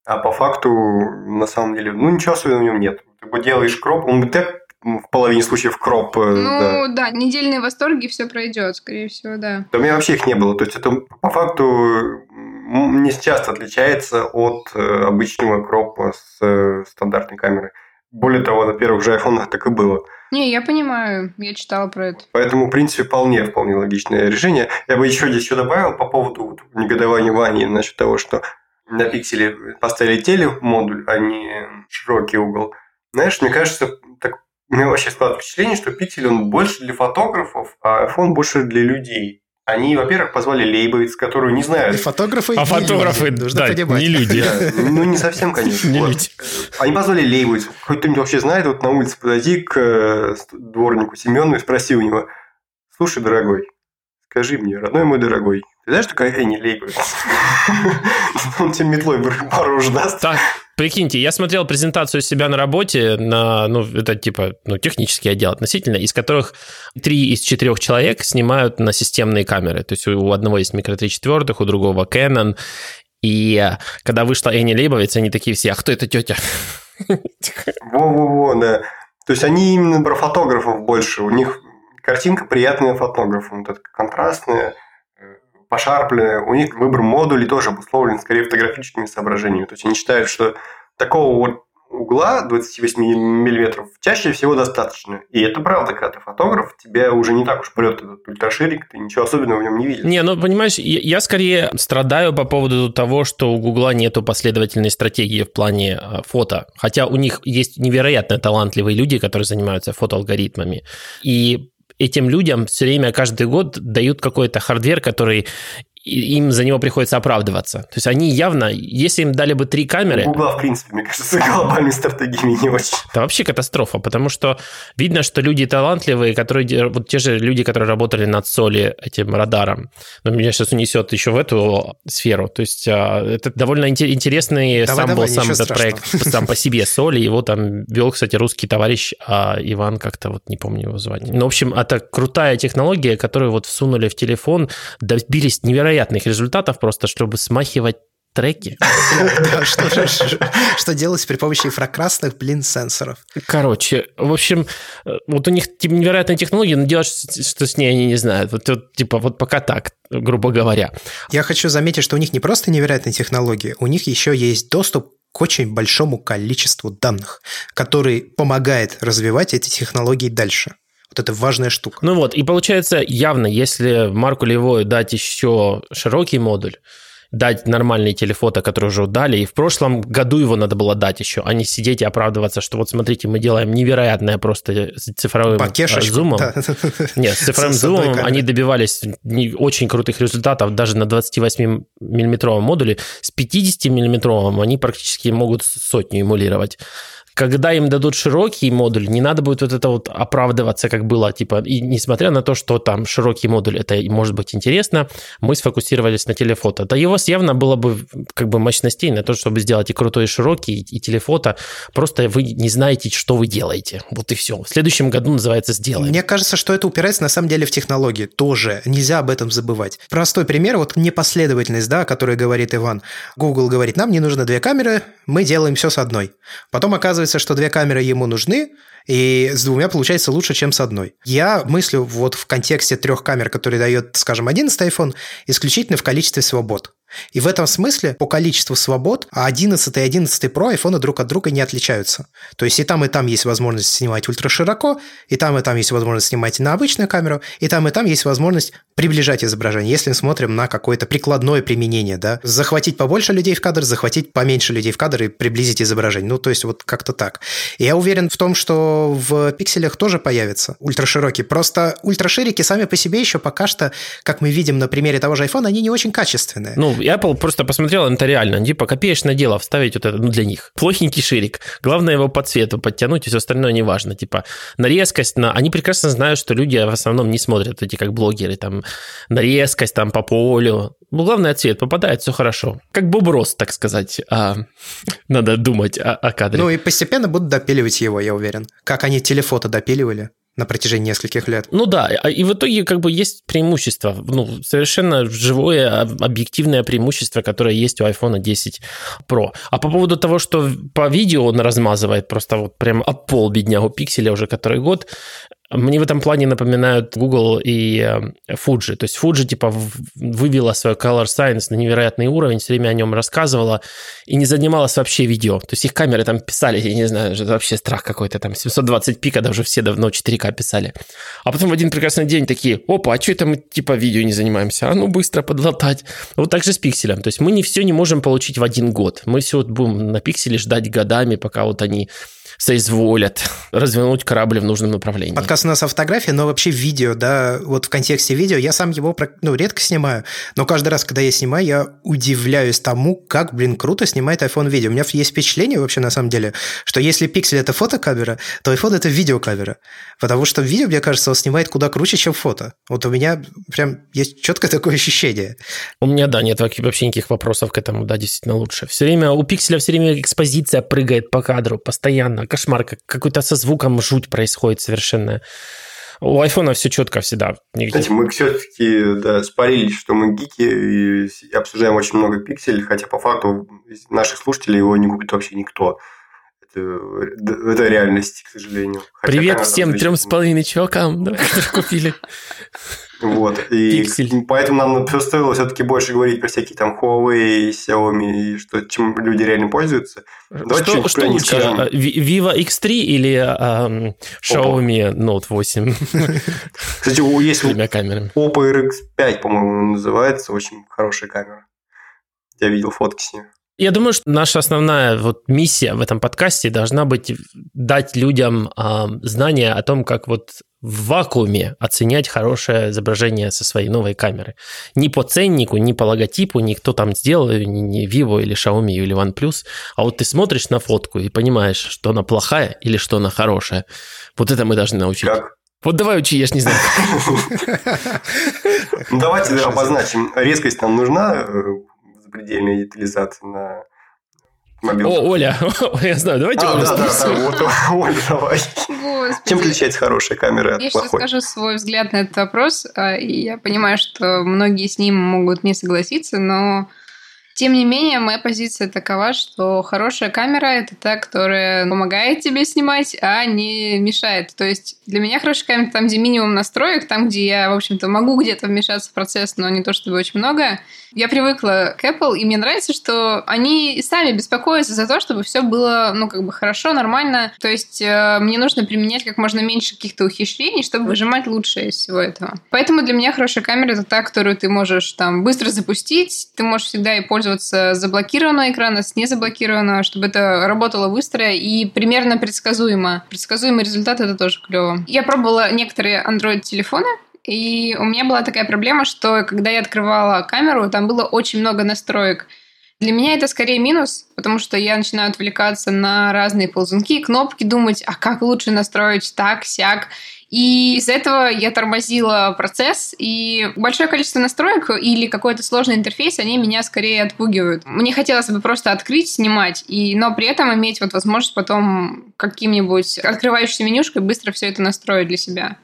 А по факту, на самом деле, ну, ничего особенного в нем нет. Ты бы делаешь кроп, он бы так в половине случаев кроп. Э, ну да, да недельные восторги, все пройдет, скорее всего, да. Да у меня вообще их не было. То есть это по факту не часто отличается от э, обычного кропа с э, стандартной камерой. Более того, на первых же айфонах так и было. Не, я понимаю, я читала про это. Поэтому, в принципе, вполне, вполне логичное решение. Я бы еще здесь еще добавил по поводу негодования Вани насчет того, что на пикселе поставили телемодуль, а не широкий угол. Знаешь, мне кажется, так, у меня вообще складывается впечатление, что пиксель он больше для фотографов, а iPhone больше для людей. Они, во-первых, позвали Лейбовиц, которую не знают. И фотографы, а фотографы, люди, нужно да, понимать. не люди. Да, ну, не совсем, *laughs* конечно. Не люди. Они позвали Лейбовиц. Хоть кто-нибудь вообще знает, вот на улице подойди к э, дворнику Семену и спроси у него, слушай, дорогой, скажи мне, родной мой дорогой, Знаешь, такая Энни Лейбовиц? *laughs* Он тебе метлой пару уж даст. Так, прикиньте, я смотрел презентацию себя на работе на, ну, это типа, ну, технический отдел относительно, из которых три из четырех человек снимают на системные камеры. То есть у одного есть микро 3 четвертых, у другого Canon. И когда вышла Энни Лейбовиц, они такие все, а кто это тетя? *laughs* Во-во-во, да. То есть они именно про фотографов больше. У них картинка приятная фотографам. Вот это контрастная, пошарпленная. У них выбор модулей тоже обусловлен скорее фотографическими соображениями. То есть они считают, что такого вот угла 28 миллиметров чаще всего достаточно. И это правда, когда ты фотограф, тебя уже не так уж прет этот ультраширик, ты ничего особенного в нем не видишь. Не, ну понимаешь, я, я скорее страдаю по поводу того, что у Гугла нету последовательной стратегии в плане э, фото. Хотя у них есть невероятно талантливые люди, которые занимаются фотоалгоритмами. И этим людям все время, каждый год дают какой-то hardware, который им за него приходится оправдываться. То есть они явно, если им дали бы три камеры... Гугла, в принципе, мне кажется, глобальной стратегией не очень. Это вообще катастрофа, потому что видно, что люди талантливые, которые, вот те же люди, которые работали над Soli, этим радаром, но меня сейчас унесет еще в эту сферу. То есть а, это довольно интересный давай, сам давай, был сам этот проект сам по себе Soli. Его там вел, кстати, русский товарищ а Иван как-то, вот не помню его звание. Ну, в общем, это крутая технология, которую вот всунули в телефон, добились невероятно невероятных результатов, просто чтобы смахивать треки. что, делать при помощи инфракрасных, блин, сенсоров. Короче, в общем, вот у них невероятная технология, но делать что с ней они не знают. Вот, вот, типа, вот пока так, грубо говоря. Я хочу заметить, что у них не просто невероятная технология, у них еще есть доступ к очень большому количеству данных, который помогает развивать эти технологии дальше. Вот это важная штука. Ну вот, и получается явно, если Марку Левою дать еще широкий модуль, дать нормальные телефото, которые уже дали, и в прошлом году его надо было дать еще, а не сидеть и оправдываться, что вот смотрите, мы делаем невероятное просто цифровым э, Бакешечку, зумом. Да. *laughs* Нет, с цифровым зумом они добивались очень крутых результатов даже на 28-миллиметровом модуле. С 50-миллиметровым они практически могут сотню эмулировать когда им дадут широкий модуль, не надо будет вот это вот оправдываться, как было, типа, и несмотря на то, что там широкий модуль, это может быть интересно, мы сфокусировались на телефото. Да его явно было бы как бы мощностей на то, чтобы сделать и крутой, и широкий, и телефото, просто вы не знаете, что вы делаете. Вот и все. В следующем году называется «Сделаем». Мне кажется, что это упирается на самом деле в технологии тоже. Нельзя об этом забывать. Простой пример, вот непоследовательность, да, о которой говорит Иван. Google говорит, нам не нужно две камеры, мы делаем все с одной. Потом оказывается, оказывается, что две камеры ему нужны, и с двумя получается лучше, чем с одной. Я мыслю вот в контексте трех камер, которые дает, скажем, 11 iPhone, исключительно в количестве свобод. И в этом смысле по количеству свобод 11 и 11 Pro iPhone друг от друга не отличаются. То есть и там, и там есть возможность снимать ультрашироко, и там, и там есть возможность снимать на обычную камеру, и там, и там есть возможность приближать изображение, если мы смотрим на какое-то прикладное применение, да, захватить побольше людей в кадр, захватить поменьше людей в кадр и приблизить изображение. Ну, то есть вот как-то так. И я уверен в том, что в пикселях тоже появится ультраширокий. Просто ультраширики сами по себе еще пока что, как мы видим на примере того же iPhone, они не очень качественные. Ну, Apple просто посмотрел, это реально, типа копеечное дело вставить вот это ну, для них. Плохенький ширик. Главное его по цвету подтянуть, и все остальное не важно. Типа на резкость, на... они прекрасно знают, что люди в основном не смотрят эти как блогеры, там на резкость, там по полю. Ну, главное, цвет попадает, все хорошо. Как Боб Рос, так сказать. А, надо думать о, о кадре. Ну и постепенно будут допиливать его, я уверен. Как они телефото допиливали на протяжении нескольких лет. Ну да, а, и в итоге как бы есть преимущество, ну, совершенно живое, объективное преимущество, которое есть у iPhone 10 Pro. А по поводу того, что по видео он размазывает просто вот прям об пол беднягу пикселя уже который год, мне в этом плане напоминают Google и э, Fuji. То есть Fuji типа вывела свой Color Science на невероятный уровень, все время о нем рассказывала и не занималась вообще видео. То есть их камеры там писали, я не знаю, это вообще страх какой-то, там 720p, когда уже все давно 4К писали. А потом в один прекрасный день такие, опа, а что это мы типа видео не занимаемся? А ну быстро подлатать. Вот так же с пикселем. То есть мы не все не можем получить в один год. Мы все вот будем на пикселе ждать годами, пока вот они соизволят развернуть корабль в нужном направлении. Подкаст у нас о фотографии, но вообще видео, да, вот в контексте видео, я сам его ну, редко снимаю, но каждый раз, когда я снимаю, я удивляюсь тому, как, блин, круто снимает iPhone видео. У меня есть впечатление вообще, на самом деле, что если пиксель – это фотокамера, то iPhone – это видеокамера. Потому что видео, мне кажется, он снимает куда круче, чем фото. Вот у меня прям есть четкое такое ощущение. У меня, да, нет вообще никаких вопросов к этому, да, действительно лучше. Все время, у пикселя все время экспозиция прыгает по кадру постоянно, кошмар, какой-то со звуком жуть происходит совершенно. У айфона все четко всегда. Никаких... Кстати, мы все-таки да, спорились, что мы гики и обсуждаем очень много пикселей, хотя по факту наших слушателей его не купит вообще никто. Это, это реальность, к сожалению. Хотя Привет всем трем с половиной чувакам, да, которые купили. Вот. И Пиксель. поэтому нам стоило все-таки больше говорить про всякие там Huawei, Xiaomi и что, чем люди реально пользуются. Давайте что что лучше, скажем. А, Vivo X3 или um, Xiaomi Note 8? *laughs* Кстати, есть двумя камерами. Oppo RX5, по-моему, называется. Очень хорошая камера. Я видел фотки с ней. Я думаю, что наша основная вот миссия в этом подкасте должна быть дать людям э, знания о том, как вот в вакууме оценять хорошее изображение со своей новой камеры. Не по ценнику, не по логотипу, не кто там сделал, не, не Vivo или Xiaomi или OnePlus, а вот ты смотришь на фотку и понимаешь, что она плохая или что она хорошая. Вот это мы должны научить. Как? Вот давай учи, я ж не знаю. Ну, давайте обозначим. Резкость нам нужна э, запредельная детализация на мобилках. О, Оля, *laughs* я знаю, давайте а, Оля да, да, да, вот, *laughs* Оля, давай. Господи. Чем отличается хорошая камера от я плохой? Я сейчас скажу свой взгляд на этот вопрос, а, и я понимаю, что многие с ним могут не согласиться, но тем не менее, моя позиция такова, что хорошая камера — это та, которая помогает тебе снимать, а не мешает. То есть для меня хорошая камера там, где минимум настроек, там, где я, в общем-то, могу где-то вмешаться в процесс, но не то чтобы очень много. Я привыкла к Apple, и мне нравится, что они сами беспокоятся за то, чтобы все было, ну, как бы хорошо, нормально. То есть э, мне нужно применять как можно меньше каких-то ухищрений, чтобы выжимать лучшее из всего этого. Поэтому для меня хорошая камера — это та, которую ты можешь там быстро запустить, ты можешь всегда и пользоваться пользоваться с заблокированного экрана, с незаблокированного, чтобы это работало быстро и примерно предсказуемо. Предсказуемый результат это тоже клево. Я пробовала некоторые Android-телефоны, и у меня была такая проблема, что когда я открывала камеру, там было очень много настроек. Для меня это скорее минус, потому что я начинаю отвлекаться на разные ползунки, кнопки, думать, а как лучше настроить так, сяк. И из-за этого я тормозила процесс, и большое количество настроек или какой-то сложный интерфейс, они меня скорее отпугивают. Мне хотелось бы просто открыть, снимать, и, но при этом иметь вот возможность потом каким-нибудь открывающейся менюшкой быстро все это настроить для себя.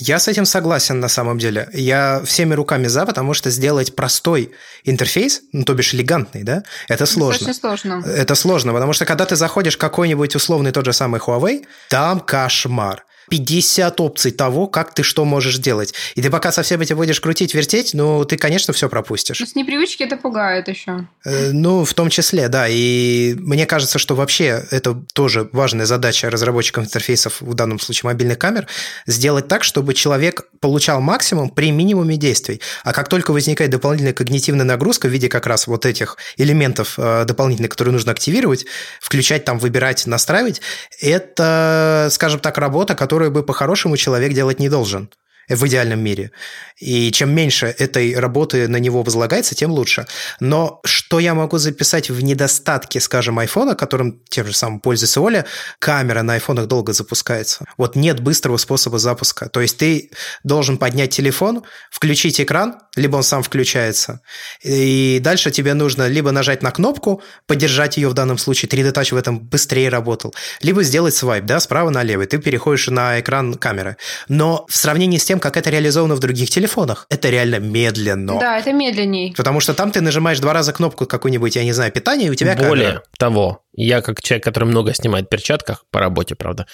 Я с этим согласен на самом деле. Я всеми руками за, потому что сделать простой интерфейс, ну, то бишь элегантный, да, это сложно. Очень сложно. Это сложно, потому что когда ты заходишь в какой-нибудь условный тот же самый Huawei, там кошмар. 50 опций того, как ты что можешь делать. И ты пока совсем эти будешь крутить, вертеть, ну, ты, конечно, все пропустишь. Но с непривычки это пугает еще. Э, ну, в том числе, да. И мне кажется, что вообще это тоже важная задача разработчиков интерфейсов, в данном случае мобильных камер, сделать так, чтобы человек получал максимум при минимуме действий. А как только возникает дополнительная когнитивная нагрузка в виде как раз вот этих элементов э, дополнительных, которые нужно активировать, включать там, выбирать, настраивать, это, скажем так, работа, которая которую бы по-хорошему человек делать не должен в идеальном мире. И чем меньше этой работы на него возлагается, тем лучше. Но что я могу записать в недостатке, скажем, айфона, которым тем же самым пользуется Оля, камера на айфонах долго запускается. Вот нет быстрого способа запуска. То есть ты должен поднять телефон, включить экран, либо он сам включается, и дальше тебе нужно либо нажать на кнопку, поддержать ее в данном случае, 3D Touch в этом быстрее работал, либо сделать свайп, да, справа налево, и ты переходишь на экран камеры. Но в сравнении с тем, как это реализовано в других телефонах, это реально медленно. Да, это медленней. Потому что там ты нажимаешь два раза кнопку какую-нибудь, я не знаю, питание, и у тебя Более камера. того, я как человек, который много снимает в перчатках, по работе, правда,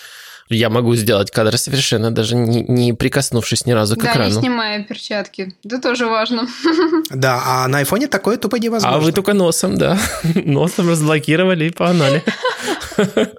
я могу сделать кадр совершенно даже не, не прикоснувшись ни разу к да, экрану. Да, не снимая перчатки. Это тоже важно. *laughs* Да, а на айфоне такое тупо невозможно. А вы только носом, да. *laughs* Носом разблокировали и погнали. *laughs*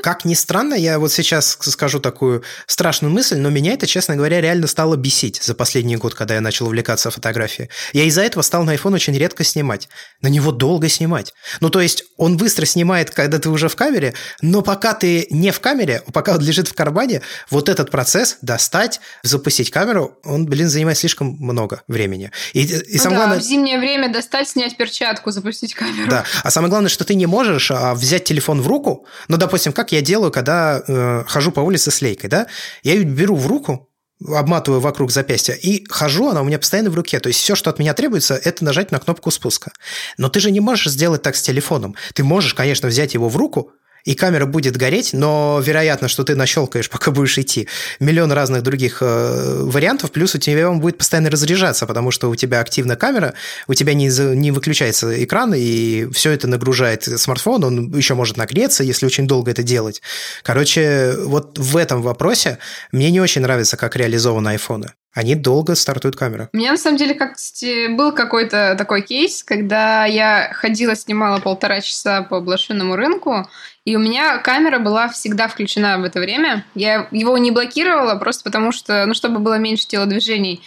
Как ни странно, я вот сейчас скажу такую страшную мысль, но меня это, честно говоря, реально стало бесить за последний год, когда я начал увлекаться фотографией. Я из-за этого стал на iPhone очень редко снимать. На него долго снимать. Ну, то есть, он быстро снимает, когда ты уже в камере, но пока ты не в камере, пока он лежит в кармане, вот этот процесс достать, запустить камеру, он, блин, занимает слишком много времени. И, и ну самое да, главное... в зимнее время достать, снять перчатку, запустить камеру. Да, а самое главное, что ты не можешь а, взять телефон в руку, ну, допустим, как я делаю, когда э, хожу по улице с лейкой, да? Я ее беру в руку, обматываю вокруг запястья и хожу, она у меня постоянно в руке. То есть все, что от меня требуется, это нажать на кнопку спуска. Но ты же не можешь сделать так с телефоном. Ты можешь, конечно, взять его в руку, и камера будет гореть, но вероятно, что ты нащелкаешь, *laughs* пока будешь идти. Миллион разных других э, вариантов, плюс у тебя он будет постоянно разряжаться, потому что у тебя активна камера, у тебя не, не выключается экран, и все это нагружает смартфон, он еще может нагреться, если очень долго это делать. Короче, вот в этом вопросе мне не очень нравится, как реализованы айфоны. Они долго стартуют камеру. У меня, на самом деле, как был какой-то такой кейс, когда я ходила, снимала полтора часа по блошиному рынку, и у меня камера была всегда включена в это время. Я его не блокировала просто потому, что, ну, чтобы было меньше телодвижений.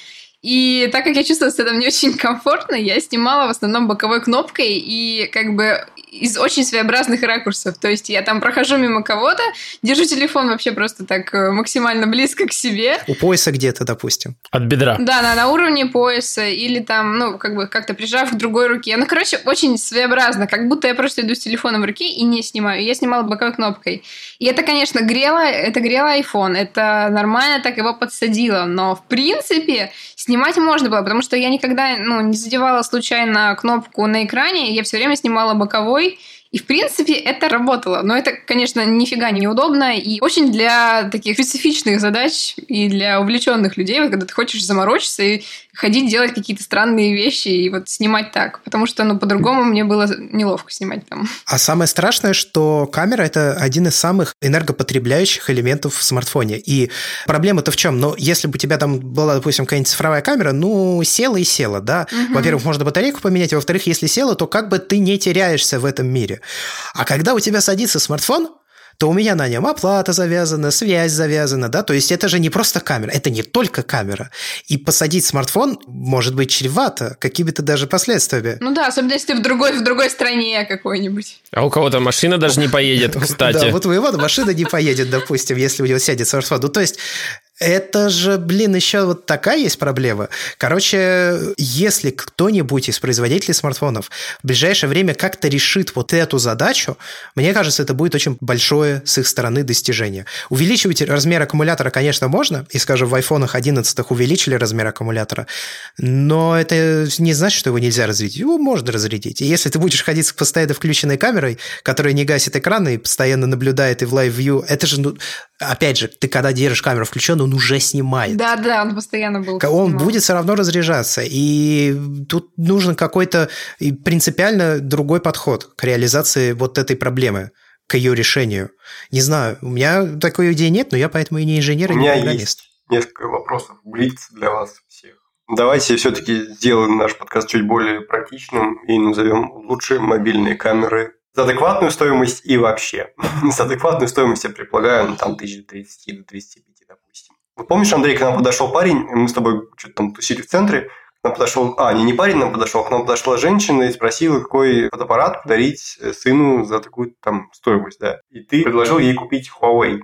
И так как я чувствовала себя там не очень комфортно, я снимала в основном боковой кнопкой и как бы из очень своеобразных ракурсов. То есть я там прохожу мимо кого-то, держу телефон вообще просто так э, максимально близко к себе. У пояса где-то, допустим. От бедра. Да, на, на уровне пояса или там, ну, как бы как-то прижав к другой руке. Ну, короче, очень своеобразно, как будто я просто иду с телефоном в руке и не снимаю. Я снимала боковой кнопкой. И это, конечно, грело, это грело iPhone. Это нормально так его подсадило. Но, в принципе, снимать можно было, потому что я никогда, ну, не задевала случайно кнопку на экране. Я все время снимала боковой. И, в принципе, это работало. Но это, конечно, нифига не удобно. И очень для таких специфичных задач и для увлеченных людей, вот, когда ты хочешь заморочиться и ходить делать какие-то странные вещи и вот снимать так. Потому что, ну, по-другому мне было неловко снимать там. А самое страшное, что камера – это один из самых энергопотребляющих элементов в смартфоне. И проблема-то в чем? Ну, если бы у тебя там была, допустим, какая-нибудь цифровая камера, ну, села и села, да. Угу. Во-первых, можно батарейку поменять, а во-вторых, если села, то как бы ты не теряешься в этом мире. А когда у тебя садится смартфон, то у меня на нем оплата завязана, связь завязана, да, то есть это же не просто камера, это не только камера. И посадить смартфон может быть чревато какими-то даже последствиями. Ну да, особенно если ты в другой, в другой стране какой-нибудь. А у кого-то машина даже не поедет, *laughs* кстати. Да, вот у его машина не поедет, допустим, если у него сядет смартфон. Ну, то есть это же, блин, еще вот такая есть проблема. Короче, если кто-нибудь из производителей смартфонов в ближайшее время как-то решит вот эту задачу, мне кажется, это будет очень большое с их стороны достижение. Увеличивать размер аккумулятора, конечно, можно, и, скажем, в айфонах 11 увеличили размер аккумулятора, но это не значит, что его нельзя разрядить. Его можно разрядить. И если ты будешь ходить с постоянно включенной камерой, которая не гасит экран и постоянно наблюдает и в live view, это же, ну, опять же, ты когда держишь камеру включенную, он уже снимает. Да, да, он постоянно был. Он снимал. будет все равно разряжаться. И тут нужен какой-то принципиально другой подход к реализации вот этой проблемы к ее решению. Не знаю, у меня такой идеи нет, но я поэтому и не инженер, и не программист. Есть несколько вопросов, блиц для вас всех. Давайте все-таки сделаем наш подкаст чуть более практичным и назовем лучшие мобильные камеры за адекватную стоимость и вообще. *laughs* За адекватную стоимость я предполагаю, ну, там, тысяч 30 до 35 вот помнишь, Андрей, к нам подошел парень, мы с тобой что-то там тусили в центре, к нам подошел, а, не, не парень нам подошел, к нам подошла женщина и спросила, какой фотоаппарат подарить э, сыну за такую там стоимость, да. И ты предложил ей купить Huawei.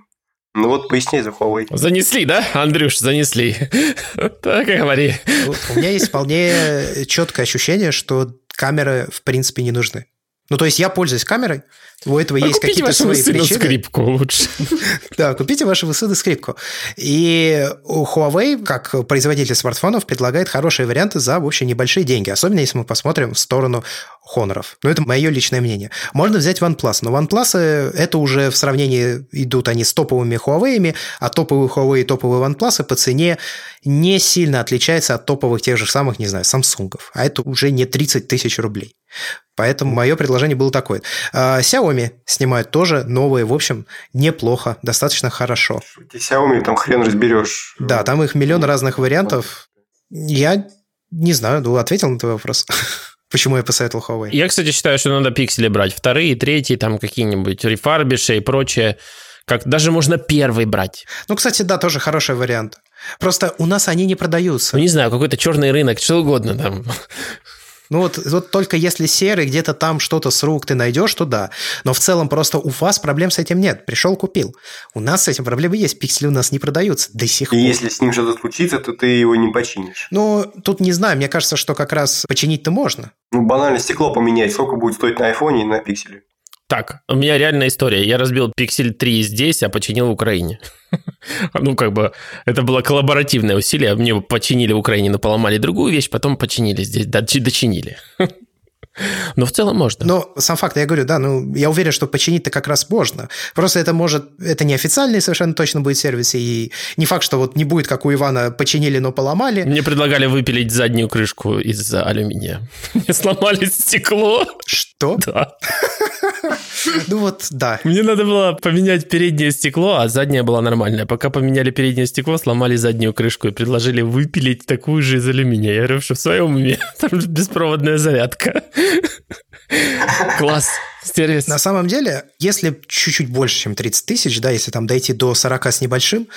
Ну вот поясни за Huawei. Занесли, да, Андрюш, занесли. *laughs* Так и говори. У меня есть вполне четкое ощущение, что камеры в принципе не нужны. Ну, то есть я пользуюсь камерой, у этого а есть какие-то свои причины. скрипку лучше. *laughs* да, купите вашего сына скрипку. И Huawei, как производитель смартфонов, предлагает хорошие варианты за, в общем, небольшие деньги. Особенно, если мы посмотрим в сторону Хоноров. Но это мое личное мнение. Можно взять OnePlus. Но OnePlus это уже в сравнении идут они с топовыми Huawei, а топовые Huawei и топовые OnePlus по цене не сильно отличается от топовых тех же самых, не знаю, Samsung. А это уже не 30 тысяч рублей. Поэтому мое предложение было такое. А, Xiaomi снимают тоже новые, в общем, неплохо, достаточно хорошо. Xiaomi там хрен разберешь. Да, там их миллион разных вариантов. Я не знаю, ну, ответил на твой вопрос. *laughs* почему я посоветовал Huawei. Я, кстати, считаю, что надо пиксели брать. Вторые, третьи, там какие-нибудь рефарбиши и прочее. Как даже можно первый брать. Ну, кстати, да, тоже хороший вариант. Просто у нас они не продаются. Ну, не знаю, какой-то черный рынок, что угодно там. Ну вот, вот только если серый, где-то там что-то с рук ты найдешь, то да. Но в целом просто у вас проблем с этим нет. Пришел, купил. У нас с этим проблемы есть. Пиксели у нас не продаются до сих пор. И если с ним что-то случится, то ты его не починишь. Ну, тут не знаю. Мне кажется, что как раз починить-то можно. Ну, банально стекло поменять. Сколько будет стоить на айфоне и на пикселе? Так, у меня реальная история. Я разбил Pixel 3 здесь, а починил в Украине. *laughs* Ну, как бы, это было коллаборативное усилие. Мне починили в Украине, но поломали другую вещь, потом починили здесь, дочинили. *laughs* Но в целом можно. Но сам факт, я говорю, да, ну, я уверен, что починить-то как раз можно. Просто это может, это не официальный совершенно точно будет сервис, и не факт, что вот не будет, как у Ивана, починили, но поломали. Мне предлагали выпилить заднюю крышку из алюминия. *laughs* Мне сломали стекло. Что? *laughs* Да. Ну вот, да. Мне надо было поменять переднее стекло, а заднее было нормальное. Пока поменяли переднее стекло, сломали заднюю крышку и предложили выпилить такую же из алюминия. Я говорю, что в своем уме. *laughs* Там беспроводная зарядка. *laughs* Класс. Сервис. На самом деле, если чуть-чуть больше, чем 30 тысяч, да, если там дойти до 40 с небольшим,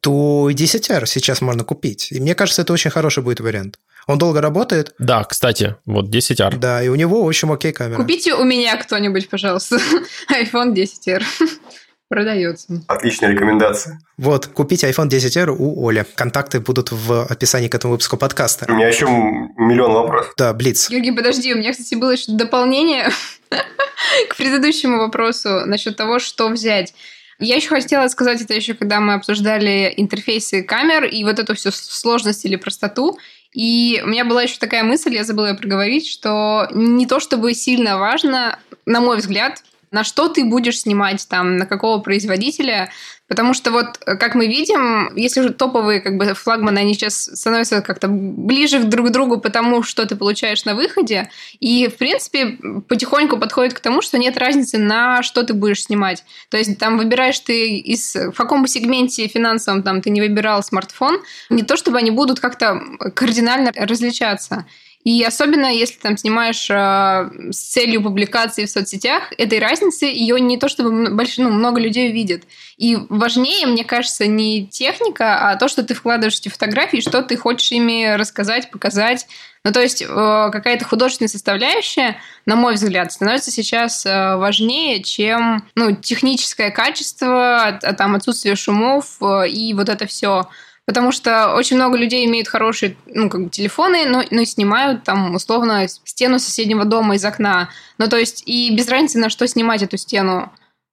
то 10R сейчас можно купить. И мне кажется, это очень хороший будет вариант. Он долго работает. Да, кстати, вот 10R. Да, и у него, в общем, окей камера. Купите у меня кто-нибудь, пожалуйста, *laughs* iPhone 10R. *laughs* Продается. Отличная рекомендация. Вот, купите iPhone 10R у Оли. Контакты будут в описании к этому выпуску подкаста. У меня еще миллион вопросов. Да, Блиц. Георгий, подожди, у меня, кстати, было еще дополнение *laughs* к предыдущему вопросу насчет того, что взять. Я еще хотела сказать это еще, когда мы обсуждали интерфейсы камер и вот эту всю сложность или простоту. И у меня была еще такая мысль, я забыла ее проговорить, что не то чтобы сильно важно, на мой взгляд, на что ты будешь снимать там, на какого производителя, потому что вот, как мы видим, если уже топовые как бы флагманы, они сейчас становятся как-то ближе друг к другу потому, что ты получаешь на выходе, и, в принципе, потихоньку подходит к тому, что нет разницы, на что ты будешь снимать. То есть там выбираешь ты из в каком бы сегменте финансовом там ты не выбирал смартфон, не то чтобы они будут как-то кардинально различаться. И особенно, если там снимаешь э, с целью публикации в соцсетях, этой разницы ее не то чтобы больш, ну, много людей видят. И важнее, мне кажется, не техника, а то, что ты вкладываешь эти фотографии, что ты хочешь ими рассказать, показать. Ну, то есть э, какая-то художественная составляющая, на мой взгляд, становится сейчас э, важнее, чем ну, техническое качество, там отсутствие шумов э, и вот это все. Потому что очень много людей имеют хорошие ну, как бы телефоны, но, но снимают там условно стену соседнего дома из окна. Ну, то есть, и без разницы, на что снимать эту стену.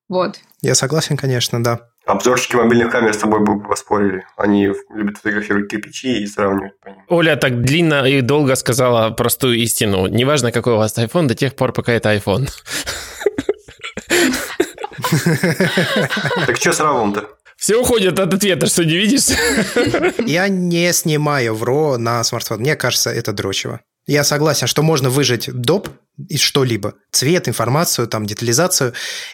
Вот. Я согласен, конечно, да. Обзорщики мобильных камер с тобой бы поспорили. Они любят фотографировать кирпичи и сравнивать по ним. Оля так длинно и долго сказала простую истину. Неважно, какой у вас iPhone, до тех пор, пока это iPhone. Так что с равом-то? Все уходят от ответа, что не видишь? Я не снимаю в RAW на смартфон. Мне кажется, это дрочево. Я согласен, что можно выжать доп из что-либо. Цвет, информацию, там, детализацию.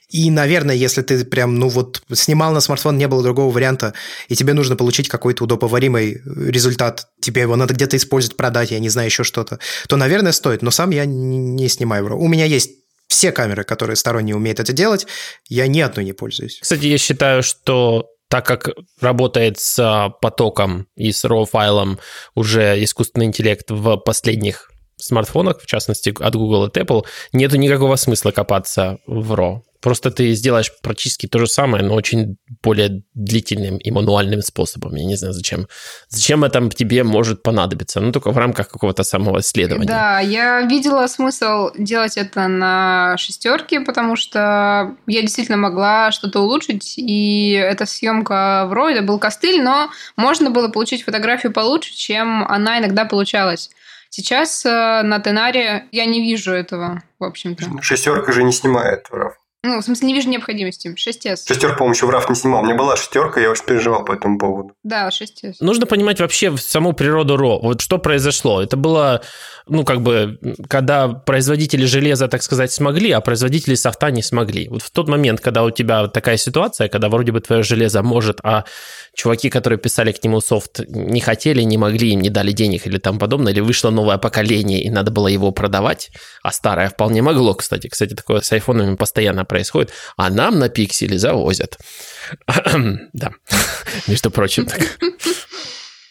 И, наверное, если ты прям, ну вот, снимал на смартфон, не было другого варианта, и тебе нужно получить какой-то удобоваримый результат, тебе его надо где-то использовать, продать, я не знаю, еще что-то, то, наверное, стоит. Но сам я не снимаю в RAW. У меня есть все камеры, которые сторонние умеют это делать, я ни одной не пользуюсь. Кстати, я считаю, что так как работает с потоком и с RAW-файлом уже искусственный интеллект в последних смартфонах, в частности от Google и Apple, нету никакого смысла копаться в RAW. Просто ты сделаешь практически то же самое, но очень более длительным и мануальным способом. Я не знаю, зачем. Зачем это тебе может понадобиться? Ну, только в рамках какого-то самого исследования. Да, я видела смысл делать это на шестерке, потому что я действительно могла что-то улучшить, и эта съемка в RAW, это был костыль, но можно было получить фотографию получше, чем она иногда получалась. Сейчас э, на Тенаре я не вижу этого, в общем-то. Шестерка же не снимает RAW. Ну, в смысле, не вижу необходимости. 6S. Шестерка, по-моему, еще в RAV не снимал. У меня была шестерка, я очень переживал по этому поводу. Да, 6S. Нужно понимать вообще саму природу РО. Вот что произошло. Это было, ну, как бы, когда производители железа, так сказать, смогли, а производители софта не смогли. Вот в тот момент, когда у тебя такая ситуация, когда вроде бы твое железо может, а чуваки, которые писали к нему софт, не хотели, не могли, им не дали денег или там подобное, или вышло новое поколение, и надо было его продавать, а старое вполне могло, кстати. Кстати, такое с айфонами постоянно происходит, а нам на пикселе завозят. *clears throat* да, *laughs* между прочим. Так. *laughs*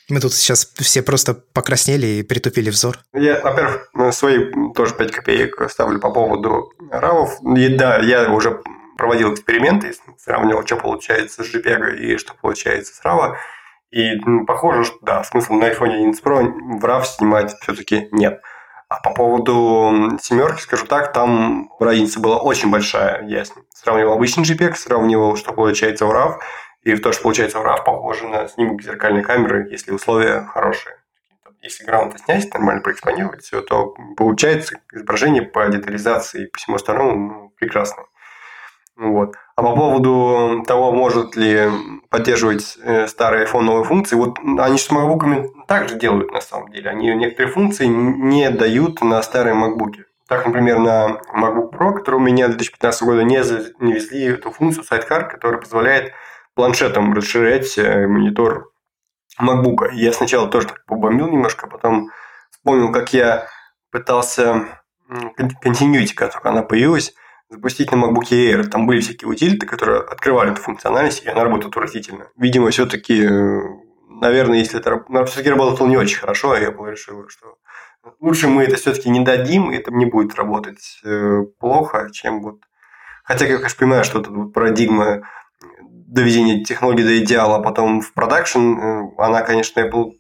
Мы тут сейчас все просто покраснели и притупили взор. Я, во-первых, свои тоже 5 копеек ставлю по поводу равов. И да, я уже проводил эксперименты, сравнивал, что получается с JPEG и что получается с RAW. И ну, похоже, что да, смысла на iPhone 11 Pro в RAW снимать все-таки нет. А по поводу семерки, скажу так, там разница была очень большая. Я сравнивал обычный JPEG, сравнивал, что получается в RAW, и то, что получается в RAW, похоже на снимок зеркальной камеры, если условия хорошие. Если грамотно снять, нормально проэкспонировать все, то получается изображение по детализации и по всему остальному ну, прекрасное. Вот. А по поводу того, может ли поддерживать э, старый iPhone новые функции, вот они с MacBook также делают на самом деле. Они некоторые функции не дают на старые MacBook. Так, например, на MacBook Pro, который у меня 2015 года не, не везли эту функцию Sidecar, которая позволяет планшетом расширять э, монитор MacBook. Я сначала тоже так побомбил немножко, а потом вспомнил, как я пытался continuity, как только она появилась, запустить на MacBook Air. Там были всякие утилиты, которые открывали эту функциональность, и она работает отвратительно. Видимо, все-таки, э, наверное, если это все-таки работало не очень хорошо, а я был решил, что лучше мы это все-таки не дадим, и это не будет работать э, плохо, чем вот... Хотя я, конечно, понимаю, что эта вот парадигма доведения технологий до идеала, а потом в продакшн, э, она, конечно, Apple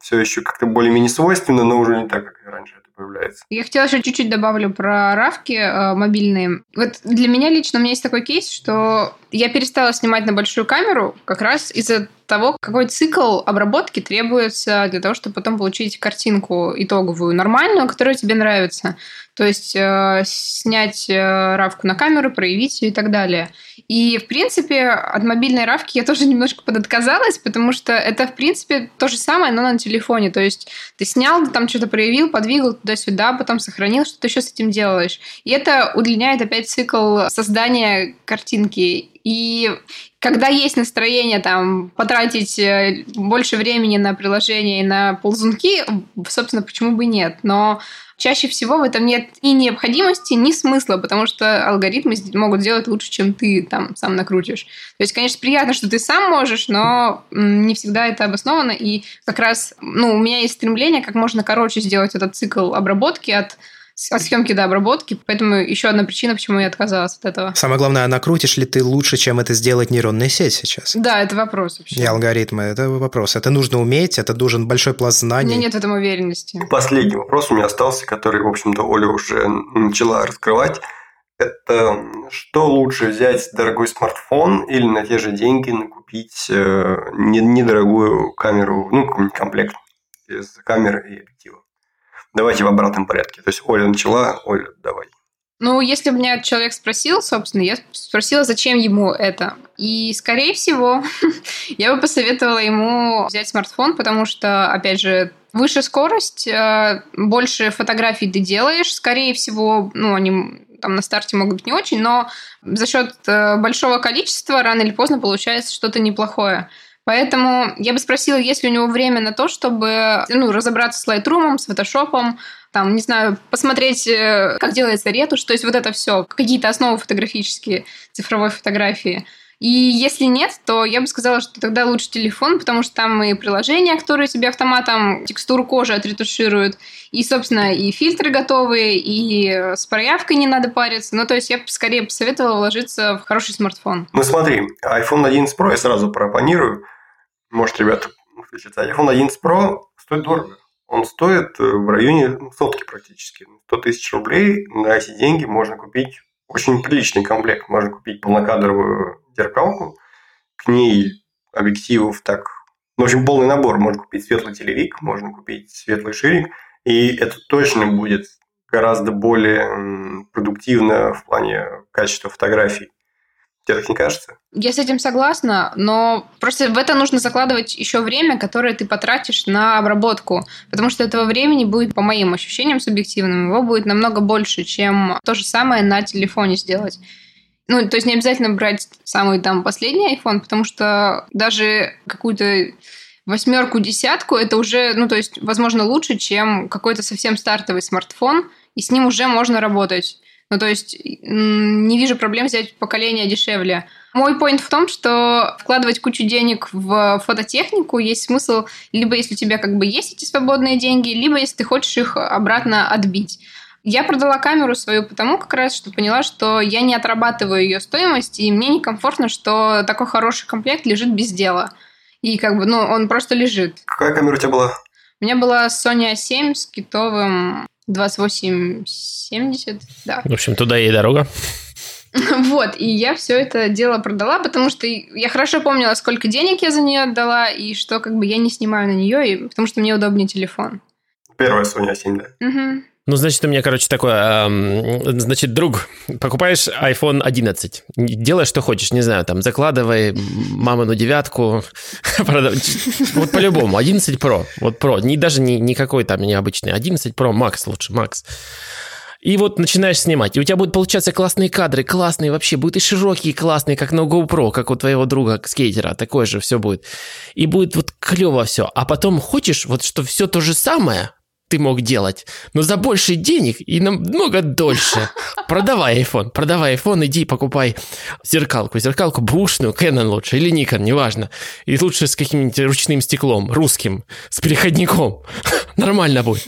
все еще как-то более-менее свойственна, но уже не так, как раньше появляется. Я хотела еще чуть-чуть добавлю про равки э, мобильные. Вот для меня лично у меня есть такой кейс, что я перестала снимать на большую камеру как раз из-за того, какой цикл обработки требуется для того, чтобы потом получить картинку итоговую нормальную, которая тебе нравится. То есть э, снять э, равку на камеру, проявить ее и так далее. И, в принципе, от мобильной равки я тоже *laughs* немножко подотказалась, потому что это, в принципе, то же самое, но на телефоне. То есть ты снял, там что-то проявил, подвигал туда-сюда, потом сохранил, что-то еще с этим делаешь. И это удлиняет опять цикл создания картинки. И когда есть настроение там потратить э, больше времени на приложение и на ползунки, собственно, почему бы нет? Но чаще всего в этом нет ни необходимости, ни смысла, потому что алгоритмы могут сделать лучше, чем ты там сам накрутишь. То есть, конечно, приятно, что ты сам можешь, но не всегда это обосновано. И как раз ну, у меня есть стремление как можно короче сделать этот цикл обработки от от съемки до обработки, поэтому еще одна причина, почему я отказалась от этого. Самое главное, а накрутишь ли ты лучше, чем это сделать нейронная сеть сейчас? Да, это вопрос вообще. И алгоритмы, это вопрос. Это нужно уметь, это нужен большой пласт знаний. У меня нет в этом уверенности. Последний вопрос у меня остался, который, в общем-то, Оля уже начала раскрывать. Это что лучше взять дорогой смартфон или на те же деньги накупить э, недорогую камеру, ну, комплект без камеры и объектива? Давайте в обратном порядке. То есть Оля начала, Оля, давай. Ну, если бы меня человек спросил, собственно, я спросила, зачем ему это. И, скорее всего, *laughs* я бы посоветовала ему взять смартфон, потому что, опять же, выше скорость, э, больше фотографий ты делаешь, скорее всего, ну, они там на старте могут быть не очень, но за счет э, большого количества рано или поздно получается что-то неплохое. Поэтому я бы спросила, есть ли у него время на то, чтобы ну, разобраться с Lightroom, с Photoshop, там, не знаю, посмотреть, э, как делается ретушь, то есть вот это все, какие-то основы фотографические, цифровой фотографии. И если нет, то я бы сказала, что тогда лучше телефон, потому что там и приложения, которые тебе автоматом текстуру кожи отретушируют, и, собственно, и фильтры готовые, и с проявкой не надо париться. Ну, то есть я бы скорее посоветовала вложиться в хороший смартфон. Ну, смотри, iPhone 11 Pro я сразу пропонирую. Может, ребята включатся. iPhone 11 Pro стоит дорого. Он стоит в районе сотки практически. 100 тысяч рублей на эти деньги можно купить очень приличный комплект. Можно купить полнокадровую зеркалку, к ней объективов так... В общем, полный набор. Можно купить светлый телевик, можно купить светлый ширик, и это точно будет гораздо более продуктивно в плане качества фотографий. Тебе так не кажется? Я с этим согласна, но просто в это нужно закладывать еще время, которое ты потратишь на обработку, потому что этого времени будет, по моим ощущениям субъективным, его будет намного больше, чем то же самое на телефоне сделать. Ну, то есть не обязательно брать самый там последний iPhone, потому что даже какую-то восьмерку, десятку, это уже, ну, то есть, возможно, лучше, чем какой-то совсем стартовый смартфон, и с ним уже можно работать. Ну, то есть, не вижу проблем взять поколение дешевле. Мой поинт в том, что вкладывать кучу денег в фототехнику есть смысл либо если у тебя как бы есть эти свободные деньги, либо если ты хочешь их обратно отбить. Я продала камеру свою потому как раз, что поняла, что я не отрабатываю ее стоимость, и мне некомфортно, что такой хороший комплект лежит без дела. И как бы, ну, он просто лежит. Какая камера у тебя была? У меня была Sony A7 с китовым 2870, да. В общем, туда и дорога. *laughs* Вот, и я все это дело продала, потому что я хорошо помнила, сколько денег я за нее отдала, и что как бы я не снимаю на нее, и, потому что мне удобнее телефон. Первая Sony A7, да? Угу. Ну, значит, у меня, короче, такое, эм, значит, друг, покупаешь iPhone 11, делай, что хочешь, не знаю, там, закладывай мамину девятку, *laughs* вот по-любому, 11 Pro, вот Pro, не, даже не, никакой там необычный, 11 Pro Max лучше, Max. И вот начинаешь снимать, и у тебя будут получаться классные кадры, классные вообще, будут и широкие, классные, как на GoPro, как у твоего друга скейтера, такое же все будет. И будет вот клево все. А потом хочешь, вот что все то же самое, ты мог делать, но за больше денег и намного дольше. *laughs* Продавай iPhone, продавай iPhone, иди покупай зеркалку. Зеркалку бушную, Canon лучше или Nikon, неважно. И лучше с каким-нибудь ручным стеклом, русским, с переходником. *laughs* Нормально будет.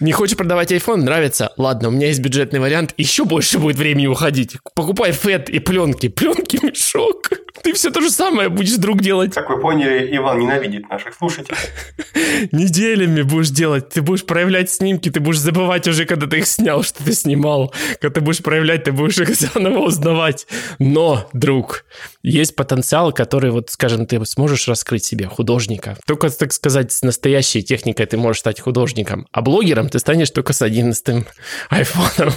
Не хочешь продавать iPhone? Нравится? Ладно, у меня есть бюджетный вариант. Еще больше будет времени уходить. Покупай фэт и пленки. Пленки мешок. Ты все то же самое будешь, друг, делать. Как вы поняли, Иван ненавидит наших слушателей. *laughs* Неделями будешь делать. Ты будешь проявлять снимки, ты будешь забывать уже, когда ты их снял, что ты снимал. Когда ты будешь проявлять, ты будешь их *laughs* заново узнавать. Но, друг, есть потенциал, который, вот, скажем, ты сможешь раскрыть себе художника. Только, так сказать, с настоящей техникой ты можешь стать художником. А блогером ты станешь только с одиннадцатым айфоном.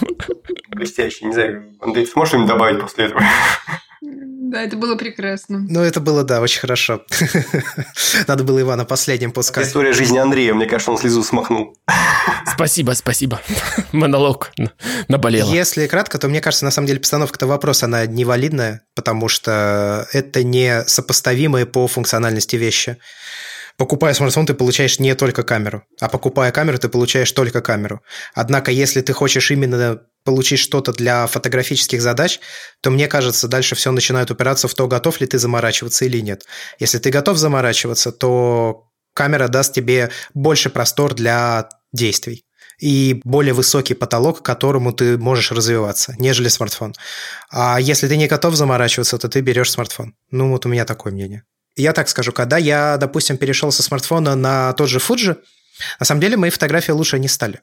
Блестяще. Не знаю, Андрей, сможешь им добавить после этого? *laughs* Да, это было прекрасно. Ну, это было, да, очень хорошо. *laughs* Надо было Ивана последним пускать. История жизни Андрея, мне кажется, он слезу смахнул. Спасибо, спасибо. *laughs* Монолог наболел. Если кратко, то мне кажется, на самом деле постановка-то вопроса, она невалидная, потому что это не сопоставимые по функциональности вещи покупая смартфон, ты получаешь не только камеру, а покупая камеру, ты получаешь только камеру. Однако, если ты хочешь именно получить что-то для фотографических задач, то мне кажется, дальше все начинает упираться в то, готов ли ты заморачиваться или нет. Если ты готов заморачиваться, то камера даст тебе больше простор для действий и более высокий потолок, к которому ты можешь развиваться, нежели смартфон. А если ты не готов заморачиваться, то ты берешь смартфон. Ну, вот у меня такое мнение. Я так скажу, когда я, допустим, перешел со смартфона на тот же Fuji, на самом деле мои фотографии лучше не стали.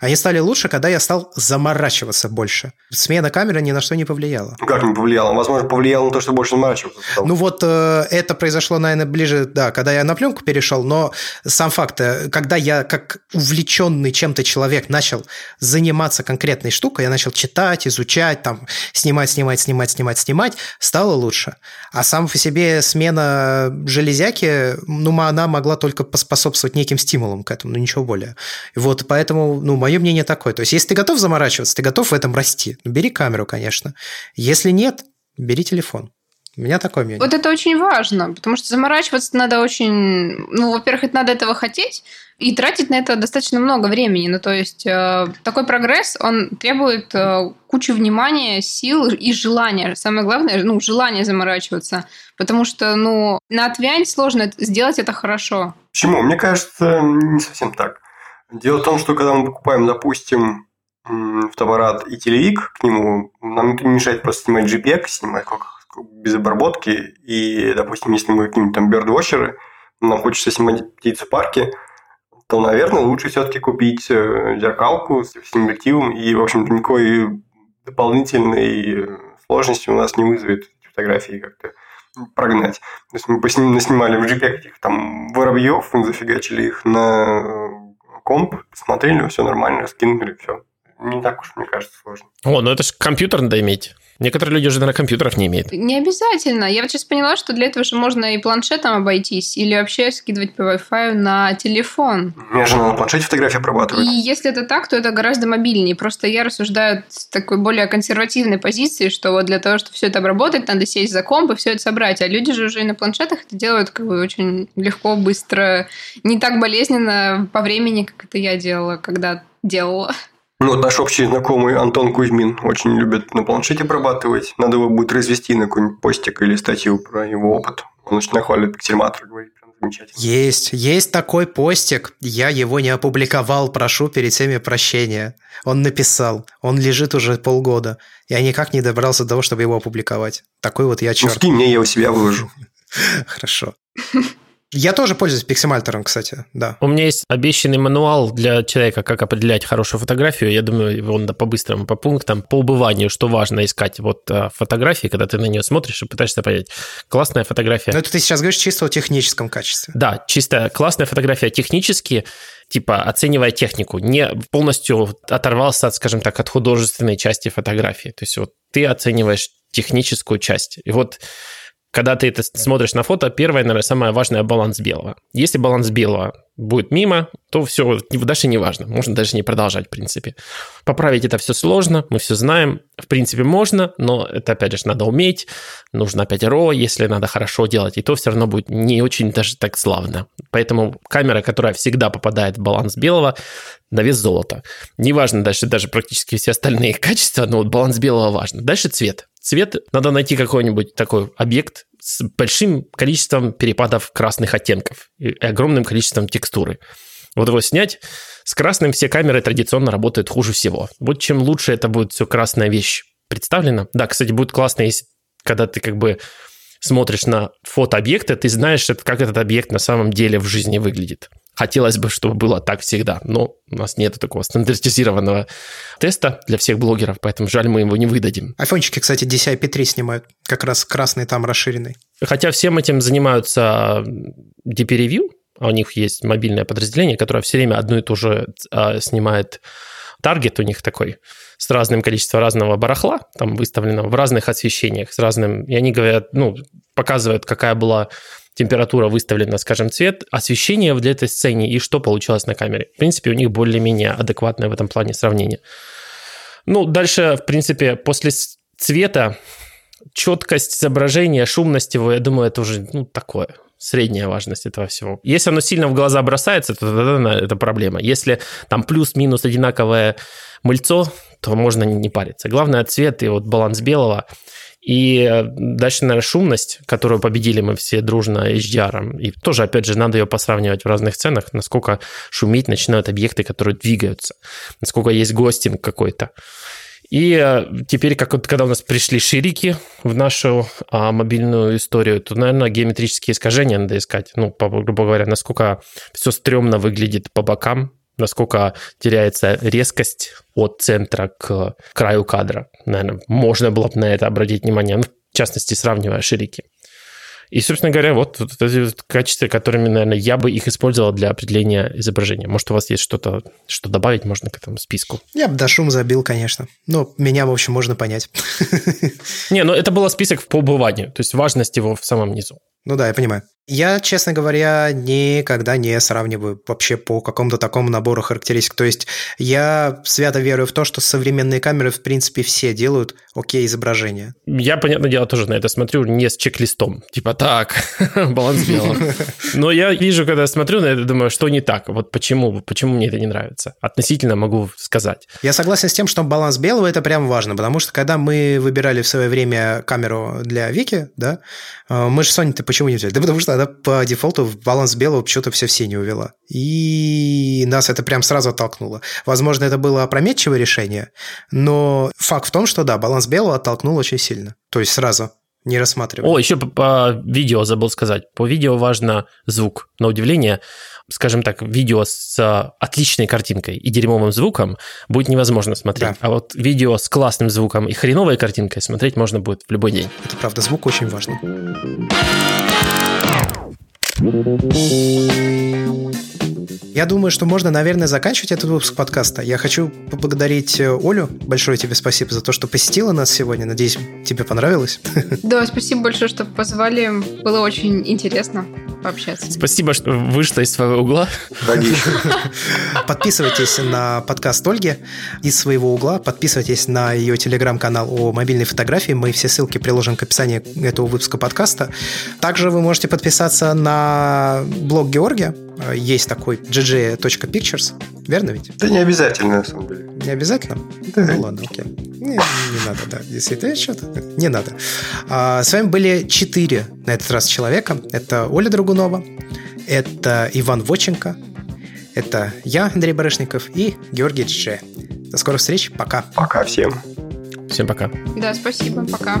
Они стали лучше, когда я стал заморачиваться больше. Смена камеры ни на что не повлияла. Как не повлияла? Возможно, повлияло на то, что больше заморачиваться стал. Ну вот э, это произошло, наверное, ближе, да, когда я на пленку перешел, но сам факт, э, когда я как увлеченный чем-то человек начал заниматься конкретной штукой, я начал читать, изучать, там, снимать, снимать, снимать, снимать, снимать, стало лучше. А сам по себе смена железяки, ну, она могла только поспособствовать неким стимулам к этому, но ничего более. Вот поэтому, ну, мое мнение такое. То есть, если ты готов заморачиваться, ты готов в этом расти, ну, бери камеру, конечно. Если нет, бери телефон. У меня такое мнение. Вот это очень важно, потому что заморачиваться надо очень... Ну, во-первых, надо этого хотеть, и тратить на это достаточно много времени. Ну, то есть, э, такой прогресс, он требует э, кучи внимания, сил и желания. Самое главное, ну, желание заморачиваться. Потому что, ну, на отвянь сложно сделать это хорошо. Почему? Мне кажется, не совсем так. Дело в том, что когда мы покупаем, допустим, фотоаппарат и телевик к нему, нам не мешает просто снимать JPEG, снимать без обработки. И, допустим, если мы какие-нибудь там бердвотчеры, нам хочется снимать птицы парки, то, наверное, лучше все-таки купить э, зеркалку с объективом, и, в общем-то, никакой дополнительной сложности у нас не вызовет фотографии как-то прогнать. То есть мы поснимали в JPEG этих там воробьев, зафигачили их на комп, смотрели, все нормально, скинули, все. Не так уж, мне кажется, сложно. О, ну это же компьютер надо иметь. Некоторые люди уже, наверное, компьютеров не имеют. Не обязательно. Я вот сейчас поняла, что для этого же можно и планшетом обойтись, или вообще скидывать по Wi-Fi на телефон. У меня жена на планшете фотографии обрабатывает. И если это так, то это гораздо мобильнее. Просто я рассуждаю с такой более консервативной позиции, что вот для того, чтобы все это обработать, надо сесть за комп и все это собрать. А люди же уже и на планшетах это делают как бы очень легко, быстро, не так болезненно по времени, как это я делала, когда делала. Ну, вот наш общий знакомый Антон Кузьмин очень любит на планшете обрабатывать. Надо его будет развести на какой-нибудь постик или статью про его опыт. Он очень нахваливает пиксельматор, говорит, прям замечательно. Есть, есть такой постик. Я его не опубликовал, прошу перед всеми прощения. Он написал, он лежит уже полгода. Я никак не добрался до того, чтобы его опубликовать. Такой вот я Ну, черт. скинь мне, я у себя выложу. *laughs* Хорошо. *laughs* Я тоже пользуюсь пиксимальтером, кстати, да. У меня есть обещанный мануал для человека, как определять хорошую фотографию. Я думаю, его надо по-быстрому, по пунктам, по убыванию, что важно искать вот э, фотографии, когда ты на нее смотришь и пытаешься понять, классная фотография. Но это ты сейчас говоришь чисто о техническом качестве. Да, чисто классная фотография технически, типа оценивая технику, не полностью оторвался, от, скажем так, от художественной части фотографии. То есть вот ты оцениваешь техническую часть. И вот когда ты это смотришь на фото, первое, наверное, самое важное – баланс белого. Если баланс белого будет мимо, то все дальше не важно. Можно даже не продолжать, в принципе. Поправить это все сложно, мы все знаем. В принципе, можно, но это, опять же, надо уметь. Нужно опять RAW, если надо хорошо делать, и то все равно будет не очень даже так славно. Поэтому камера, которая всегда попадает в баланс белого, на вес золота. Неважно дальше даже практически все остальные *laughs* качества, но вот баланс белого важно. Дальше цвет. Цвет надо найти какой-нибудь такой объект с большим количеством перепадов красных оттенков и огромным количеством текстуры. Вот его снять. С красным все камеры традиционно работают хуже всего. Вот чем лучше это будет все красная вещь представлена. Да, кстати, будет классно, если когда ты как бы смотришь на фотообъекты, ты знаешь, как этот объект на самом деле в жизни выглядит. Хотелось бы, чтобы было так всегда, но у нас нет такого стандартизированного теста для всех блогеров, поэтому жаль, мы его не выдадим. Айфончики, кстати, DCI-P3 снимают. Как раз красный там расширенный. Хотя всем этим занимаются DP Review, а у них есть мобильное подразделение, которое все время одно и то же а, снимает таргет у них такой, с разным количеством разного барахла, там выставлено в разных освещениях, с разным... И они говорят, ну, показывают, какая была температура выставлена, скажем, цвет, освещение для этой сцены и что получилось на камере. В принципе, у них более-менее адекватное в этом плане сравнение. Ну, дальше, в принципе, после цвета четкость изображения, шумность его, я думаю, это уже ну, такое, средняя важность этого всего. Если оно сильно в глаза бросается, то тогда это проблема. Если там плюс-минус одинаковое мыльцо, то можно не париться. Главное цвет и вот баланс белого. И дальше, наверное, шумность, которую победили мы все дружно HDR. И тоже, опять же, надо ее посравнивать в разных ценах, насколько шуметь начинают объекты, которые двигаются, насколько есть гостинг какой-то. И теперь, как когда у нас пришли ширики в нашу а, мобильную историю, то, наверное, геометрические искажения надо искать. Ну, грубо говоря, насколько все стрёмно выглядит по бокам, насколько теряется резкость от центра к краю кадра. Наверное, можно было бы на это обратить внимание, ну, в частности, сравнивая ширики. И, собственно говоря, вот, вот эти качества, которыми, наверное, я бы их использовал для определения изображения. Может, у вас есть что-то, что добавить можно к этому списку? Я бы до шум забил, конечно. Но меня, в общем, можно понять. Не, ну это был список по убыванию, то есть важность его в самом низу. Ну да, я понимаю. Я, честно говоря, никогда не сравниваю вообще по какому-то такому набору характеристик. То есть я свято верую в то, что современные камеры, в принципе, все делают окей изображение. Я, понятное дело, тоже на это смотрю не с чек-листом. Типа, так, *laughs* баланс белого. Но я вижу, когда смотрю на это, думаю, что не так. Вот почему, почему мне это не нравится. Относительно могу сказать. Я согласен с тем, что баланс белого – это прям важно, потому что когда мы выбирали в свое время камеру для Вики, да, мы же Sony-то почему не взяли? Да потому что она по дефолту в баланс белого почему-то все все не увела. И нас это прям сразу оттолкнуло. Возможно, это было опрометчивое решение, но факт в том, что да, баланс белого оттолкнул очень сильно. То есть сразу не рассматривали. О, еще по, по видео забыл сказать. По видео важно звук. На удивление, скажем так, видео с отличной картинкой и дерьмовым звуком будет невозможно смотреть. Да. А вот видео с классным звуком и хреновой картинкой смотреть можно будет в любой день. Это правда, звук очень важный. Thank you. Я думаю, что можно, наверное, заканчивать этот выпуск подкаста. Я хочу поблагодарить э, Олю. Большое тебе спасибо за то, что посетила нас сегодня. Надеюсь, тебе понравилось. *laughs* Да, спасибо большое, что позвали. Было очень интересно пообщаться. Спасибо, что вышла из своего угла. *laughs* Подписывайтесь на подкаст Ольги из своего угла. Подписывайтесь на ее телеграм-канал о мобильной фотографии. Мы все ссылки приложим к описанию этого выпуска подкаста. Также вы можете подписаться на блог Георгия. Есть такой gg.pictures. Верно ведь? Да не обязательно, на самом деле. Не обязательно? Да. Ну ладно, окей. Не, не надо, да. Если ты что-то... Не надо. А, с вами были четыре на этот раз человека. Это Оля Драгунова, это Иван Воченко, это я, Андрей Барышников, и Георгий Дже. До скорых встреч. Пока. Пока всем. Всем пока. Да, спасибо. Пока.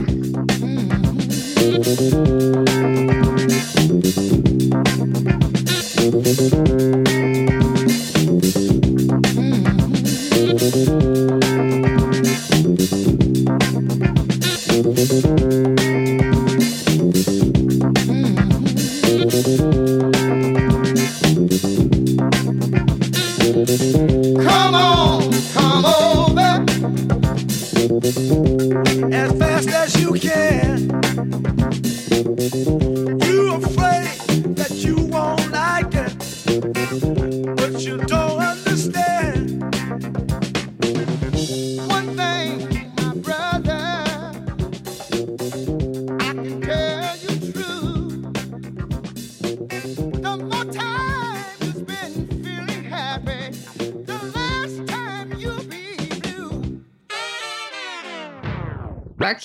Música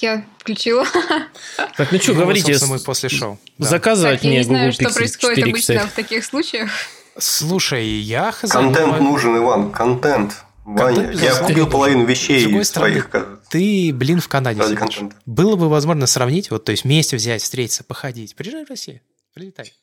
я включила. *laughs* Так, ну что, Ну, говорите, мы после шоу. Да. заказывать Так, я мне не знаю, Google что Pixel происходит 4 обычно в таких случаях. Слушай, я хз. Контент нужен, Иван, контент. Ваня, я безусловно, купил половину С вещей другой стороны, своих. Ты, блин, в Канаде. Было бы возможно сравнить, вот, то есть вместе взять, встретиться, походить. Приезжай в Россию, прилетай.